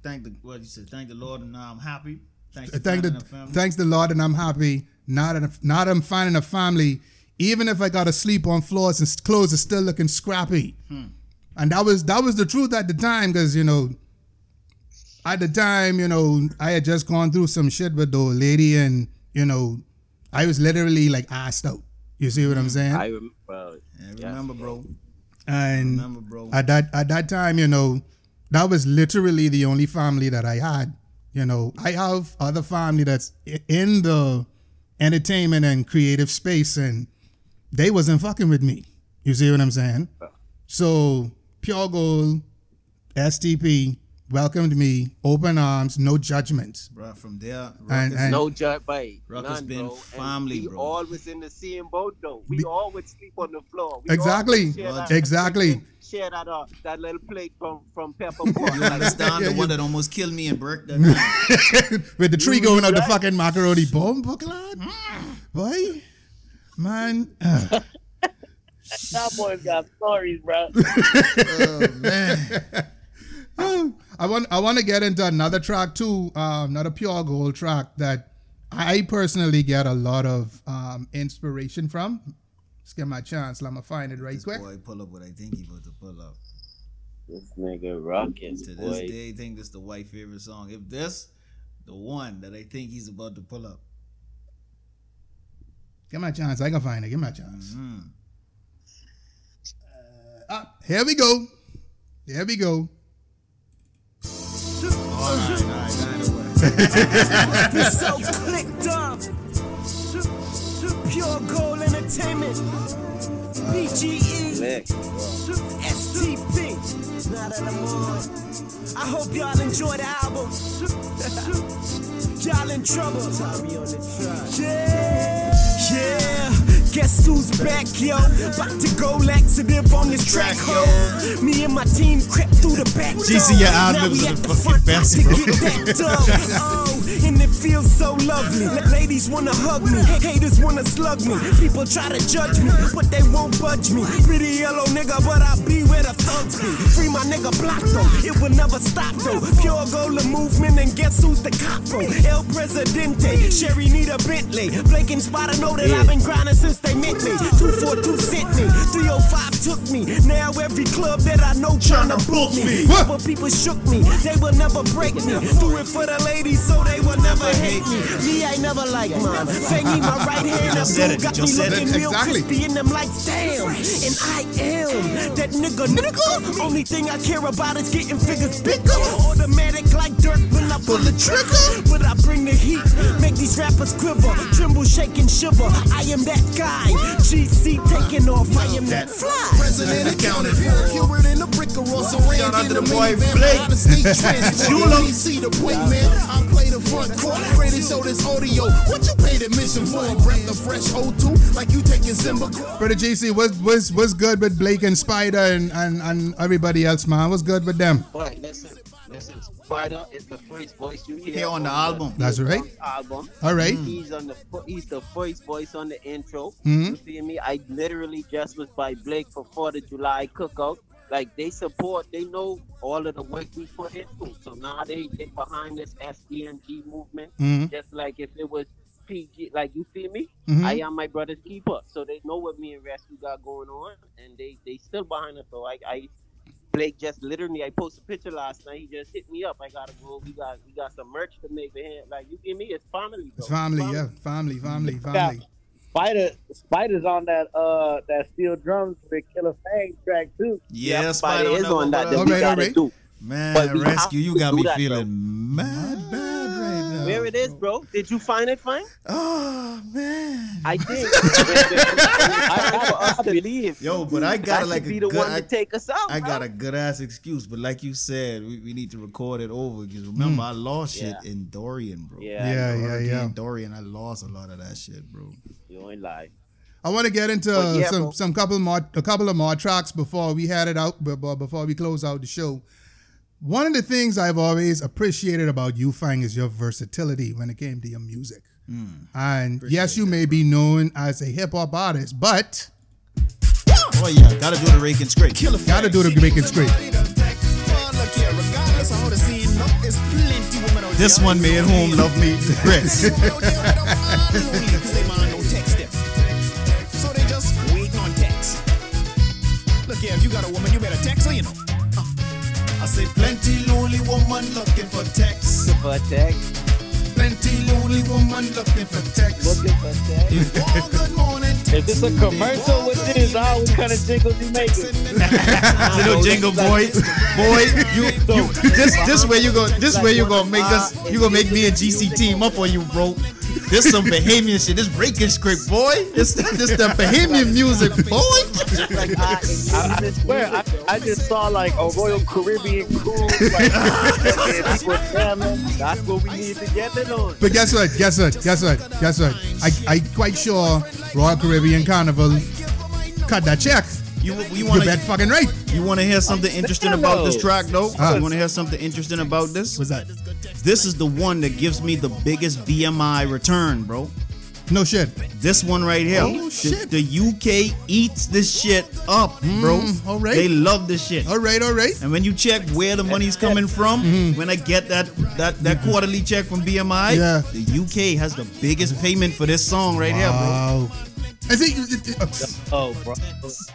Thank the what you said. Thank the Lord, and now I'm happy. Thanks. Thank for the thanks the Lord, and I'm happy. Not that not I'm finding a family. Even if I gotta sleep on floors and clothes are still looking scrappy. Hmm. And that was that was the truth at the time, because you know, at the time, you know, I had just gone through some shit with the old lady, and you know, I was literally like asked out. You see what I'm hmm. saying? I remember. Bro. Yeah, remember, bro. and Remember, bro. at that at that time, you know, that was literally the only family that I had. You know, I have other family that's in the entertainment and creative space, and they wasn't fucking with me. You see what I'm saying? So Pure Gold, STP welcomed me, open arms, no judgment. Bro, from there, And- and- No judge, by Ruckus none, been bro. family, and we bro. all was in the same boat, though. We Be- all would sleep on the floor. We Exactly. all would share that- Exactly. Share that, uh, that little plate from from Pepper Pot. you understand Yeah, the you- one that almost killed me and Burke that with the tree You going up the fucking macaroni bomb, buckland. Boy, man. uh, that boy's got stories, bro. oh man. I want I want to get into another track too, um, not a pure gold track that I personally get a lot of um, inspiration from. Let's get my chance. Let me find it right This quick. boy pull up what I think he about to pull up. This nigga rocking, To this boy. day, I think this the white favorite song. If this, the one that I think he's about to pull up. Get my chance. I can find it. Get my chance. Mm. Ah, here we go. Here we go. So clicked up. Pure Entertainment. Slick. STP. On. I hope y'all enjoy the album. y'all in trouble. Yeah. Yeah. Guess who's back, yo? About to go laxative on this track, ho. Me and my team crept through the back door. GC, your we are at the the fucking best, bro. get that dough. Oh, and it feels so lovely. La- Ladies wanna hug me, haters wanna slug me. People try to judge me, but they won't budge me. Pretty yellow nigga, but I'll be where the thugs be. Free my nigga block though, it will never stop though. Pure gold movement, and guess who's the capo? El Presidente, Sherry need a Bentley. Blake and Spider know that I've been grinding since they met me. 242 sent me, 305 took me. Now every club that I know tryna book me. But people shook me, they will never break me. Do it for the ladies so they will never hate me. Me, I never like mine. Fangy my right hand, up, said got me looking real Exactly. crispy in them lights, damn. And I am that nigga, nigga. Only thing I care about is getting figures bigger. Automatic like dirt when I pull the trigger. But I bring the heat, make these rappers quiver, tremble, shake, and shiver. I am that guy. GC taking off, I am that fly. President accounted for. Cured in the brick of raw, so Shout the in boy minivan Blake. behind the sneak transport. Jula. You see the point, man. I play the front court, ready to show this audio. What you paid admission for? A breath of fresh O2, like you taking Zimba. Brother JC, what's what's what's good with Blake and Spider and, and, and everybody else, man? What's good with them? Boy, listen, listen. Spider is the first voice you hear Here on the the album. That's right. Album. All right. He's on the he's the first voice on the intro. Mhm. You see me? I literally just was by Blake for Fourth of July cookout. Like they support, they know all of the work we put into. So now they they behind this SDMG movement. Mhm. Just like if it was PG, like you feel me? Mhm. I am my brother's keeper. So they know what me and Resq got going on, and they they still behind us. So I I Blake just literally, I posted a picture last night. He just hit me up. I gotta go. We got we got some merch to make for him. Like you give me, it's family. It's Bro. family, yeah. Family, family, Yeah. family. Spider Spider's on that uh that Steel Drumz with Qilla Fang track too. Yeah, Yeah, Spider Spider is on on that that. one. that we All right, all right. do. Man, we rescue, you got do me that, feeling mad bad right now. Where it is, bro? Did you find it, fine? Oh man. I did. I, for us to leave. Yo, but I got should like be a the good. one I, to take us out. I bro. got a good ass excuse, but like you said, we, we need to record it over because remember I lost shit in Dorian, bro. Yeah. Yeah, yeah, Hurricane yeah. Dorian, I lost a lot of that shit, bro. You ain't lie. I want to get into yeah, some bro. some couple more a couple of more tracks before we head it out, but but before we close out the show. One of the things I've always appreciated about you, Fang, is your versatility when it came to your music. Mm. And yes, you may be known as a hip hop artist, but Oh yeah, gotta do the rake and scrape. gotta do the Jamaican scrape. This one made home love me to lonely woman looking for text. But tag, Plenty lonely woman looking for text. looking for tag. Oh, good morning. Is this a commercial with this? How what kind of jingles you making? Little jingle boy, boy, you, you this this way you go this way you gonna make us you gonna make me and GC team up on you, bro. This some Bahamian shit. This breaking script, boy. This this the Bahamian music, boy. Like I, I, I swear, I, I just saw like a Royal Caribbean cruise. Like, and people jamming. that's what we need to get it on. But guess what? Guess what? Guess what? Guess what? I I quite sure Royal Caribbean Carnival cut that check. You you You want bet to fucking right. you want to hear something interesting about this track though? You want to hear something interesting about this? What's that? This is the one that gives me the biggest BMI return, bro. No shit. This one right here. Oh, The- shit. The, UK eats this shit up, bro. Mm, all right. They love this shit. All right, all right. And when you check where the money's coming from, when I get that that that quarterly check from BMI, Yeah. the UK has the biggest payment for this song right here, bro. Wow. I think. it- it- uh, Oh, bro.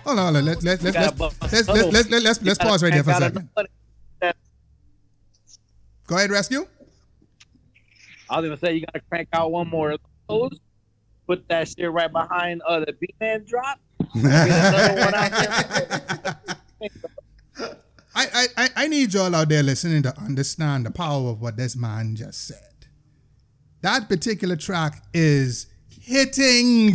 Hold on, hold on. Let, let, let, let's, let's, another let's, let's, let's, let's pause right there for a second. Go ahead, Resq. I was gonna say you gotta crank out one more of those. Put that shit right behind uh the B man drop. Get another one out there. I, I, I- I need y'all out there listening to understand the power of what this man just said. That particular track is hitting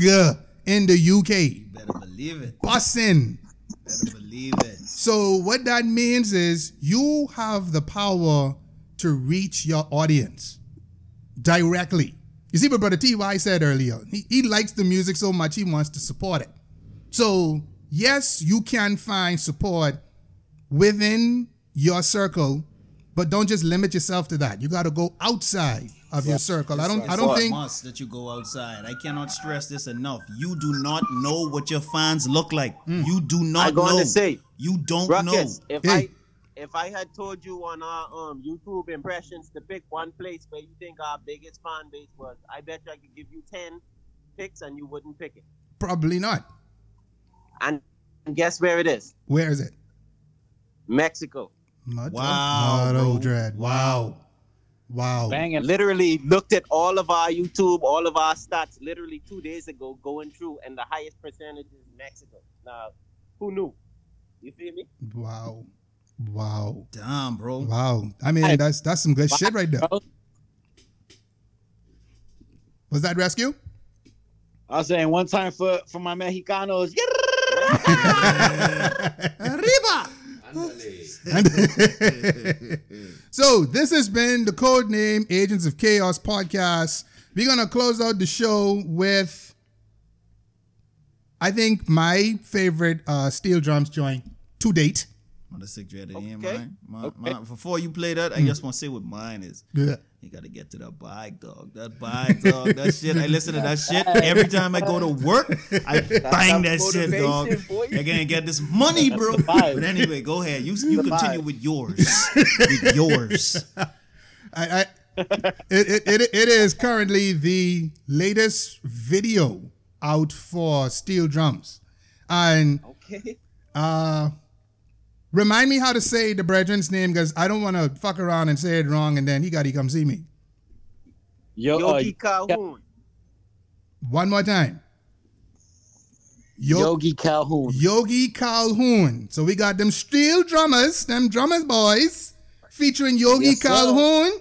in the UK, Better believe it. bussing. Better believe it. So what that means is you have the power to reach your audience directly You see what Brother T.Y. said earlier. He, he likes the music so much he wants to support it. So, yes, you can find support within your circle, but don't just limit yourself to that. You got to go outside of your circle. I don't I don't It's think must that you go outside. I cannot stress this enough. You do not know what your fans look like. Hmm. You do not I going know. to say, you don't Ruckus, know. if I if I had told you on our um YouTube impressions to pick one place where you think our biggest fan base was, I bet you I could give you ten picks and you wouldn't pick it. probably not. And guess where it is? Where is it? Mexico. Motto, Wow, Motto bro. Dread. Wow. Wow. Banging. Literally looked at all of our YouTube, all of our stats, literally two days ago, going through, and the highest percentage is Mexico. Now, who knew? You feel me? Wow. Wow. Damn, bro. Wow. I mean, that's that's some good shit right there. Was that Resq? I was saying one time for for my Mexicanos. Arriba. so this has been the code name Agents of Chaos podcast. We're gonna close out the show with I think my favorite uh, Steel Drumz joint to date. Mother sick dread Okay. man. My, Okay. my- before you play that, I Mm. just want to say what mine is. Yeah. You gotta get to that bike, dog. That bike, dog. That shit. I listen to that shit every time I go to work. I bang that shit, dog. motivation you. I can't get this money, bro. That's the vibe. But anyway, go ahead. You you the continue vibe. with yours. with yours. I, I it, it, it, it is currently the latest video out for Steel Drumz. And Okay. uh remind me how to say the brethren's name because I don't want to fuck around and say it wrong and then he got to come see me. Yo, uh, Yogi Calhoun. One more time. Yo- Yogi Calhoun. Yogi Calhoun. So we got them steel drummers, them drummers boys, featuring Yogi Yes, sir. Calhoun.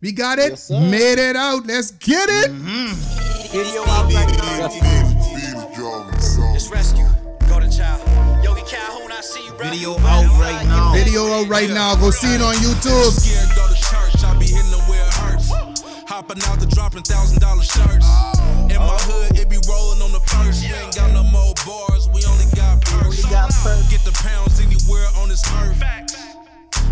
We got it, Yes, made it out. Let's get it. Video out right now. It's Resq. Golden child. Video out right now. Video out right now. Go see it on YouTube. Scared go to church, I be hitting them where it hurts. Hopping out the dropping thousand dollar shirts. In my hood, it be rolling on the purse. We ain't got no more bars, we only got perks. Get the pounds anywhere on this earth.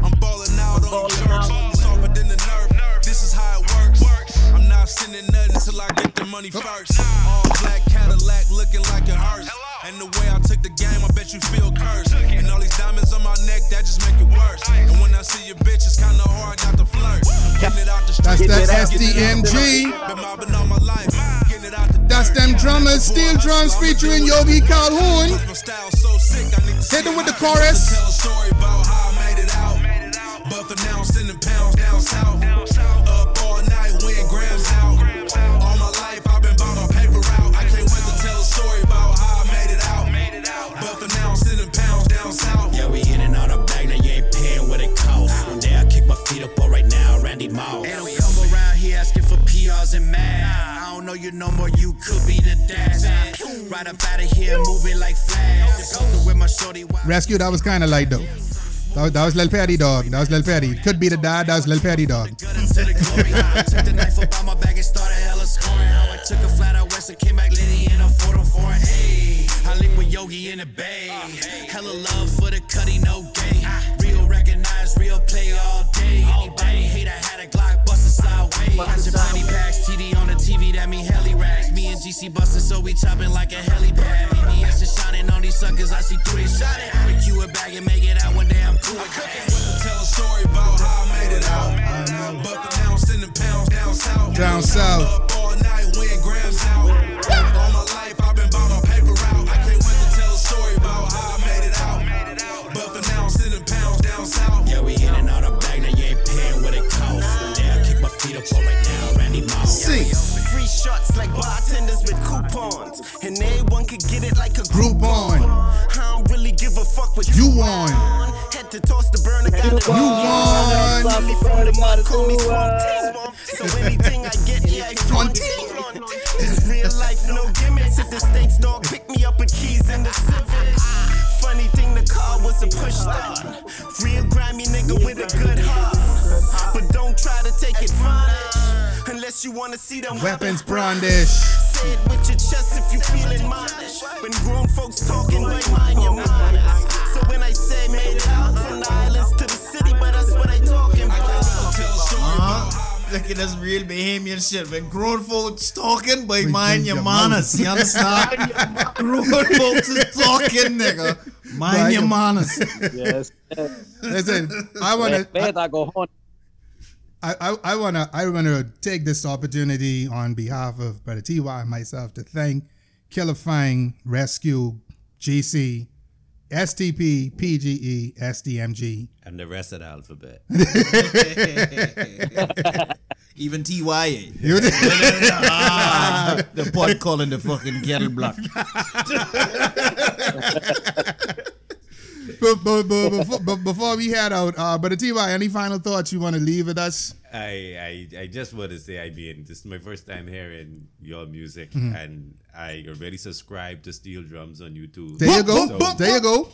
I'm balling out on the church, softer than the nerve. This is how it works. I'm not sending nothing till I get the money first. All black Cadillac looking like a hearse. And the way I took the game, I bet you feel cursed. And all these diamonds on my neck, that just make it worse. And when I see your bitch, it's kinda hard not to flirt. Getting it out the That's that getting it out the SDMG. street. Been mobbing all my life. Getting it out the That's them drummers, Steel Drumz featuring Yogi Calhoun. my style so sick, I need to Hit them with the chorus. Tell a story about how I made it out. But for now, sending pounds down south. Up Randy Moss. They don't come around here asking for PRs and math. I don't know you no more, you could be the dash. Right up out of here, moving like flash. Supposed to with my shorty wild. Resq, that was kind of light though. That was, that was Lil Petty dog. That was Lil Petty. Could be the dad. That was Lil Petty dog. Good into the glory. How I took the knife up out my bag and started hella scoring. How I took a flat out west and came back litty in a photo for an A. I link with Yogi in the bay. Hella love for the cutty, no gay. Real real play all day. Anybody hate I had a Glock bustin' sideways. Watching Bonnie packs, TD on the TV, that mean heli racks. Me and GC bustin', so we chopping like a helipad. VVS is shining on these suckers, I see through they shot it. Barbecue it back and make it out one day, I'm cool with that. Tell a story about how I made it out. But for now, I'm sending pounds down south. Down south. Up all night, I kick my feet up all right now, Randy Moss. Free shots like bartenders with coupons. And everyone could get it like a Groupon. I don't really give a fuck what You won. Head to toss the burner, got it. You won. Really from the mud, call me So anything I get, yeah, I flaunt. This real life, no gimmicks. If the stakes dog pick me up with keys in the Civic. Funny thing, the car was a push start. Real grimy nigga with a good heart. But don't try to take advantage unless you wanna see them Weapons brandish. Say it with your chest if you feeling modest. When grown folks talking, but mind your manners. So when I say made it out from the islands to the city, but that's what I talking about. Uh-huh. Look at this real Bahamian shit. When grown folks talking, but mind your manners. You understand? grown folks is talking, nigga. Mind your manners. Yes. Listen, I want to. Man, I go home. I, I, I wanna I wanna take this opportunity on behalf of Brother Ty and myself to thank Qilla Fang Resq GC STP PGE SDMG And the rest of the alphabet. Even TYA. You did- ah, the pot calling the fucking kettle black. But, but, but, before, but before we head out, uh, Brother Ty, any final thoughts you want to leave with us? I, I I just want to say I mean this is my first time hearing your music Mhm. and I already subscribe to Steel Drumz on YouTube. There you go. There you go.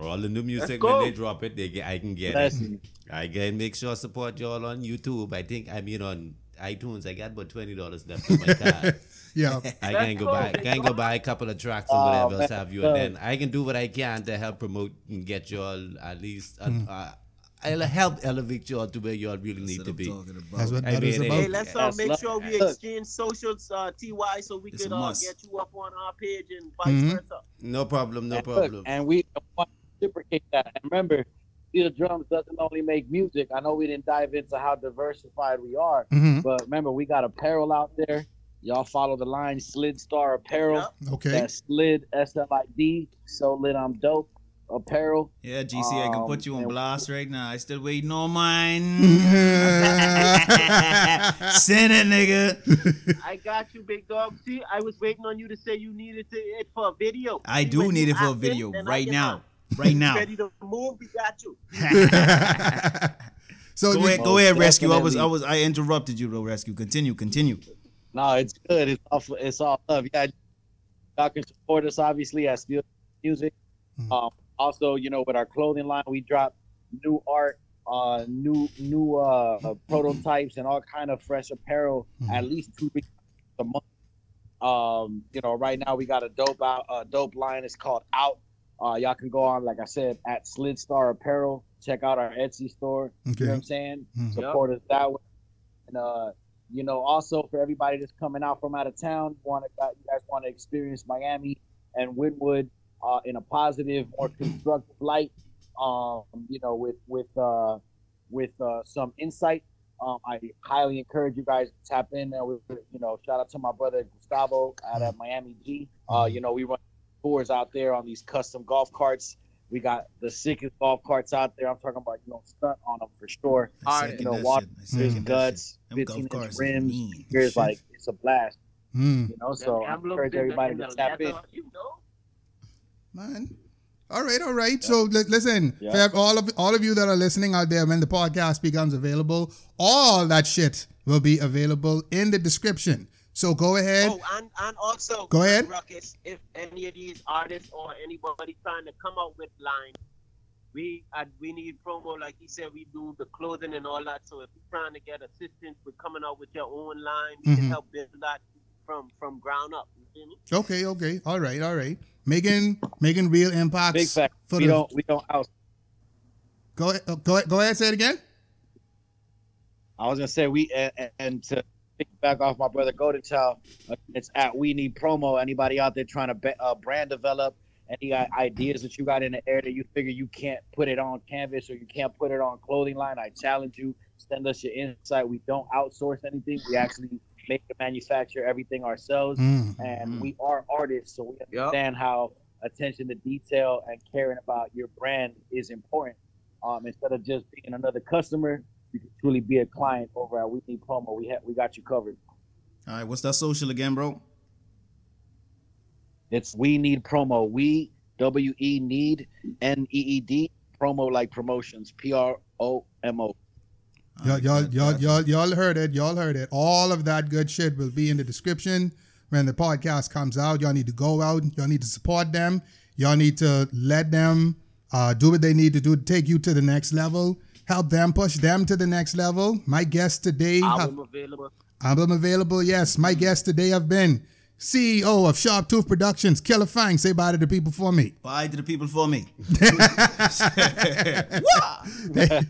All the new music when they drop it, they get I can get Bless it. you. I can make sure I support y'all on YouTube. I think I mean on iTunes. I got about twenty dollars left on my card. Yeah. I can go buy can go buy a couple of tracks or Oh, whatever else have you, and then I can do what I can to help promote and get y'all at least. Uh, Mm. uh, I'll help elevate y'all to where y'all really need to be. That's what I that is mean, about. Hey, let's uh, make sure we exchange socials, uh, Ty, so we It's could a uh, get you up on our page and vice Mm-hmm. Mhm. versa. No problem, no And look, problem. and we want to reciprocate that. And remember, Steel Drumz doesn't only make music. I know we didn't dive into how diversified we are, Mhm. but remember, we got apparel out there. Y'all follow the line Slid Star Apparel. Okay. That's Slid S L I D. So lit, I'm dope. Apparel. Yeah, GC, I can put you on Um, blast right now. I still waiting on mine. Send it, nigga. I got you, big dog. See, I was waiting on you to say you needed to, it for a video. I See, do need it for a video right now. on. Right now. Ready to move? We got you. So go you- ahead, go ahead, Resq. I was, I was, I interrupted you, though, Resq. Continue, continue. No, it's good. It's all it's all love. Yeah, y'all can support us obviously at Steel Music. Um, also, you know, with our clothing line, we drop new art, uh, new new uh, prototypes, and all kind of fresh apparel at least two weeks a month. Um, you know, right now we got a dope out, a dope line. It's called Out. Uh, y'all can go on, like I said, at Slid Star Apparel. Check out our Etsy store. You Okay. know what I'm saying? Mhm. Support us that way. And uh, you know, also for everybody that's coming out from out of town, want to you guys want to experience Miami and Wynwood uh, in a positive, more constructive light. Um, you know, with with uh, with uh, some insight. Um, I highly encourage you guys to tap in. Uh, with, you know, shout out to my brother Gustavo out at Miami G. Uh, you know, we run tours out there on these custom golf carts. We got the sickest golf carts out there. I'm talking about you know stunt on them for sure. I You know, that water, shit. I second that guts, shit. Them golf 15 inch rims. Here's like it's a blast. Mm. You know, so I encourage everybody to tap in. leather, You know? Man. All right, all right. So li- listen, Yeah. all of all of you that are listening out there, when the podcast becomes available, all that shit will be available in the description. So go ahead. Oh, and, and also, Go ahead. Ruckus, if any of these artists or anybody trying to come out with line, we uh, we need promo. Like he said, we do the clothing and all that. So if you're trying to get assistance with coming out with your own line, we Mhm. can help build that from from ground up. You feel me? Okay, okay. All right, all right. Making making real impacts. Big fact. for We the- don't we don't out. Go ahead, uh, go ahead, go ahead. Say it again. I was gonna say we and, and to pick back off my brother Golden Child, uh, it's at We Need Promo. Anybody out there trying to ba- uh, brand develop? Any i- ideas that you got in the air that you figure you can't put it on canvas or you can't put it on clothing line? I challenge you. Send us your insight. We don't outsource anything. We actually make and manufacture everything ourselves, Mm. and we are artists, so we understand how attention to detail and caring about your brand is important. Um, instead of just being another customer, you can truly be a client over at We Need Promo. We have we got you covered. All right, what's that social again, bro? It's We Need Promo. We W E need N E E D promo like promotions. P R O M O. Y'all, y'all, y'all, y'all, y'all heard it. Y'all heard it. All of that good shit will be in the description when the podcast comes out. Y'all need to go out. Y'all need to support them. Y'all need to let them uh, do what they need to do to take you to the next level. Help them push them to the next level. My guest today, Album available. album available. Yes, my guest today have been CEO of Sharp Toof Productions, Qilla Fang. Say bye to the people for me. Bye to the people for me. there,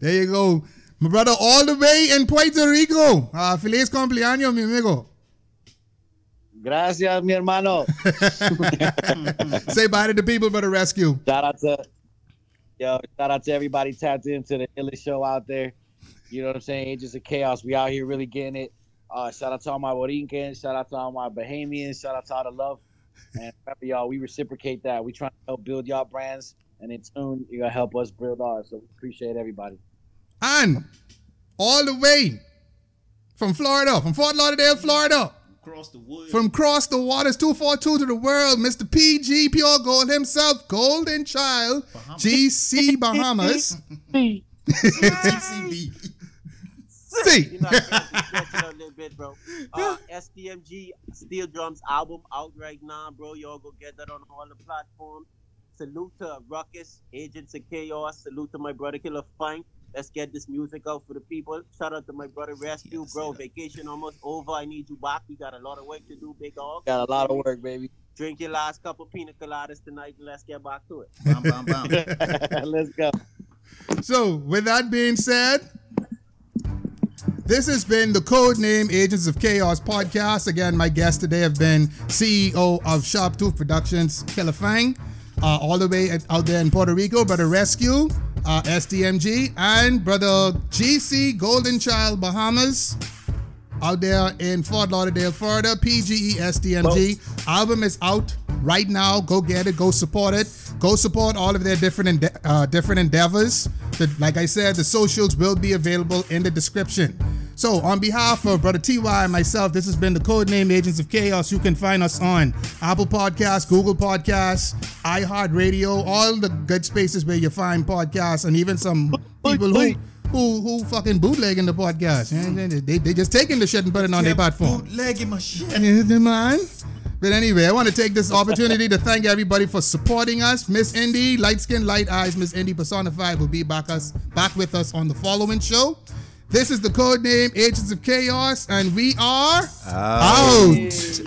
there you go. My brother all the way in Puerto Rico. Uh, feliz cumpleaños, mi amigo. Gracias, mi hermano. Say bye to the people, brother Resq. Shout out to yo, shout out to everybody tapped into the illest show out there. You know what I'm saying? Agents of Chaos. We out here really getting it. Uh, shout out to all my Borincans. Shout out to all my Bahamians. Shout out to all the love. And remember, y'all, we reciprocate that. We trying to help build y'all brands, and in tune, you're gonna help us build ours. So we appreciate everybody. And all the way from Florida, from Fort Lauderdale, Florida. Across the wood. From cross the waters 242 to the world, Mr. PG Pure Gold himself, Golden Child, GC Bahamas. GCB. See. You know, I can't stretch it a little bit, bro. Uh, SDMG Steel Drumz album out right now, bro. Y'all go get that on all the platforms. Salute to Ruckus, Agents of Chaos. Salute to my brother Killer Fine. Let's get this music out for the people. Shout out to my brother Resq, bro. Vacation almost over. I need you back. We got a lot of work to do, big dog. Got a lot of work, baby. Drink your last couple pina coladas tonight and let's get back to it. Bam, bam, bam. Let's go. So, with that being said, this has been the Codename Agents of Chaos podcast. Again, my guests today have been CEO of Sharp Toof Productions, Qilla Fang, uh, all the way out there in Puerto Rico, Brother Resq, uh, SDMG, and Brother GC Golden Child Bahamas out there in Fort Lauderdale, Florida. PGE SDMG. Album is out right now. Go get it. Go support it. Go support all of their different ende- uh, different endeavors. The, like I said, the socials will be available in the description. So, on behalf of Brother TY and myself, this has been the Codename Agents of Chaos. You can find us on Apple Podcasts, Google Podcasts, iHeartRadio, all the good spaces where you find podcasts, and even some people who who who fucking bootlegging the podcast. And They, they just taking the shit and putting it on their platform. Bootlegging my shit. Man. But anyway, I want to take this opportunity to thank everybody for supporting us. Miss Indy, light skin, light eyes, Miss Indy personified will be back us back with us on the following show. This is the code name Agents of Chaos, and we are out.